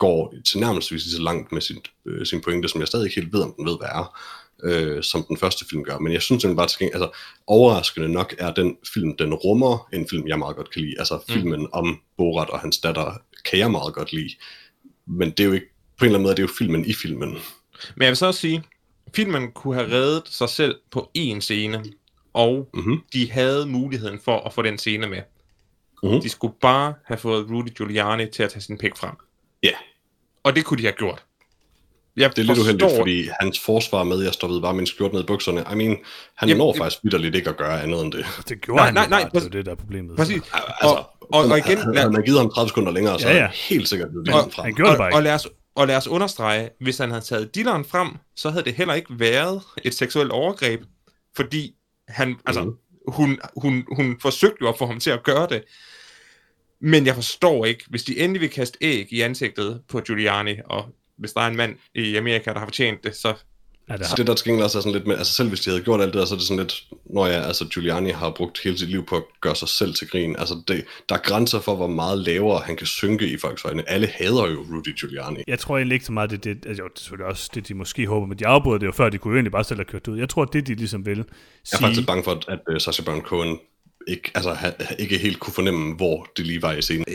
går til nærmest lige så langt med sin, øh, sin pointe, som jeg stadig ikke helt ved, om den ved, hvad er, øh, som den første film gør. Men jeg synes den bare gengæld, altså overraskende nok er den film, den rummer en film, jeg meget godt kan lide. Altså
Mm.
filmen om Borat og hans datter kan jeg meget godt lide. Men det er jo ikke, på en eller anden måde, det er jo filmen i filmen.
Men jeg vil så også sige, filmen kunne have reddet sig selv på én scene, og
Mhm.
de havde muligheden for at få den scene med.
Mhm.
De skulle bare have fået Rudy Giuliani til at tage sin pik frem.
Ja,
Og det kunne de have gjort. Jeg
det er lidt
forstår-
uheldigt, fordi hans forsvar med, at jeg stoppede bare min skjort ned i bukserne. I mean, han
Jamen,
når
det-
faktisk vidderligt ikke at gøre andet end det.
Det gjorde
Nej,
han
nej, nej,
bare, det er det, der er problemet.
Præcis.
Altså,
Og, og, og igen, lad,
havde man givet ham 30 sekunder længere, så
Ja,
ja, helt sikkert blevet
Og-
frem.
Han gjorde det bare
og, og, lad os, og lad os understrege, hvis han havde taget dilleren frem, så havde det heller ikke været et seksuelt overgreb, fordi han, altså,
Mhm.
hun, hun, hun forsøgte jo at få ham til at gøre det. Men jeg forstår ikke, hvis de endelig vil kaste æg i ansigtet på Giuliani, og hvis der er en mand i Amerika, der har fortjent det, så
Ja, det
Så det der til gengæld også er sådan lidt med, altså selv hvis de havde gjort alt det så er det sådan lidt, når jeg, altså Giuliani har brugt hele sit liv på at gøre sig selv til grin. Altså det, der er grænser for, hvor meget lavere han kan synke i folks øjne. Alle hader jo Rudy Giuliani.
jeg tror egentlig ikke så meget, det, det, altså, jo, det er selvfølgelig også det, de måske håber, men de afbrød det jo før, de kunne jo egentlig bare selv have kørt ud. Jeg tror, det de ligesom vil
Jeg er
sige,
faktisk bange for, at uh, Sacha Baron Cohen ikke, altså, ha, ikke helt kunne fornemme, hvor det lige var i scenen.
det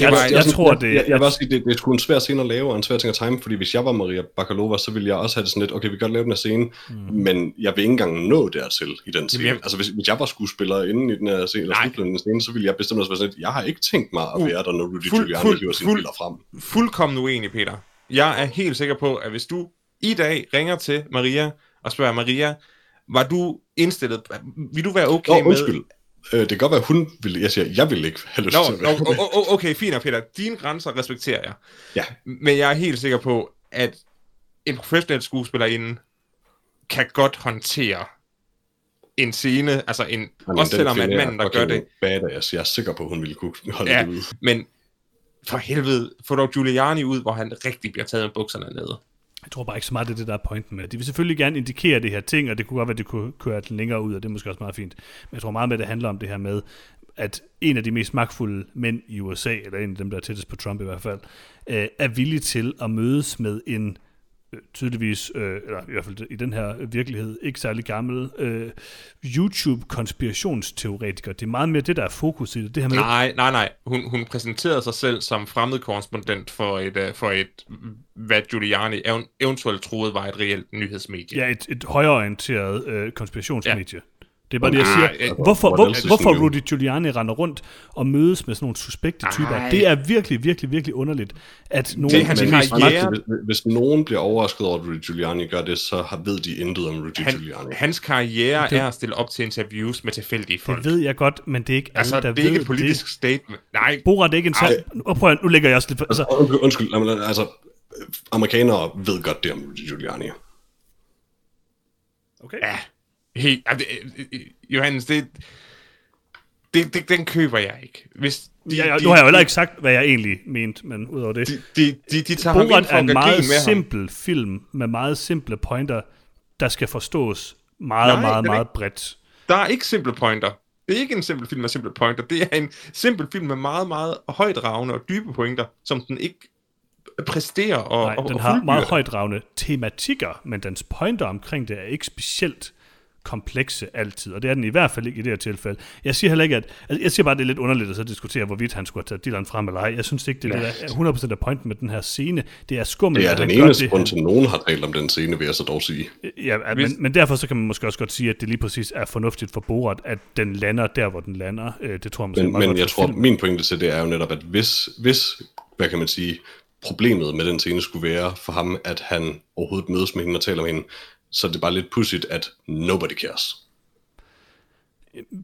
Jeg-
var,
jeg
jeg,
tror, det-
Jeg, jeg vil også sige, det, det er sgu en svær scene at lave, og en svær ting at time, fordi hvis jeg var Maria Bakalova, så ville jeg også have det sådan lidt, okay, vi kan godt lave den her scene, mm. men jeg vil ikke engang nå dertil i den scene.
jeg-
altså hvis, hvis jeg var skuespiller inden i den her scene, eller slutningen af scene, så ville jeg bestemt også være sådan lidt, jeg har ikke tænkt mig at
Uh,
være der, når Rudy
fuld-
Giuliani
fuld-
hiver sine
fuld-
frem.
fuldkommen uenig, Peter. Jeg er helt sikker på, at hvis du i dag ringer til Maria og spørger Maria, var du indstillet, vil du være okay
Nå,
med...
Øh, det kan godt være, hun ville, jeg siger, jeg vil ikke have lyst
Nå,
til at være
no, o- o- okay, fint nok, Peter. Dine grænser respekterer jeg.
Ja.
Men jeg er helt sikker på, at en professionel skuespillerinde kan godt håndtere en scene, altså en,
Jamen,
også selvom at manden, der gør det,
Badass. Jeg er sikker på, at hun ville kunne holde
Ja.
det ud.
men for helvede, få dog Giuliani ud, hvor han rigtig bliver taget med bukserne nede.
Jeg tror bare ikke så meget, det er det, der er pointen med det. De vil selvfølgelig gerne indikere det her ting, og det kunne godt være, at det kunne køre den længere ud, og det er måske også meget fint. Men jeg tror meget med, at det handler om det her med, at en af de mest magtfulde mænd i USA, eller en af dem, der er tættest på Trump i hvert fald, øh, er villig til at mødes med en øh, tydeligvis, øh, eller i hvert fald i den her virkelighed, ikke særlig gammel øh, YouTube-konspirationsteoretiker. Det er meget mere det, der er fokus i det. Det her med,
Nej, nej, nej. Hun, hun præsenterede sig selv som fremmed korrespondent for et, uh, for et hvad Giuliani ev- eventuelt troede var et reelt nyhedsmedie.
ja, et, et højreorienteret øh, konspirationsmedie. Det er bare det, jeg
Nej,
siger. Hvorfor, hvor, hvorfor? Rudy Giuliani render rundt og mødes med sådan nogle suspekte typer,
Ej.
det er virkelig, virkelig, virkelig underligt, at nogle
Det er hans karriere.
hvis, hvis nogen bliver overrasket over, at Rudy Giuliani gør det, så har, ved de intet om Rudy
Han,
Giuliani.
hans karriere
Det-
er at stille op til interviews med tilfældige folk.
Det ved jeg godt, men det er ikke alle,
altså,
der
det er ikke
ved
et politisk
det.
statement. Nej,
Borat er ikke en sand... Og prøv at, nu lægger jeg også lidt...
Altså,
Altså,
undskyld, undskyld lad mig- altså, amerikanere ved godt det om Rudy Giuliani.
okay.
ja. Helt, altså, Johannes, det, det, det, den køber jeg ikke. Hvis de,
Ja, ja, nu har jeg jo heller ikke sagt, hvad jeg egentlig mente, men udover det.
De, de, de, de tager
Borat er en meget
med ham.
simpel film med meget simple pointer, der skal forstås meget,
Nej,
meget, meget bredt.
Der er ikke simple pointer. Det er ikke en simpel film med simple pointer. Det er en simpel film med meget, meget højdragende og dybe pointer, som den ikke præsterer og,
Nej,
og,
den
og
har meget højdragende tematikker, men dens pointer omkring det er ikke specielt komplekse altid, og det er den i hvert fald ikke i det her tilfælde. Jeg siger heller ikke, at... Altså, jeg siger bare, at det er lidt underligt at så diskutere, hvorvidt han skulle have taget Dylan frem eller ej. Jeg synes ikke, det er det, der er 100% af pointen med den her scene. Det er skummelt,
Det er den eneste grund at nogen har talt om den scene, vil jeg så dog sige.
Ja, at-
Hvis-
men, men derfor så kan man måske også godt sige, at det lige præcis er fornuftigt for Borat, at den lander der, hvor den lander. Øh, Det tror jeg måske
Men,
meget
men
godt
jeg tror,
filmen.
min pointe til det er jo netop, at hvis, hvis, hvad kan man sige, problemet med den scene skulle være for ham, at han overhovedet mødes med hende og taler med hende, så er det bare lidt pudsigt, at nobody cares.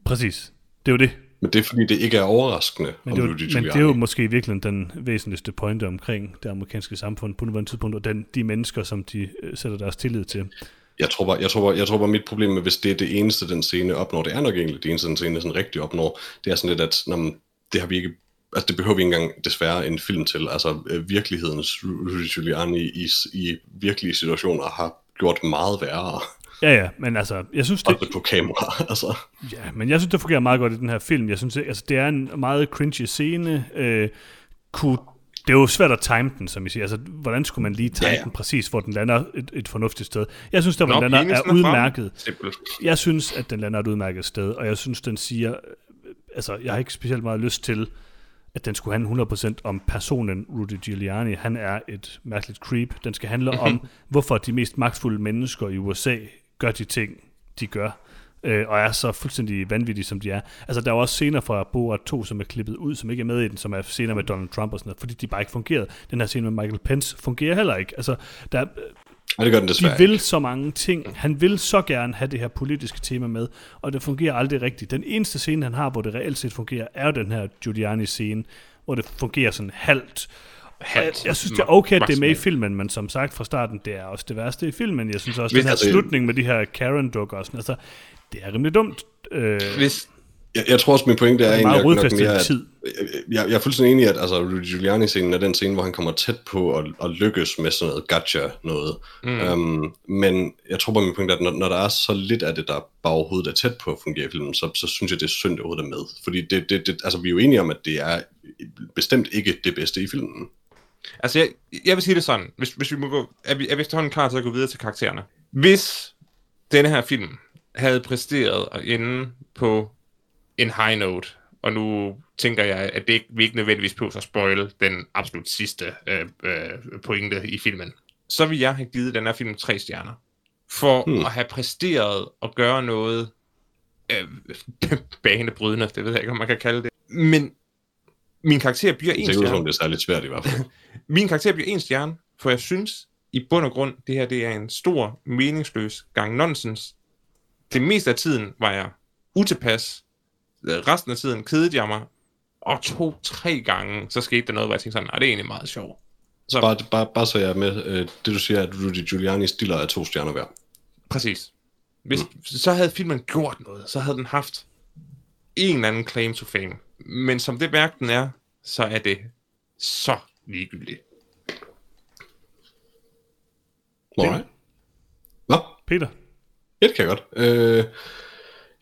Præcis. Det er jo det.
Men det er fordi, det ikke er overraskende
Men
om
det, er, jo- men det er jo måske i virkeligheden den væsentligste pointe omkring det amerikanske samfund på nuværende tidspunkt, og den, de mennesker, som de øh, sætter deres tillid til.
Jeg tror, bare, jeg, tror bare, jeg tror bare, mit problem med, hvis det er det eneste, den scene opnår, det er nok egentlig det eneste, den scene sådan rigtig opnår, det er sådan lidt, at når man, det har vi ikke, altså det behøver vi ikke engang desværre en film til. Altså øh, virkelighedens Rudy Giuliani i, i virkelige situationer har gjort meget værre.
Ja, ja, men altså, jeg synes, det,
Også på kamera, altså.
ja, men jeg synes, det fungerer meget godt i den her film. Jeg synes, altså, det er en meget cringy scene. Øh, kunne, det er jo svært at time den, som I siger. Altså, hvordan skulle man lige time
Ja,
ja, den præcis, hvor den lander et, et fornuftigt sted? Jeg synes, der, hvor
Nå,
den lander, er udmærket.
Simpelt.
Jeg synes, at den lander et udmærket sted, og jeg synes, den siger, altså, jeg har ikke specielt meget lyst til, at den skulle handle 100% om personen Rudy Giuliani. Han er et mærkeligt creep. Den skal handle om, hvorfor de mest magtfulde mennesker i USA gør de ting, de gør, øh, og er så fuldstændig vanvittige, som de er. Altså, der er også scener fra Borat 2, som er klippet ud, som ikke er med i den, som er scener med Donald Trump og sådan noget, fordi de bare ikke fungerede. Den her scene med Michael Pence fungerer heller ikke. Altså, der,
Nej, det gør den
de
desværre
vil
ikke.
så mange ting. Han vil så gerne have det her politiske tema med, og det fungerer aldrig rigtigt. Den eneste scene, han har, hvor det reelt set fungerer, er jo den her Giuliani-scene, hvor det fungerer sådan halvt.
Halvt.
Jeg, jeg synes, det er okay, at det er med i filmen, men som sagt fra starten, det er også det værste i filmen. Jeg synes også,
Hvis-
den her
altså-
slutning med de her Karen-dukker og sådan, altså, det er rimelig dumt. Øh,
Hvis,
Jeg, jeg tror også, min pointe er
er
egentlig
meget
nok mere, at
tid.
jeg, jeg er fuldstændig enig i, at altså, Rudy Giuliani-scenen er den scene, hvor han kommer tæt på at, at lykkes med sådan noget gotcha noget. Mm. Um, men jeg tror bare, min pointe er, at når, når der er så lidt af det, der bare overhovedet er tæt på at fungere i filmen, så, så synes jeg, det er synd, at det overhovedet er med. Fordi det, det, det, altså, vi er jo enige om, at det er bestemt ikke det bedste i filmen.
altså, jeg, jeg vil sige det sådan. Hvis, hvis vi må gå, er vi, er vi efterhånden klar til at gå videre til karaktererne? Hvis denne her film havde præsteret at ende på en high note, og nu tænker jeg, at det ikke, vi ikke nødvendigvis på at spoil den absolut sidste øh, øh, pointe i filmen, så vil jeg have givet den her film tre stjerner. For
Hmm.
at have præsteret at gøre noget øh, banebrydende, det ved jeg ikke, om man kan kalde det. Men min karakter bliver en
Det som,
stjerne.
om det er særligt svært i hvert fald.
Min karakter bliver en stjerne, for jeg synes i bund og grund, det her det er en stor, meningsløs gang nonsens. Det meste af tiden var jeg utilpas. Øh, Resten af tiden kedede jeg mig. Og to-tre gange, så skete der noget, hvor jeg tænkte sådan, nej, det er egentlig meget sjovt. Så
Bare, bare, bare så jeg er med, øh, det du siger, at Rudy Giuliani stiller er to stjerner hver.
præcis. Hvis, Så havde filmen gjort noget, så havde den haft en eller anden claim to fame. Men som det værk den er, så er det så ligegyldigt.
Alright. Hvad?
Peter?
Ja, det kan jeg godt. Øh,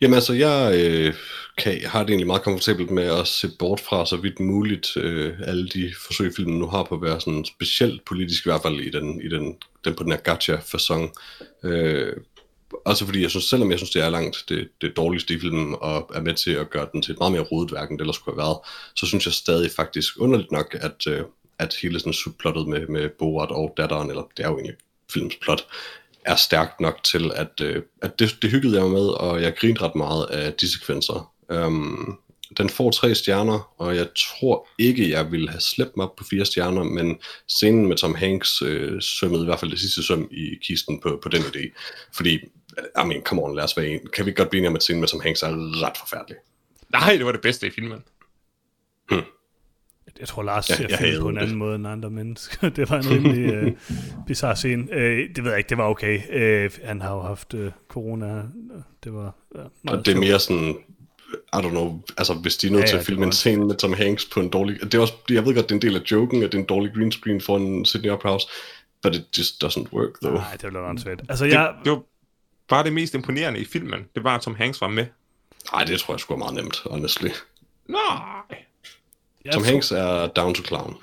jamen altså, jeg øh, kan, har det egentlig meget komfortabelt med at se bort fra så vidt muligt øh, alle de forsøg, filmen nu har på at være sådan specielt politisk, i hvert fald i den, i den, den på den her gacha-fasong. Øh, også fordi jeg synes, selvom jeg synes, det er langt det, det dårligste i filmen, og er med til at gøre den til et meget mere rodet værk, end det ellers skulle have været, så synes jeg stadig faktisk underligt nok, at, øh, at hele sådan subplottet med, med Borat og datteren, eller det er jo egentlig filmens plot, er stærkt nok til, at, øh, at det, det hyggede jeg mig med, og jeg grinede ret meget af de sekvenser. Um, den får tre stjerner, og jeg tror ikke, jeg ville have slæbt mig op på fire stjerner, men scenen med Tom Hanks øh, sømmede i hvert fald det sidste søm i kisten på, på den idé. Fordi, I mean, come on, lad os være en. Kan vi godt blive enige om, at scenen med Tom Hanks er ret forfærdelig?
Nej, det var det bedste i filmen.
Jeg tror, Lars
Ja,
ser
jeg
film på en
det.
anden måde end andre mennesker. det var en rimelig øh, bizarre scene. Øh, det ved jeg ikke, det var okay. Øh, han har jo haft øh, corona. Det var ja, meget
Og det er mere sådan, I don't know, altså hvis de er nødt
Ja,
til
ja,
at
det
filme en scene med Tom Hanks på en dårlig... Det er også, jeg ved godt, det er en del af joken, at det er en dårlig green screen for en Sydney Opera House, but it just doesn't work, though.
Nej, det lidt åndssvagt. Altså,
Det,
jeg,
det var bare det mest imponerende i filmen. Det var, at Tom Hanks var med.
Nej, det tror jeg sgu er meget nemt, honestly.
Nej.
Jeg
Tom
tror-
Hanks er down to clown.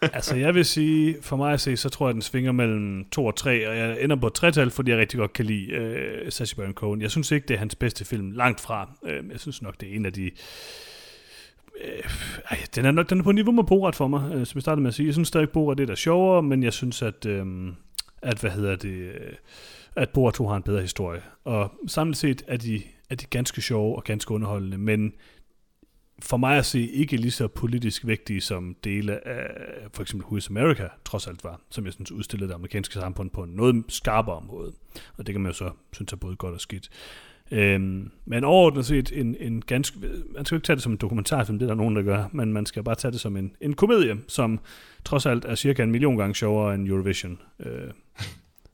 Altså, jeg vil sige, for mig at se, så tror jeg, den svinger mellem 2 og 3, og jeg ender på et tretal, fordi jeg rigtig godt kan lide øh, Sacha Baron Cohen. Jeg synes ikke, det er hans bedste film, langt fra. Øh, jeg synes nok, det er en af de... Øh, ej, den, er nok, den er på niveau med Borat for mig, øh, som jeg startede med at sige. Jeg synes stadig, Borat det er der sjovere, men jeg synes, at, øh, at hvad hedder det, øh, at Borat 2 har en bedre historie. Og samlet set er de, er de ganske sjove og ganske underholdende, men for mig at se ikke lige så politisk vigtige som dele af for eksempel Who is America trods alt var, som jeg synes udstillede det amerikanske samfund på en noget skarpere måde. Og det kan man jo så synes er både godt og skidt. Øhm, men overordnet set en, en ganske... Man skal jo ikke tage det som en dokumentarfilm, det er der nogen, der gør, men man skal bare tage det som en, en komedie, som trods alt er cirka en million gange sjovere end Eurovision. Øh,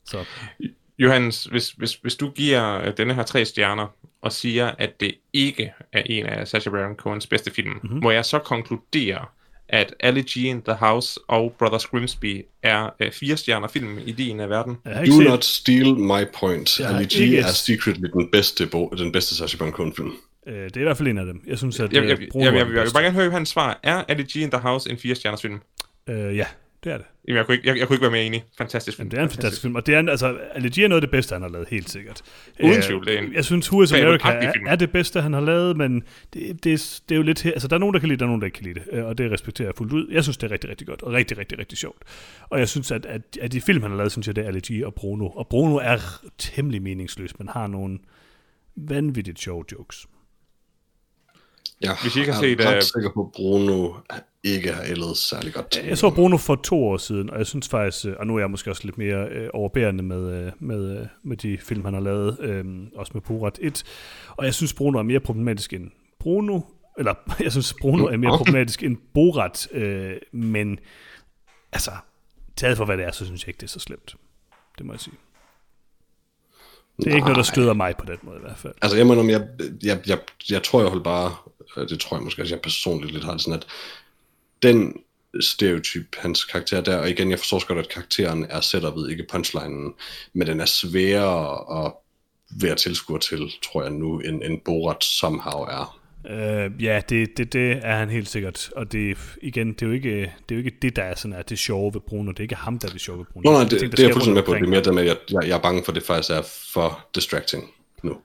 så
Johannes, hvis, hvis, hvis du giver øh, denne her tre stjerner, og siger, at det ikke er en af Sacha Baron Cohens bedste film, mm-hmm. må jeg så konkludere, at Ali G in the House og Brothers Grimsby er øh, fire stjerner film i din af verden?
har ikke
Do
set,
not steal my point.
Jeg
Ali G
ikke-
er secretly den bedste, bo, den bedste Sacha Baron Cohen film.
øh, det er i hvert fald en af dem. Jeg synes, at
Jeg,
øh,
jeg, jeg, jeg,
er
jeg, jeg vil bare gerne høre hans svar. Er Ali G in the House en fire stjerners film?
Øh, ja, det er det.
Jamen, jeg kunne ikke, jeg, jeg kunne ikke være mere enig. Fantastisk film.
Men det er en fantastisk film, og det er, altså, G er noget af det bedste, han har lavet, helt sikkert.
Uden
Øh,
tvivl, det er en
Jeg synes, Who is America er, er det bedste, han har lavet, men det, det, er- det er jo lidt her, altså der er nogen, der kan lide det, der er nogen, der ikke kan lide det, øh, og det respekterer jeg fuldt ud. Jeg synes, det er rigtig, rigtig godt, og rigtig, rigtig, rigtig sjovt. Og jeg synes, at, at, at de film, han har lavet, synes jeg, det er G og Bruno. Og Bruno er temmelig meningsløs, men har nogle vanvittigt sjove jokes.
Ja,
Hvis I ikke har
jeg
set,
er ret
øh,
sikker på, at Bruno ikke har ældet særlig godt.
Jeg så Bruno for to år siden, og jeg synes faktisk, øh, og nu er jeg måske også lidt mere øh, overbærende med, øh, med, øh, med de film, han har lavet, øh, også med Borat 1, og jeg synes, Bruno er mere problematisk end Bruno, eller jeg synes, Bruno er mere problematisk end Borat, øh, men altså, taget for hvad det er, så synes jeg ikke, det er så slemt. Det må jeg sige. Det er ikke noget, der
Nej.
støder mig på den måde i hvert fald.
Altså, jeg mener, jeg, jeg, jeg, jeg tror, jeg holder bare, det tror jeg måske også, jeg personligt lidt har det sådan, at den stereotyp, hans karakter der, og igen, jeg forstår godt, at karakteren er setupet, ikke punchlinen, men den er sværere at være tilskuer til, tror jeg nu, end, end Borat somehow er.
Øh, ja, det, det, det er han helt sikkert. Og det, igen, det er, jo ikke, det er jo ikke det, der er sådan, at det sjove ved Bruno. Det er ikke ham, der er det sjove ved Bruno.
Nå, nej, det,
der
det er jeg fuldstændig med på. Det er mere det med, at jeg, jeg, jeg er bange for, at det faktisk er for distracting nu.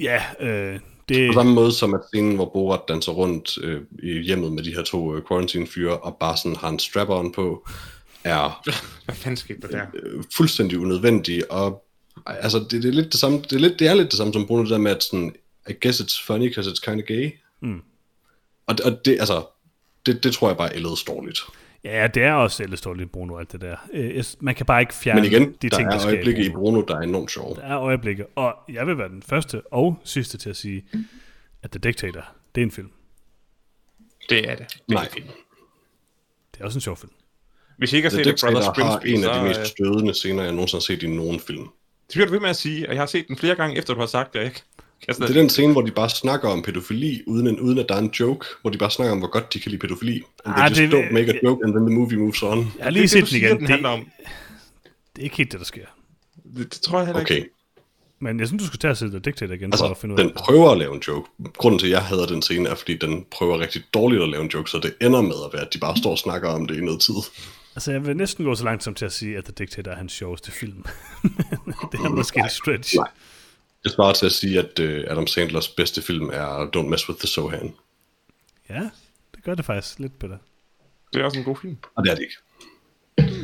Ja, øh, det,
På samme måde som at scenen, hvor Borat danser rundt øh, i hjemmet med de her to øh, quarantine-fyre, og bare sådan har en strap-on på, er
Hvad fanden skete der
øh, fuldstændig unødvendig, og altså, det, det, er lidt det samme, det, er lidt, det er lidt det samme som Bruno, det der med, at sådan, I guess it's funny, because it's kind of gay.
Mm.
Og, og det, altså, det, det tror jeg bare er dårligt.
Ja, det er også selvståeligt Bruno, alt det der. Øh, man kan bare ikke fjerne
Men igen,
de
der
ting, der
er øjeblikke i
Bruno.
Der er enormt sjove.
Der er øjeblikke, og jeg vil være den første og sidste til at sige, at The Dictator, det er en film.
Det er det. det er
Nej,
en film.
Det er også en sjov film.
Hvis I ikke har
The
set The Brothers
Dictator har
Grimsby,
en af de mest
øh,
stødende scener, jeg nogensinde har set i nogen film.
det bliver du ved med at sige, og jeg har set den flere gange, efter du har sagt det, ikke?
Det er den scene, hvor de bare snakker om pædofili, uden, en, uden at der er en joke, hvor de bare snakker om, hvor godt de kan lide pædofili. And they
Ah,
just
det-
don't make a joke, and then the movie moves on.
Jeg har lige set den igen.
den
Det,
handler om.
det er ikke helt det, der sker.
Det, det tror jeg heller ikke.
Okay,
Men jeg synes, du skal tage og se The Dictator igen, for at
altså,
finde ud af
den prøver at lave en joke. Grunden til, at jeg hader den scene, er, fordi den prøver rigtig dårligt at lave en joke, så det ender med at være, at de bare står og snakker om det i noget tid.
Altså, jeg vil næsten gå så langt som til at sige, at The Dictator er hans sjoveste film. det er måske en stretch.
Nej. Jeg svarer til at sige, at uh, Adam Sandlers bedste film er Don't Mess With The Sohan.
Ja, det gør det faktisk lidt bedre.
Det er også en god film.
Og det er det ikke.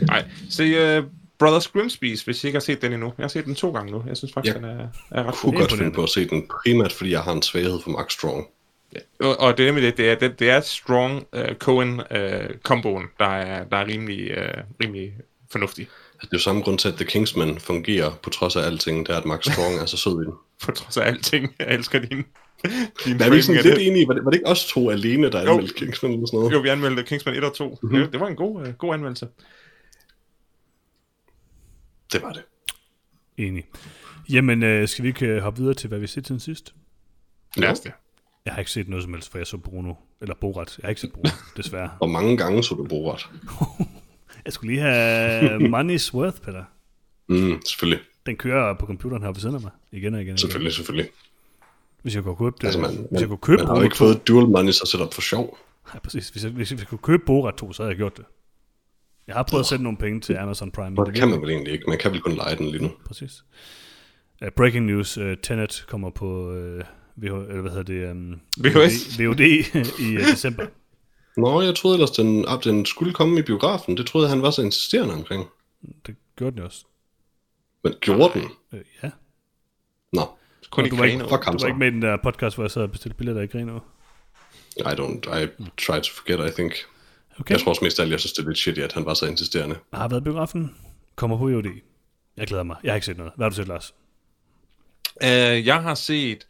Nej, se uh, Brothers Grimsby, hvis I ikke har set den endnu. Jeg har set den to gange nu. Jeg synes faktisk,
Ja.
den er, er ret
Jeg
god.
kunne godt finde på at se den, primært fordi jeg har en svaghed for Mark Strong.
Og, og det er med det, det er, det, det er strong uh, Cohen uh, komboen, der er, der er rimelig, uh, rimelig fornuftig.
Det er jo samme grund til, at The Kingsman fungerer på trods af alting, det er, at Mark Strong er så sød i den.
På trods af alting. Jeg elsker din, din
Er vi sådan lidt
det.
enige? Var det, var det ikke os to alene, der
Jo.
anmeldte Kingsman eller sådan noget?
Jo, vi anmeldte Kingsman 1 og 2. Mm-hmm. Det, det var en god, uh, god anmeldelse.
Det var det.
Enig. Jamen, øh, skal vi ikke øh, hoppe videre til, hvad vi set siden sidst?
Lad os det.
Jeg har ikke set noget som helst, for jeg så Bruno. Eller Borat. Jeg har ikke set Bruno, desværre.
Hvor mange gange så du Borat?
Jeg skulle lige have Money's Worth, Peter.
Mm, selvfølgelig.
Den kører på computeren her ved siden af mig. Igen og igen og igen.
Selvfølgelig, selvfølgelig.
Hvis jeg kunne købe det.
Altså, man,
hvis
man,
jeg kunne købe
man har jo ikke
2.
fået dual money så sætte op for sjov.
Nej, præcis. Hvis jeg, hvis jeg kunne købe Borat 2, så havde jeg gjort det. Jeg har prøvet at sætte nogle penge til Amazon Prime. men
Det kan man vel egentlig ikke. Man kan vel kun lege den lige nu.
Præcis. Uh, breaking news. Uh, Tenet kommer på uh, VH, eller hvad hedder det? Um,
VHS.
VOD i uh, december.
Nå, jeg troede ellers, den, at den skulle komme i biografen. Det troede jeg, han var så insisterende omkring.
Det gjorde den også.
Men gjorde den?
Uh, ja.
Nå,
Kun i
du var ikke-
fuck ham
Du var ikke med i den der podcast, hvor jeg sad og bestilte billetter i Greno.
I don't, I try to forget, I think.
Okay.
Jeg tror også mest af alt, jeg synes, det er lidt shitty, at han var så insisterende.
Jeg har været i biografen. Kommer på VOD. Jeg glæder mig. Jeg har ikke set noget. Hvad har du set, Lars?
Uh, jeg har set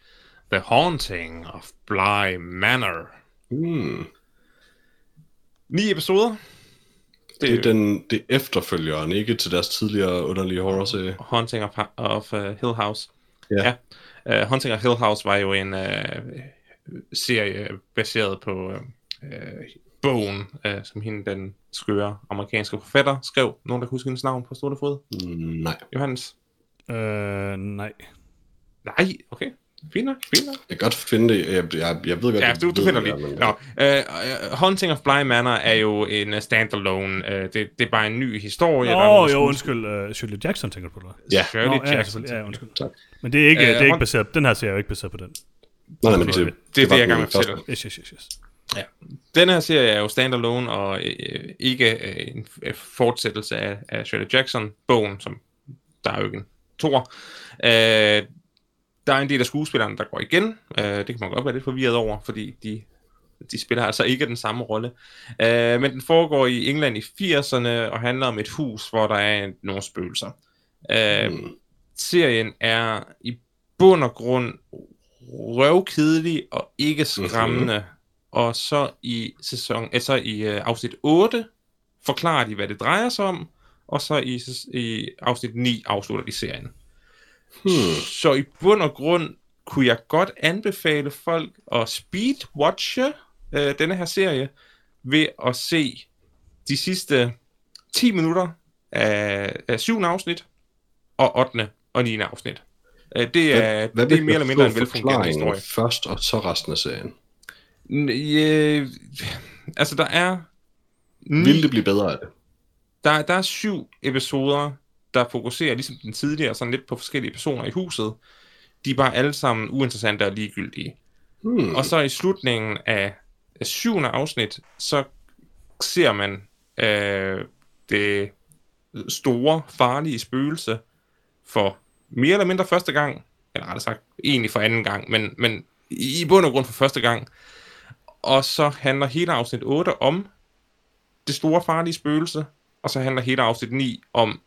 The Haunting of Bly Manor.
Hmm.
Ni episoder.
Det er den, det er efterfølgeren, ikke til deres tidligere underlige horror-serie.
Haunting of, of uh, Hill House.
Ja.
ja. Uh, Haunting of Hill House var jo en uh, serie baseret på uh, bogen, uh, som hende, den skøre amerikanske forfatter, skrev. Nogen, der kan huske hendes navn på stående fod?
Mm, nej.
Johannes?
Øh, nej.
Nej, okay. Fint nok, fint nok.
Jeg kan godt finde det. Jeg, jeg, jeg ved godt,
Ja, du, du finder
det er, men-
Nå, uh, uh, Haunting of Bly Manor er jo en uh, standalone. Uh, det, det er bare en ny historie. Der er
oh, jo, undskyld. Uh, Shirley Jackson tænker du på det?
Ja.
Shirley
Nå, ja,
Jackson.
selvfølgelig. Ja, undskyld.
Tak.
Men det er ikke,
Øh,
det er ikke baseret, den her serie er jo ikke baseret på den.
Nej, men det,
Det er
det,
det, jeg er
den
med at
første.
fortælle.
Yes, yes, yes, yes.
Ja. Den her serie er jo standalone og øh, ikke øh, en f- fortsættelse af, af Shirley Jackson-bogen, som der er jo ikke en tor. Øh, der er en del af skuespillerne, der går igen. Øh, det kan man godt være lidt forvirret over, fordi de, de spiller altså ikke den samme rolle. Øh, men den foregår i England i 80'erne og handler om et hus, hvor der er nogle spøgelser. Øh,
Mm.
serien er i bund og grund røvkedelig og ikke skræmmende. Mm-hmm. Og så i sæson, altså i uh, afsnit 8 forklarer de, hvad det drejer sig om, og så i, i afsnit 9 afslutter de serien.
Hmm.
Så i bund og grund kunne jeg godt anbefale folk at speedwatche øh, denne her serie ved at se de sidste 10 minutter af, af 7. afsnit og 8. og 9. afsnit. Øh, det er,
Hvad
det er mere eller mindre en velfungerende historie.
Først, og så resten af serien.
Øh, altså, der er...
Vil det blive bedre af det?
Der, der er syv episoder, der fokuserer, ligesom den tidligere, sådan lidt på forskellige personer i huset. De er bare alle sammen uinteressante og ligegyldige.
Hmm.
Og så i slutningen af, af syvende afsnit, så ser man øh, det store, farlige spøgelse for mere eller mindre første gang, eller rettere sagt, egentlig for anden gang, men, men i bund og grund for første gang. Og så handler hele afsnit 8 om det store, farlige spøgelse, og så handler hele afsnit 9 om,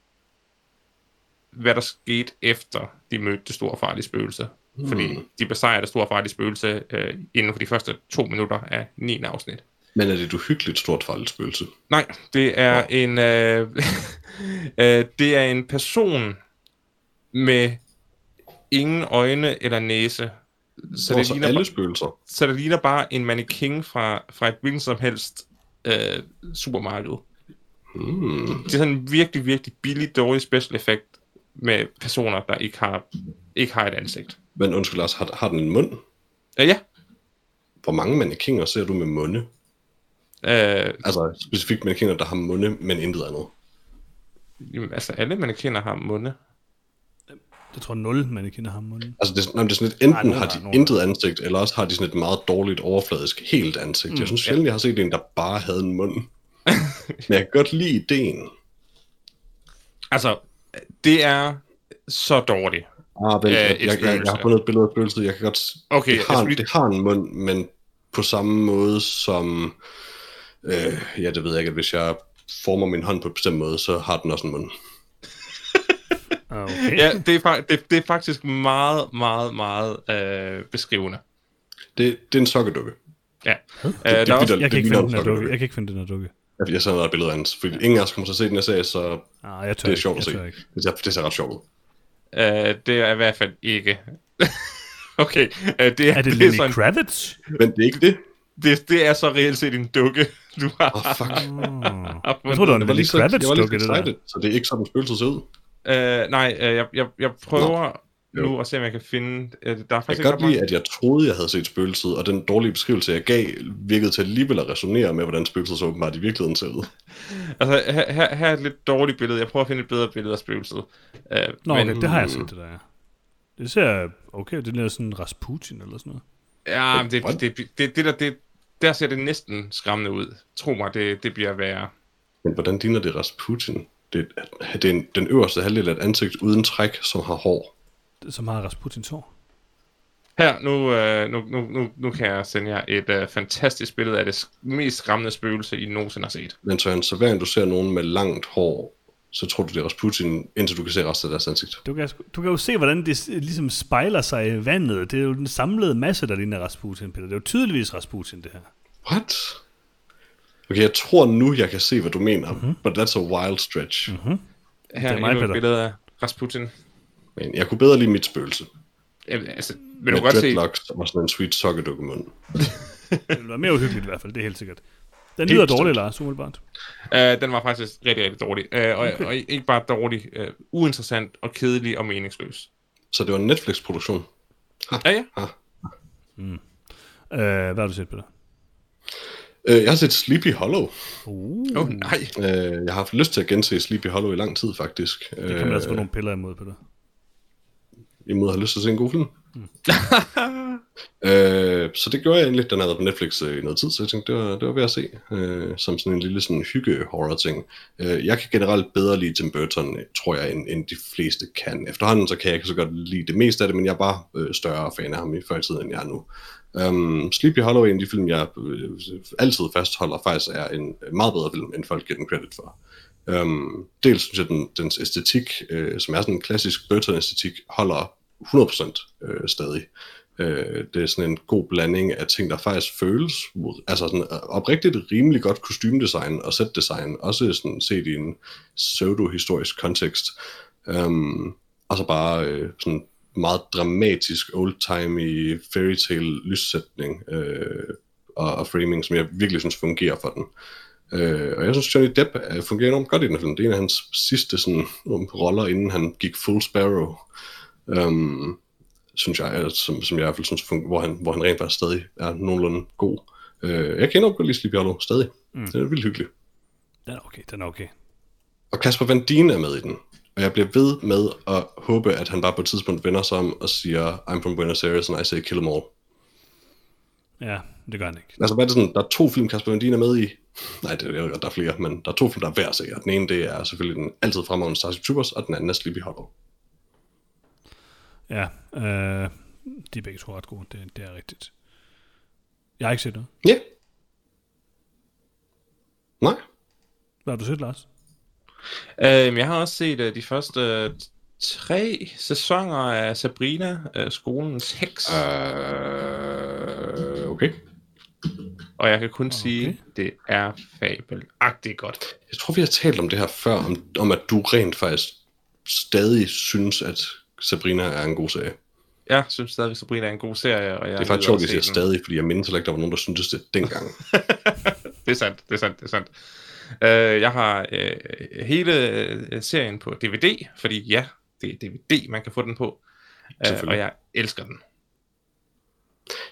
hvad der skete efter de mødte det store, farlige spøgelse.
Hmm.
Fordi de besejrer det store, farlige spøgelse øh, inden for de første to minutter af 9. afsnit.
Men er det et uhyggeligt stort farligt spøgelse?
Nej, det er en øh, øh, det er en person med ingen øjne eller næse. Så det,
så
ligner,
alle
bare,
spøgelser?
så det ligner bare en mannequin fra, fra et hvilket som helst øh, supermarked.
Hmm.
Det er sådan en virkelig, virkelig billig, dårlig special effect med personer, der ikke har, ikke har et ansigt.
Men undskyld, Lars, har, har den en mund?
Øh, ja,
Hvor mange mannekinger ser du med munde?
øh,
Altså specifikt mannekinger, der har munde, men intet andet.
jamen, altså alle mannequiner har munde.
Jeg tror 0 mannequiner har munden.
Altså det, er- nej, det er sådan lidt, enten
nogen
har de
nogen
intet ansigt, eller også har de sådan et meget dårligt overfladisk helt ansigt. Jeg synes sjældent, jeg har set en, der bare havde en mund. Men jeg kan godt lide ideen.
Altså, det er så dårligt.
Ah, vent,
Øh,
jeg, jeg, jeg, jeg har fundet et billede af spøgelset. Jeg kan godt...
Okay,
det, har,
vi-
det har en mund, men på samme måde som... Øh, ja, det ved jeg ikke, at hvis jeg former min hånd på en bestemt måde, så har den også en mund.
Okay.
Ja, det er, det, det er faktisk meget, meget, meget øh, beskrivende.
Det, det er en sokkedukke.
Ja. Øh,
det
er også,
vitterligt-
Jeg kan ikke finde
en
den her dukke. Jeg kan ikke finde den her dukke.
Jeg, jeg sender dig et billede af hans, fordi ingen af os kommer til at se den her serie, så
Ah, jeg tør
det er
ikke.
sjovt at
jeg
se.
tør ikke.
Det ser, det ser ret sjovt ud.
øh, det er i hvert fald ikke. okay, øh, det, er,
Er det
det, er
Lenny
sådan,
Kravitz?
Men det er ikke det.
det, det er så reelt set en dukke, du har.
Åh, oh, fuck.
Oh. Jeg tror, det var en Lenny
lige så, jeg
Kravitz
var lige
dukke,
så
det der.
så det er ikke sådan, spøgelset ser ud.
Øh, nej, øh, jeg, jeg, jeg prøver
Jo.
nu at se, om jeg kan finde... Øh, der er
Jeg
faktisk
kan
ikke
godt lide, at jeg troede, jeg havde set spøgelset, og den dårlige beskrivelse, jeg gav, virkede til alligevel at resonere med, hvordan spøgelset så åbenbart i virkeligheden ser ud.
Altså, her, her, her er et lidt dårligt billede. Jeg prøver at finde et bedre billede af spøgelset. Øh,
Nå,
men,
okay, det har jeg set, det der. ja. Det ser okay, det er sådan Rasputin eller sådan noget.
Ja, men det, det, det, det, der, det, der ser det næsten skræmmende ud. Tro mig, det, det bliver værre.
Men hvordan ligner det Rasputin? Det, det er en, den øverste halvdel af et ansigt uden træk, som har hår.
Som har Rasputins hår.
Her, nu, øh, nu, nu, nu, nu kan jeg sende jer et øh, fantastisk billede af det mest skræmmende spøgelse, I nogensinde har set.
Men så, så hver gang du ser nogen med langt hår, så tror du, det er Rasputin, indtil du kan se resten af deres ansigt.
Du kan, du kan jo se, hvordan det ligesom spejler sig i vandet. Det er jo den samlede masse, der ligner Rasputin, Peter. Det er jo tydeligvis Rasputin, det her.
What? Okay, jeg tror nu, jeg kan se, hvad du mener, mm-hmm. but that's a wild stretch. Mm-hmm.
Her er
er mig,
endnu et billede af Rasputin.
Men jeg kunne bedre lide mit spøgelse.
Jamen, altså, vil du godt se...
dreadlocks og sådan en sweet sokkedukkumund.
Det vil være mere uhyggeligt i hvert fald, det er helt sikkert. Den lyder dårligt, Lars, umiddelbart.
Uh, den var faktisk rigtig, rigtig dårlig. Uh, og, okay. og ikke bare dårlig, uh, uinteressant og kedelig og meningsløs.
Så det var en Netflix-produktion.
Ja, ja.
Uh, hvad har du set, Peter?
Øh, jeg har set Sleepy Hollow.
Uh,
oh, nej.
Øh, jeg har haft lyst til at gense Sleepy Hollow i lang tid, faktisk.
det kan man altså få nogle piller imod, Peter.
Imod at have lyst til at se en god film. øh, så det gjorde jeg egentlig. Den havde på Netflix øh, i noget tid, så jeg tænkte, det var, det var ved at se. Øh, som sådan en lille sådan hygge-horror-ting. Øh, jeg kan generelt bedre lide Tim Burton, øh, tror jeg, end, end de fleste kan. Efterhånden så kan jeg ikke så godt lide det meste af det, men jeg er bare øh, større fan af ham i før i tiden, end jeg er nu. Um, Sleepy Hollow er en af de film, jeg øh, altid fastholder, faktisk er en meget bedre film, end folk giver den credit for. Øhm, dels synes jeg, den, dens æstetik, øh, som er sådan en klassisk Burton-æstetik, holder 100% øh, stadig. Øh, det er sådan en god blanding af ting, der faktisk føles, altså sådan øh, oprigtigt rimelig godt kostymdesign og setdesign, også sådan set i en pseudo-historisk kontekst. Øhm, og så bare øh, sådan meget dramatisk, old-timey fairy tale lyssætning øh, og, og framing, som jeg virkelig synes fungerer for den. Øh, og jeg synes, Johnny Depp øh, fungerer enormt godt i den film. Det er en af hans sidste sådan, um, roller, inden han gik full Sparrow. Um, synes jeg, som, som jeg i hvert fald synes, hvor han, hvor han rent faktisk stadig er nogenlunde god. Øh, jeg enormt godt lide Sleepy Hollow, stadig. Mm. Det er vildt hyggeligt.
Den er okay, den er okay.
Og Kasper Van Dien er med i den. Og jeg bliver ved med at håbe, at han bare på et tidspunkt vender sig om og siger, I'm from Buenos Aires, and I say kill them all.
Ja, det gør han ikke.
Altså, hvad er det sådan, der er to film, Kasper Van Dien er med i. Nej, det er, der er flere, men der er to film, der er værd at se. Og den ene, det er selvfølgelig den altid fremragende Starship Troopers, og den anden er Sleepy Hollow.
Ja, øh, de er begge to ret gode, det, det er rigtigt. Jeg har ikke set noget.
Ja. Yeah. Nej.
Hvad har du set, Lars?
Uh, jeg har også set uh, de første uh, tre sæsoner af Sabrina, uh, skolens heks. Uh.
Okay.
Og jeg kan kun
Okay.
sige, det er fabelagtigt godt.
Jeg tror, vi har talt om det her før, om, om at du rent faktisk stadig synes, at Sabrina er en god serie.
Jeg synes stadig, Sabrina er en god serie. Og jeg
Det er faktisk sjovt,
at
at jeg siger stadig, fordi jeg mindes heller ikke, der var nogen, der syntes det dengang.
det er sandt, det er sandt, det er sandt. Uh, jeg har uh, hele uh, serien på DVD, fordi ja, det er DVD, man kan få den på. Uh,
Selvfølgelig.
og jeg elsker den.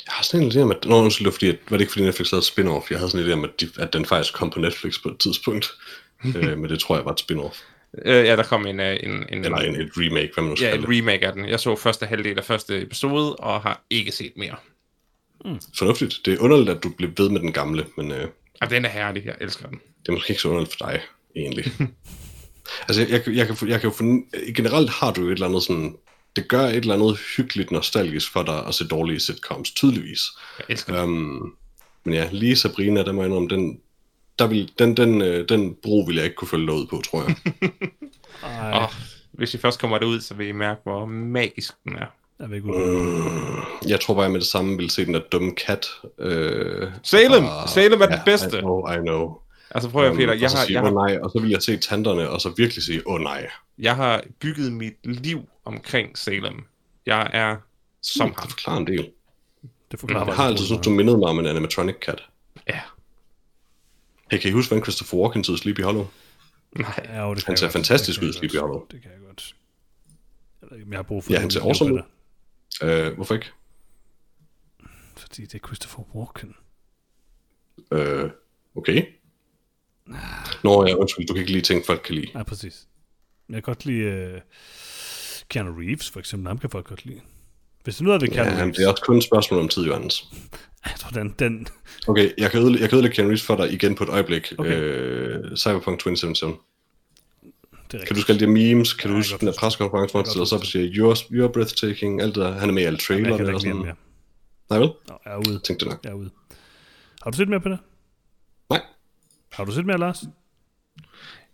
Jeg har sådan en idé om, at... Nå, undskyld, det var, fordi, at, var det ikke fordi Netflix havde et spin-off? Jeg havde sådan en idé om, at, de, at den faktisk kom på Netflix på et tidspunkt. øh, men det tror jeg var et spin-off.
Uh, ja, der kom en, uh, en, en,
Eller en, et remake, hvad man nu skal
ja,
det.
remake af den. Jeg så første halvdel af første episode, og har ikke set mere.
Fornuftigt. Det er underligt, at du blev ved med den gamle, men øh,
Og den er herlig, jeg elsker den.
det er måske ikke så underligt for dig, egentlig. altså, jeg, jeg, jeg, kan, få- jeg kan jo generelt har du jo et eller andet sådan, det gør et eller andet hyggeligt nostalgisk for dig at se dårlige sitcoms, tydeligvis.
Jeg elsker den.
Um, men ja, lige Sabrina, der må jeg indrømme, den, der vil, den, den, øh, den bro vil jeg ikke kunne følge ud på, tror jeg.
Ej,
Og hvis I først kommer derud, så vil I mærke, hvor magisk den er.
jeg ved ikke, hvor
jeg tror bare, jeg med det samme vil se den der dumme kat. Øh,
Salem!
bare-
Salem er den bedste.
I know, I know.
Altså prøv at høre, Peter, jeg
og så
har,
sige,
jeg, har,
nej, og så vil jeg se tanterne, og så virkelig sige, åh nej.
jeg har bygget mit liv omkring Salem. Jeg er som
Det
ham.
forklarer en del.
det forklarer
Jeg har altid synes, du mindede mig om en animatronic kat.
Ja.
Hey, kan I huske, hvordan Christopher Walken til Sleepy Hollow?
Nej.
Ja, jo, det kan
Han ser fantastisk
Det
ud,
jeg
Sleepy. Hollow.
Det kan jeg godt. Jeg ved ikke, om jeg har brug for
Ja,
det
han ser awesome ud. Øh, hvorfor ikke?
Fordi det er Christopher Walken.
Øh, okay. Nå, ja, undskyld, du kan ikke lige tænke, folk kan lide.
Nej, præcis. Jeg kan godt lide uh, Keanu Reeves, for eksempel. Ham kan folk godt lide. Hvis du nu er ved Keanu
Ja,
Reeves,
det er også kun et spørgsmål om tid,
jeg tror, den, den,
Okay, jeg kan ødelægge, jeg kan ødelægge Keanu Reeves for dig igen på et øjeblik.
Okay.
Øh, Cyberpunk 2077.
det er
Kan du huske alle de memes? Kan
Ja,
du huske den der pressekonference, hvor han stiller sig op og siger, you're, you're breathtaking, alt det der. Han er med i alle trailerne og sådan
mere.
Nej vel?
Nå, jeg er ude.
Tænkte det nok.
Jeg er ude. Har du set mere på det? Har du set mere, Lars?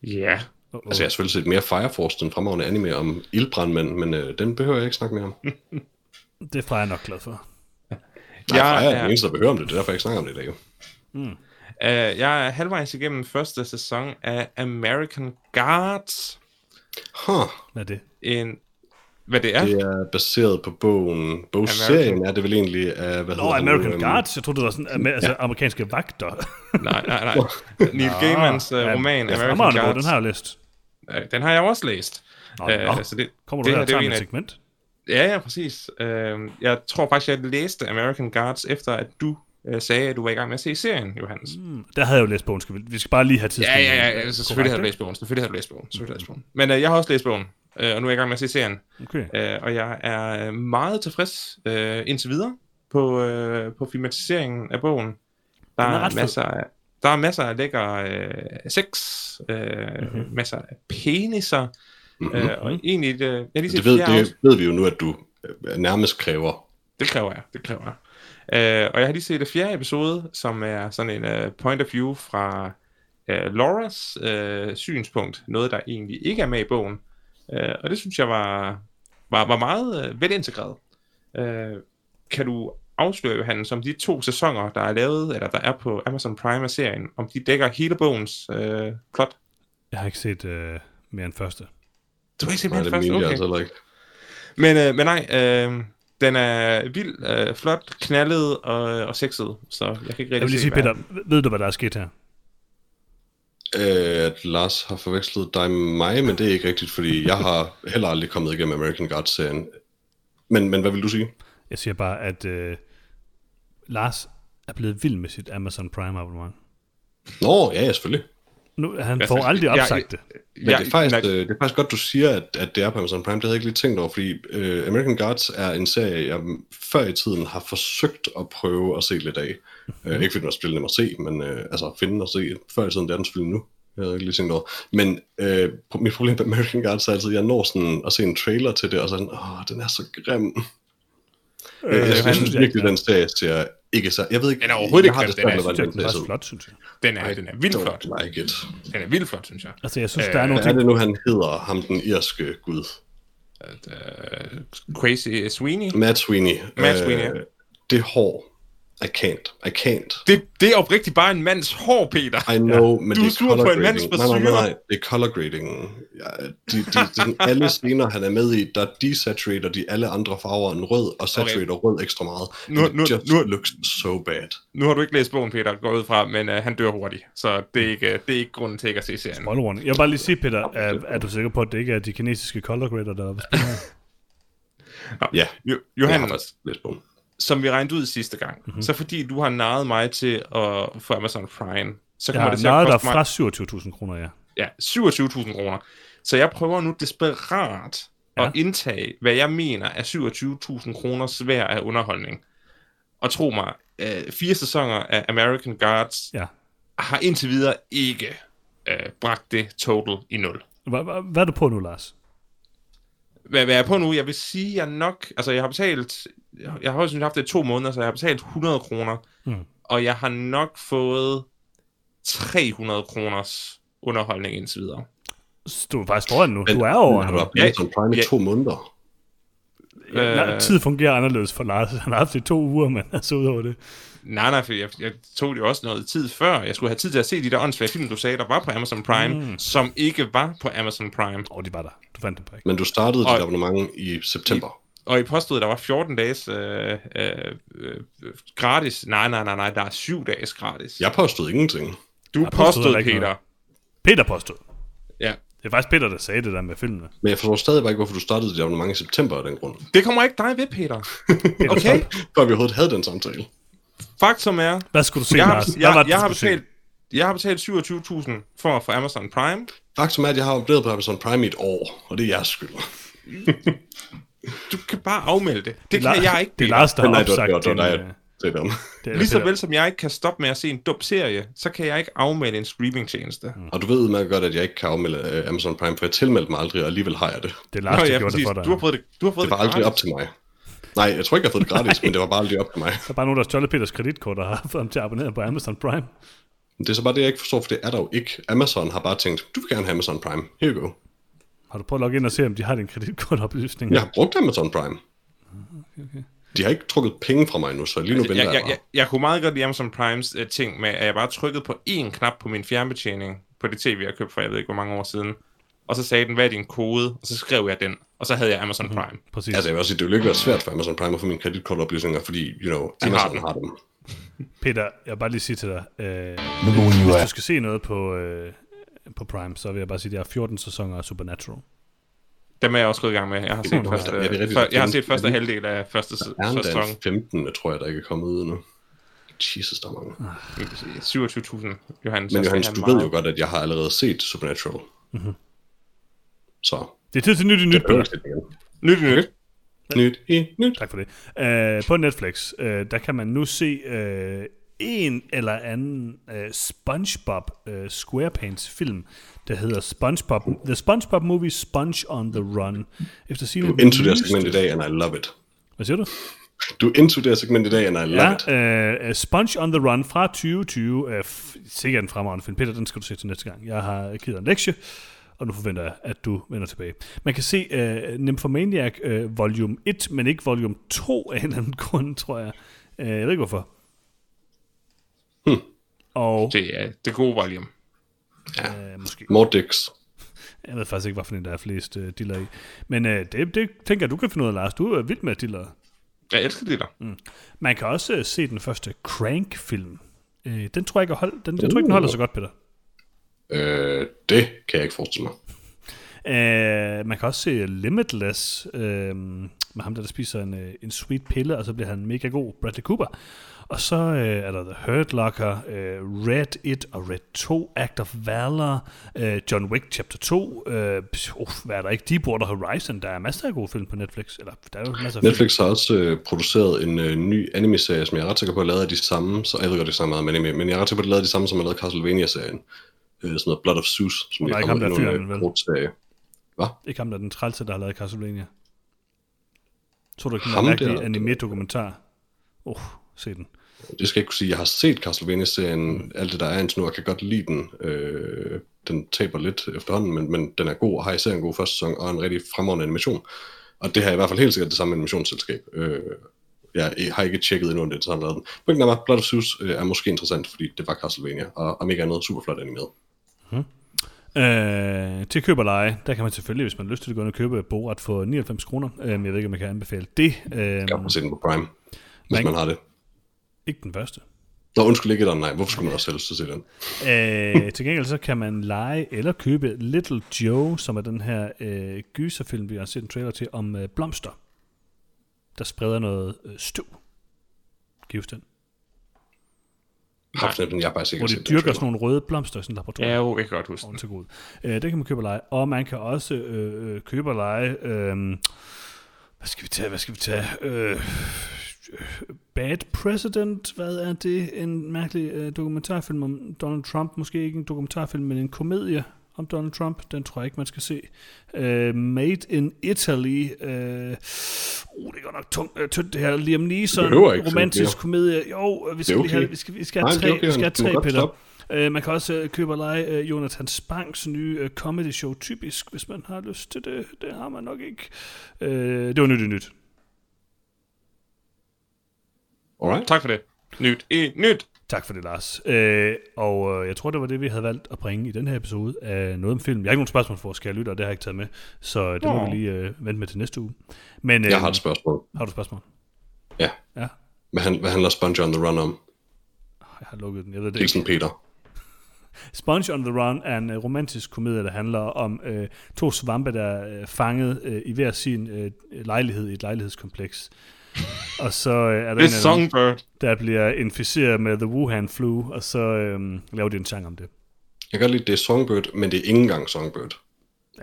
Ja,
Uh-oh.
Altså, jeg har selvfølgelig set mere Fire Force, den fremragende anime om ildbrandmænd, men øh, den behøver jeg ikke snakke mere om.
Det er Freja nok glad for.
Nej,
Jeg
jeg er den eneste, der behøver om det, det er derfor, jeg ikke snakker om det i dag. jo.
Uh, jeg er halvvejs igennem første sæson af American Gods.
Huh.
Hvad er det?
En, hvad det er?
Det er baseret på bogen. Bogserien er det vel egentlig af, hvad
Nå,
han
American
nu, øhm,
Guards. Jeg troede, det var sådan altså, amerikanske vagter.
Nej, nej, nej. Neil Gaimans uh, roman,
ja,
American
bog,
Gods.
den har jeg læst.
Øh, den har jeg også læst.
Nå,
Øh,
nå.
så det,
Kommer du
det
her
her,
og
det er
et segment?
Ja, ja, præcis. Øh, jeg tror faktisk, jeg læste American Gods, efter at du øh, sagde, at du var i gang med at se serien, Johannes.
Mm, der havde jeg jo læst bogen. Skal vi, vi skal bare lige have tid.
Ja, ja, ja, altså, selvfølgelig har du læst bogen. Selvfølgelig har du læst bogen. Selvfølgelig har du læst bogen. Men øh, jeg har også læst bogen, øh, og nu er jeg i gang med at se serien.
Okay.
Øh, og jeg er meget tilfreds øh, indtil videre på, øh, på filmatiseringen af bogen. Der
er
er, masser af, der er masser af lækker øh, sex, øh,
Mhm.
mm-hmm. masser af peniser,
Mhm.
øh, og egentlig, øh, jeg lige
Det ved, det ved vi jo nu, at du øh, nærmest kræver.
Det kræver jeg, det kræver jeg. Øh, og jeg har lige set det fjerde episode, som er sådan en uh, point of view fra uh, Lauras uh, synspunkt. Noget, der egentlig ikke er med i bogen. Uh, og det synes jeg var, var, var meget uh, velintegreret. Uh, kan du afsløre, Johan, som de to sæsoner, der er lavet, eller der er på Amazon Prime af serien, om de dækker hele bogens uh, plot?
Jeg har ikke set øh, mere end første.
Du har ikke set mere
det
først?
mener jeg
Okay.
altså ikke.
Men, øh, men nej, øh, den er vild, øh, flot, knaldet og, og sexet, så jeg kan ikke rigtig
Jeg vil lige
se,
sige, Peter, ved du, hvad der er sket her?
Øh, at Lars har forvekslet dig med mig, men det er ikke rigtigt, fordi jeg har heller aldrig kommet igennem American Gods-serien. Men, men hvad vil du sige?
Jeg siger bare, at øh, Lars er blevet vild med sit Amazon Prime abonnement.
Nå, ja, ja, selvfølgelig.
Nu, han
Jeg
får
synes-
aldrig
jeg-
opsagt det.
Men det, er faktisk, øh, det er faktisk godt, du siger, at, at det er på Amazon Prime. Det havde jeg ikke lige tænkt over, fordi øh, American Gods er en serie, jeg før i tiden har forsøgt at prøve at se lidt af. Øh, ikke fordi den var spillet nem at se, men øh, altså at finde og se. Før i tiden, det er den selvfølgelig nu. Jeg havde ikke lige tænkt over. Men øh, mit problem med American Gods er altid, at jeg når sådan at se en trailer til det, og sådan, åh, den er så grim. Øh, jeg, jeg, synes virkelig, den serie ser ikke så... Jeg ved ikke,
Den er overhovedet ikke
har
grim,
det
den er-
synes, den er
ud.
flot, synes jeg.
Den er, den er vildt flot.
Like it.
Den er vildt flot, synes jeg.
Altså, jeg synes,
Øh,
der er nogle
Hvad er
ting...
det nu, han hedder, ham den irske gud?
Uh, Crazy Sweeney.
Matt Sweeney.
Matt Sweeney, ja.
Det hår. I can't. I can't.
Det, det er oprigtigt bare en mands hår, Peter.
I know, men
Du
det
er sur
color
på en mands
grading. Nej, nej, nej, nej, det er color grading. Ja, de, de, de, sådan alle scener, han er med i, der desaturater de alle andre farver end rød, og saturater okay. rød ekstra meget.
Nu- nu-
just
nu-
looks so bad.
Nu har du ikke læst bogen, Peter, går ud fra, men uh, han dør hurtigt. Så det er ikke, det er ikke grunden til ikke at se serien.
Spoiler warning. Jeg vil bare lige sige, Peter, er, er du sikker på, at det ikke er de kinesiske color grader, der er på?
Ja,
Jo,
jeg har
Johannes,
læst bogen.
Som vi regnede ud sidste gang,
Mhm.
mm-hmm. så fordi du har naret mig til at få Amazon Prime, så kommer
har
det til at koste mig
fra 27.000 kroner, ja.
ja, 27.000 kroner. Så jeg prøver nu desperat
Ja.
ja. at indtage, hvad jeg mener er 27.000 kroner svær af underholdning. Og tro mig, øh, fire sæsoner af American Gods
ja.
har indtil videre ikke øh, bragt det total i nul.
Hvad, er du på nu, Lars?
Hvad, hvad er jeg på nu? Jeg vil sige, jeg nok... Altså, jeg har betalt... Jeg har også haft det i to måneder, så jeg har betalt 100 kroner.
Mm.
Og jeg har nok fået 300 kroners underholdning indtil videre.
Så Du er faktisk foran nu.
Men-
Du er over nu.
Ja,
Amazon Prime i
ja.
to måneder?
Ja,
Øh,
tid fungerer anderledes for Lars. Han har haft det i to uger, men altså ud over det.
Nej, nej, for jeg, jeg tog det jo også noget tid før. Jeg skulle have tid til at se de der åndssvage film, du sagde, der var på Amazon Prime, mm. som ikke var på Amazon Prime.
Åh, oh, de var der. Du fandt dem bare ikke.
Men du startede
Og-
dit abonnement i september.
Og I påstod, der var 14 dages øh, øh, gratis. Nej, nej, nej, nej, der er 7 dages gratis.
Jeg påstod ingenting.
Du
Jeg påstod
påstod, Peter.
noget. Peter påstod.
Ja.
Det er faktisk Peter, der sagde det der med filmene.
Men jeg forstår stadig bare ikke, hvorfor du startede dit abonnement i september af den grund.
Det kommer ikke dig ved, Peter. Okay?
Før vi overhovedet havde den samtale.
Faktum er,
Hvad skulle du se,
jeg har,
Lars? Hvad
jeg,
var det,
jeg,
du
har
skulle se?
betalt, jeg har betalt 27.000 for at få Amazon Prime.
Faktum er, at jeg har oplevet på Amazon Prime i et år, og det er jeres skyld.
Du kan bare afmelde det. Det
er
kan jeg ikke,
Det er. Lars, der har
det
opsagt
det det
øh,
Det
det er
Lige så vel som jeg ikke kan stoppe med at se en dum serie, så kan jeg ikke afmelde en streamingtjeneste. Mm.
Og du ved udmærket godt, at jeg ikke kan afmelde uh, Amazon Prime, for jeg tilmeldte mig aldrig, og alligevel har jeg det.
Det er Lars, der
ja,
gjorde det
præcis.
for dig.
Du har fået det, du har fået
Det var
det,
aldrig op til mig. Nej, jeg tror ikke, jeg har fået det gratis, men det var bare aldrig op til mig.
Der er bare nogen, der har stjålet Peters kreditkort og har fået ham til at abonnere på Amazon Prime.
Det er så bare det, jeg ikke forstår, for det er der jo ikke. Amazon har bare tænkt, du vil gerne have Amazon Prime. Here you go.
Har du prøvet at logge ind og se, om de har din kreditkortoplysning?
Jeg har brugt Amazon Prime.
Okay, okay.
De har ikke trukket penge fra mig nu, så lige nu
Altså,
venter
jeg,
jeg,
jeg, jeg, jeg kunne meget godt lide Amazon Primes uh, ting med, at jeg bare trykkede på én knap på min fjernbetjening på det tv, jeg købte for jeg ved ikke hvor mange år siden. Og så sagde den, hvad er din kode? Og så skrev jeg den, og så havde jeg Amazon
Mhm.
Prime.
Præcis.
Altså, jeg vil også sige, det vil ikke være svært for Amazon Prime at få mine kreditkortoplysninger, fordi, you know,
har
Amazon
dem.
har dem.
Peter, jeg vil bare lige sige til dig, øh, hvis du skal se noget på, øh, på Prime, så vil jeg bare sige, at der er 14 sæsoner af Supernatural.
Dem er jeg også gået i gang med. Jeg har set, første,
det er rigtigt.
før, jeg har set første halvdel af første, første sæson.
en 15, tror jeg, der ikke er kommet ud endnu. Jesus, der er mange.
27.000, Johannes.
Men
jeg
Johannes, du ved jo godt, at jeg har allerede set Supernatural.
Mhm.
Så,
Det er tid til nyt i nyt,
jeg
Peter.
Nyt, nyt.
Nyt i nyt.
Tak for det. Uh, på Netflix, uh, der kan man nu se uh, en eller anden uh, SpongeBob uh, SquarePants film, der hedder SpongeBob, The SpongeBob Movie Sponge on the Run. Efter sine
Du er into det segment i dag, and I love it.
Hvad siger du?
Du er into det segment i dag, and I love it.
Ja, uh, Sponge on the Run fra 2020. Uh, f- sikkert en fremragende film. Peter, den skal du se til næste gang. Jeg har givet en lektie, og nu forventer jeg, at du vender tilbage. Man kan se uh, Nymphomaniac uh, volume 1, men ikke volume 2 af en eller anden grund, tror jeg. Uh, jeg ved ikke hvorfor.
Hmm.
Og
Det er det gode volume.
uh, måske.
More dicks.
Jeg ved faktisk ikke, hvorfor den der er flest uh, diller i. Men uh, det, det tænker jeg, du kan finde ud af, Lars. Du er vild med diller.
Jeg elsker det der.
Man kan også uh, se den første Crank-film. Uh, den tror jeg ikke, hold, den, jeg tror ikke, den holder så godt, Peter.
Øh, det kan jeg ikke forestille mig.
Uh, man kan også se Limitless uh, med ham, der, der spiser en, uh, en sweet pille, og så bliver han mega god, Bradley Cooper. Og så uh, er der The Hurt Locker, uh, Red It og Red 2, Act of Valor, uh, John Wick Chapter 2, uh, uh, hvad er der ikke, Deepwater Horizon, der er masser af gode film på Netflix. Eller, der er jo masser af film.
Netflix har også øh, produceret en øh, ny anime-serie, som jeg er ret sikker på, at lavet af de samme, så jeg ved godt, det er så meget om anime, men jeg er ret sikker på, at lavet de samme, som har lavet Castlevania-serien. Øh, sådan noget Blood of Zeus, som lige
ikke ham, der er fyren, vel?
øh, kort serie. Hvad?
Ikke ham, der er den trælse, der har lavet Castlevania. Tror du ikke, den er en mærkelig
der?
Se den.
Det skal jeg ikke kunne sige. Jeg har set Castlevania-serien, alt det der er indtil nu, og kan godt lide den. Øh, den taber lidt efterhånden, men, men den er god, og har især en god første sæson, og en rigtig fremragende animation. Og det har i hvert fald helt sikkert det samme animationsselskab. Øh, jeg har ikke tjekket endnu, om det er det samme, lavede den. Pointen er bare, Blood of Zeus øh, er måske interessant, fordi det var Castlevania, og om ikke andet super flot animeret.
Øh, til køb og leje, der kan man selvfølgelig, hvis man har lyst til at gå ind og købe Borat for 99 kroner. Øh, men jeg ved ikke, om jeg kan anbefale det. Øh,
Jeg kan se den på Prime, hvis
Man-
man har det.
Ikke den første.
Nå, undskyld ikke den, nej. Hvorfor skulle man også helst se den?
Øh, til gengæld så kan man lege eller købe Little Joe, som er den her øh, gyserfilm, vi har set en trailer til, om øh, blomster, der spreder noget øh, støv. Gives den.
Absolut, den jeg har faktisk ikke
Hvor de dyrker sådan nogle røde blomster i sådan en laboratorium.
Ja, jo, jeg kan godt huske den.
god. Øh, det kan man købe og lege. Og man kan også øh, øh, købe og lege... Øh, hvad skal vi tage? Hvad skal vi tage? Øh, Bad President, hvad er det? En mærkelig øh, dokumentarfilm om Donald Trump. Måske ikke en dokumentarfilm, men en komedie om Donald Trump. Den tror jeg ikke, man skal se. Øh, Made in Italy. Øh, uh, det er godt nok tungt, øh, tyndt det her. Liam Neeson,
se
romantisk
flere.
komedie. Jo, vi skal, lige have,
okay.
vi skal, vi skal
Nej,
have
er
tre,
okay,
vi skal have tre
stoppe.
Uh, man kan også uh, købe og lege uh, Jonathan Spangs nye uh, comedy show, typisk, hvis man har lyst til det. Det har man nok ikke. Uh, det var nyt i nyt.
Alright.
Tak for det. Nyt i nyt.
Tak for det, Lars. Uh, og uh, jeg tror, det var det, vi havde valgt at bringe i den her episode af noget om film. Jeg har ikke nogen spørgsmål for, skal jeg lytte, og det har jeg ikke taget med. Så det må vi lige uh, vente med til næste uge. Men uh,
Jeg har et spørgsmål.
har du et spørgsmål?
Ja.
Ja.
Hvad, han, hvad handler Sponge on the Run om?
Jeg har lukket den. Jeg ved det ikke.
Hilsen Peter.
Sponge on the Run er en uh, romantisk komedie, der handler om uh, to svampe, der er uh, fanget uh, i hver sin uh, lejlighed i et lejlighedskompleks. Og så uh, er der
Det er
en af dem,
Songbird.
der bliver inficeret med The Wuhan Flu, og så øhm, laver de en sang om det.
Jeg kan godt lide, at det er Songbird, men det er ikke engang Songbird.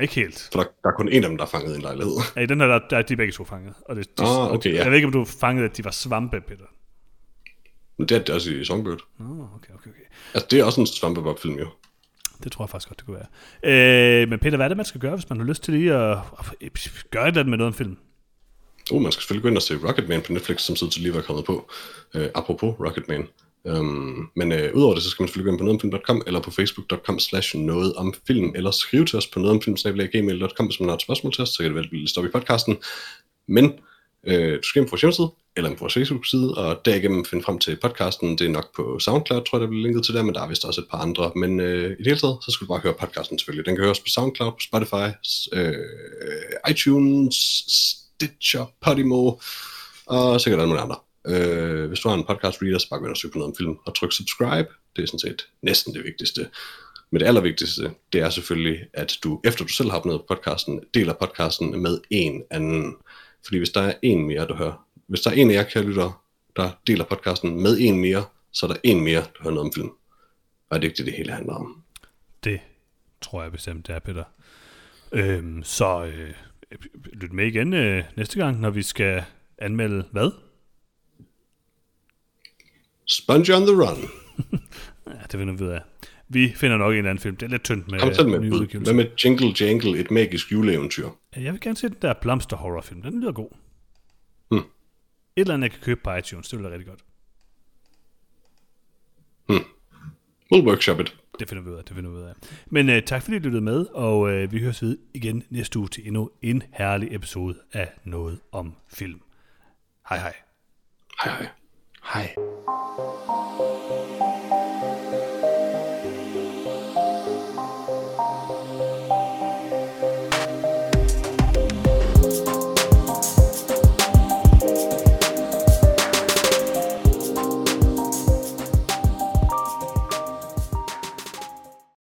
Ikke helt.
For der, der er kun en af dem, der er fanget i en lejlighed.
Ja, I den her, der, der er de begge to fanget. Og det, de,
Ah, okay, ja.
Jeg ved ikke, om du fangede, at de var svampe, Peter.
Men det er det også i Songbird.
Nå, okay, okay, okay.
Altså, det er også en svampebob-film, jo.
Det tror jeg faktisk godt, det kunne være. Øh, men Peter, hvad er det, man skal gøre, hvis man har lyst til lige at, at gøre et eller andet med noget om film?
Oh, man skal selvfølgelig gå ind og se Rocketman på Netflix, som sidder til lige var kommet på. Uh, apropos Rocketman. Um, men øh, udover det, så skal man selvfølgelig gå ind på nogetomfilm.com eller på facebook.com slash noget om film, eller skrive til os på nogetomfilm.gmail.com, hvis man har et spørgsmål til os, så kan det vel blive stoppe i podcasten. Men øh, du skal ind på vores hjemmeside, eller på vores Facebook-side, og derigennem finde frem til podcasten. Det er nok på SoundCloud, tror jeg, der bliver linket til der, men der er vist også et par andre. Men øh, i det hele taget, så skal du bare høre podcasten selvfølgelig. Den kan høres på SoundCloud, på Spotify, øh, iTunes, Stitcher, Podimo, og sikkert alle mulige andre. Øh, hvis du har en podcast reader, så bare gå ind og søg på noget om film, og tryk subscribe. Det er sådan set næsten det vigtigste. Men det allervigtigste, det er selvfølgelig, at du, efter du selv har opnået podcasten, deler podcasten med en anden. Fordi hvis der er en mere, du hører, hvis der er en af jer, kære lytter, der deler podcasten med en mere, så er der en mere, der hører noget om film. Og det er ikke det, det hele handler om.
Det tror jeg bestemt, det er, Peter. Øhm, så øh, lyt med igen øh, næste gang, når vi skal anmelde hvad?
Sponge on the Run.
ja, det finder vi ud af. Vi finder nok en eller anden film. Det er lidt tyndt med
Kom selv med bud. Hvad med Jingle Jangle, et magisk juleeventyr?
Jeg vil gerne se den der blomster horrorfilm. Den lyder god.
Hmm.
Et eller andet, jeg kan købe på iTunes. Det bliver rigtig godt.
Hmm. We'll workshop it.
Det finder vi ud af, det finder vi ud af. Men uh, tak fordi I lyttede med, og uh, vi høres ved igen næste uge til endnu en herlig episode af Noget om Film. Hej hej.
Hej hej.
Hej.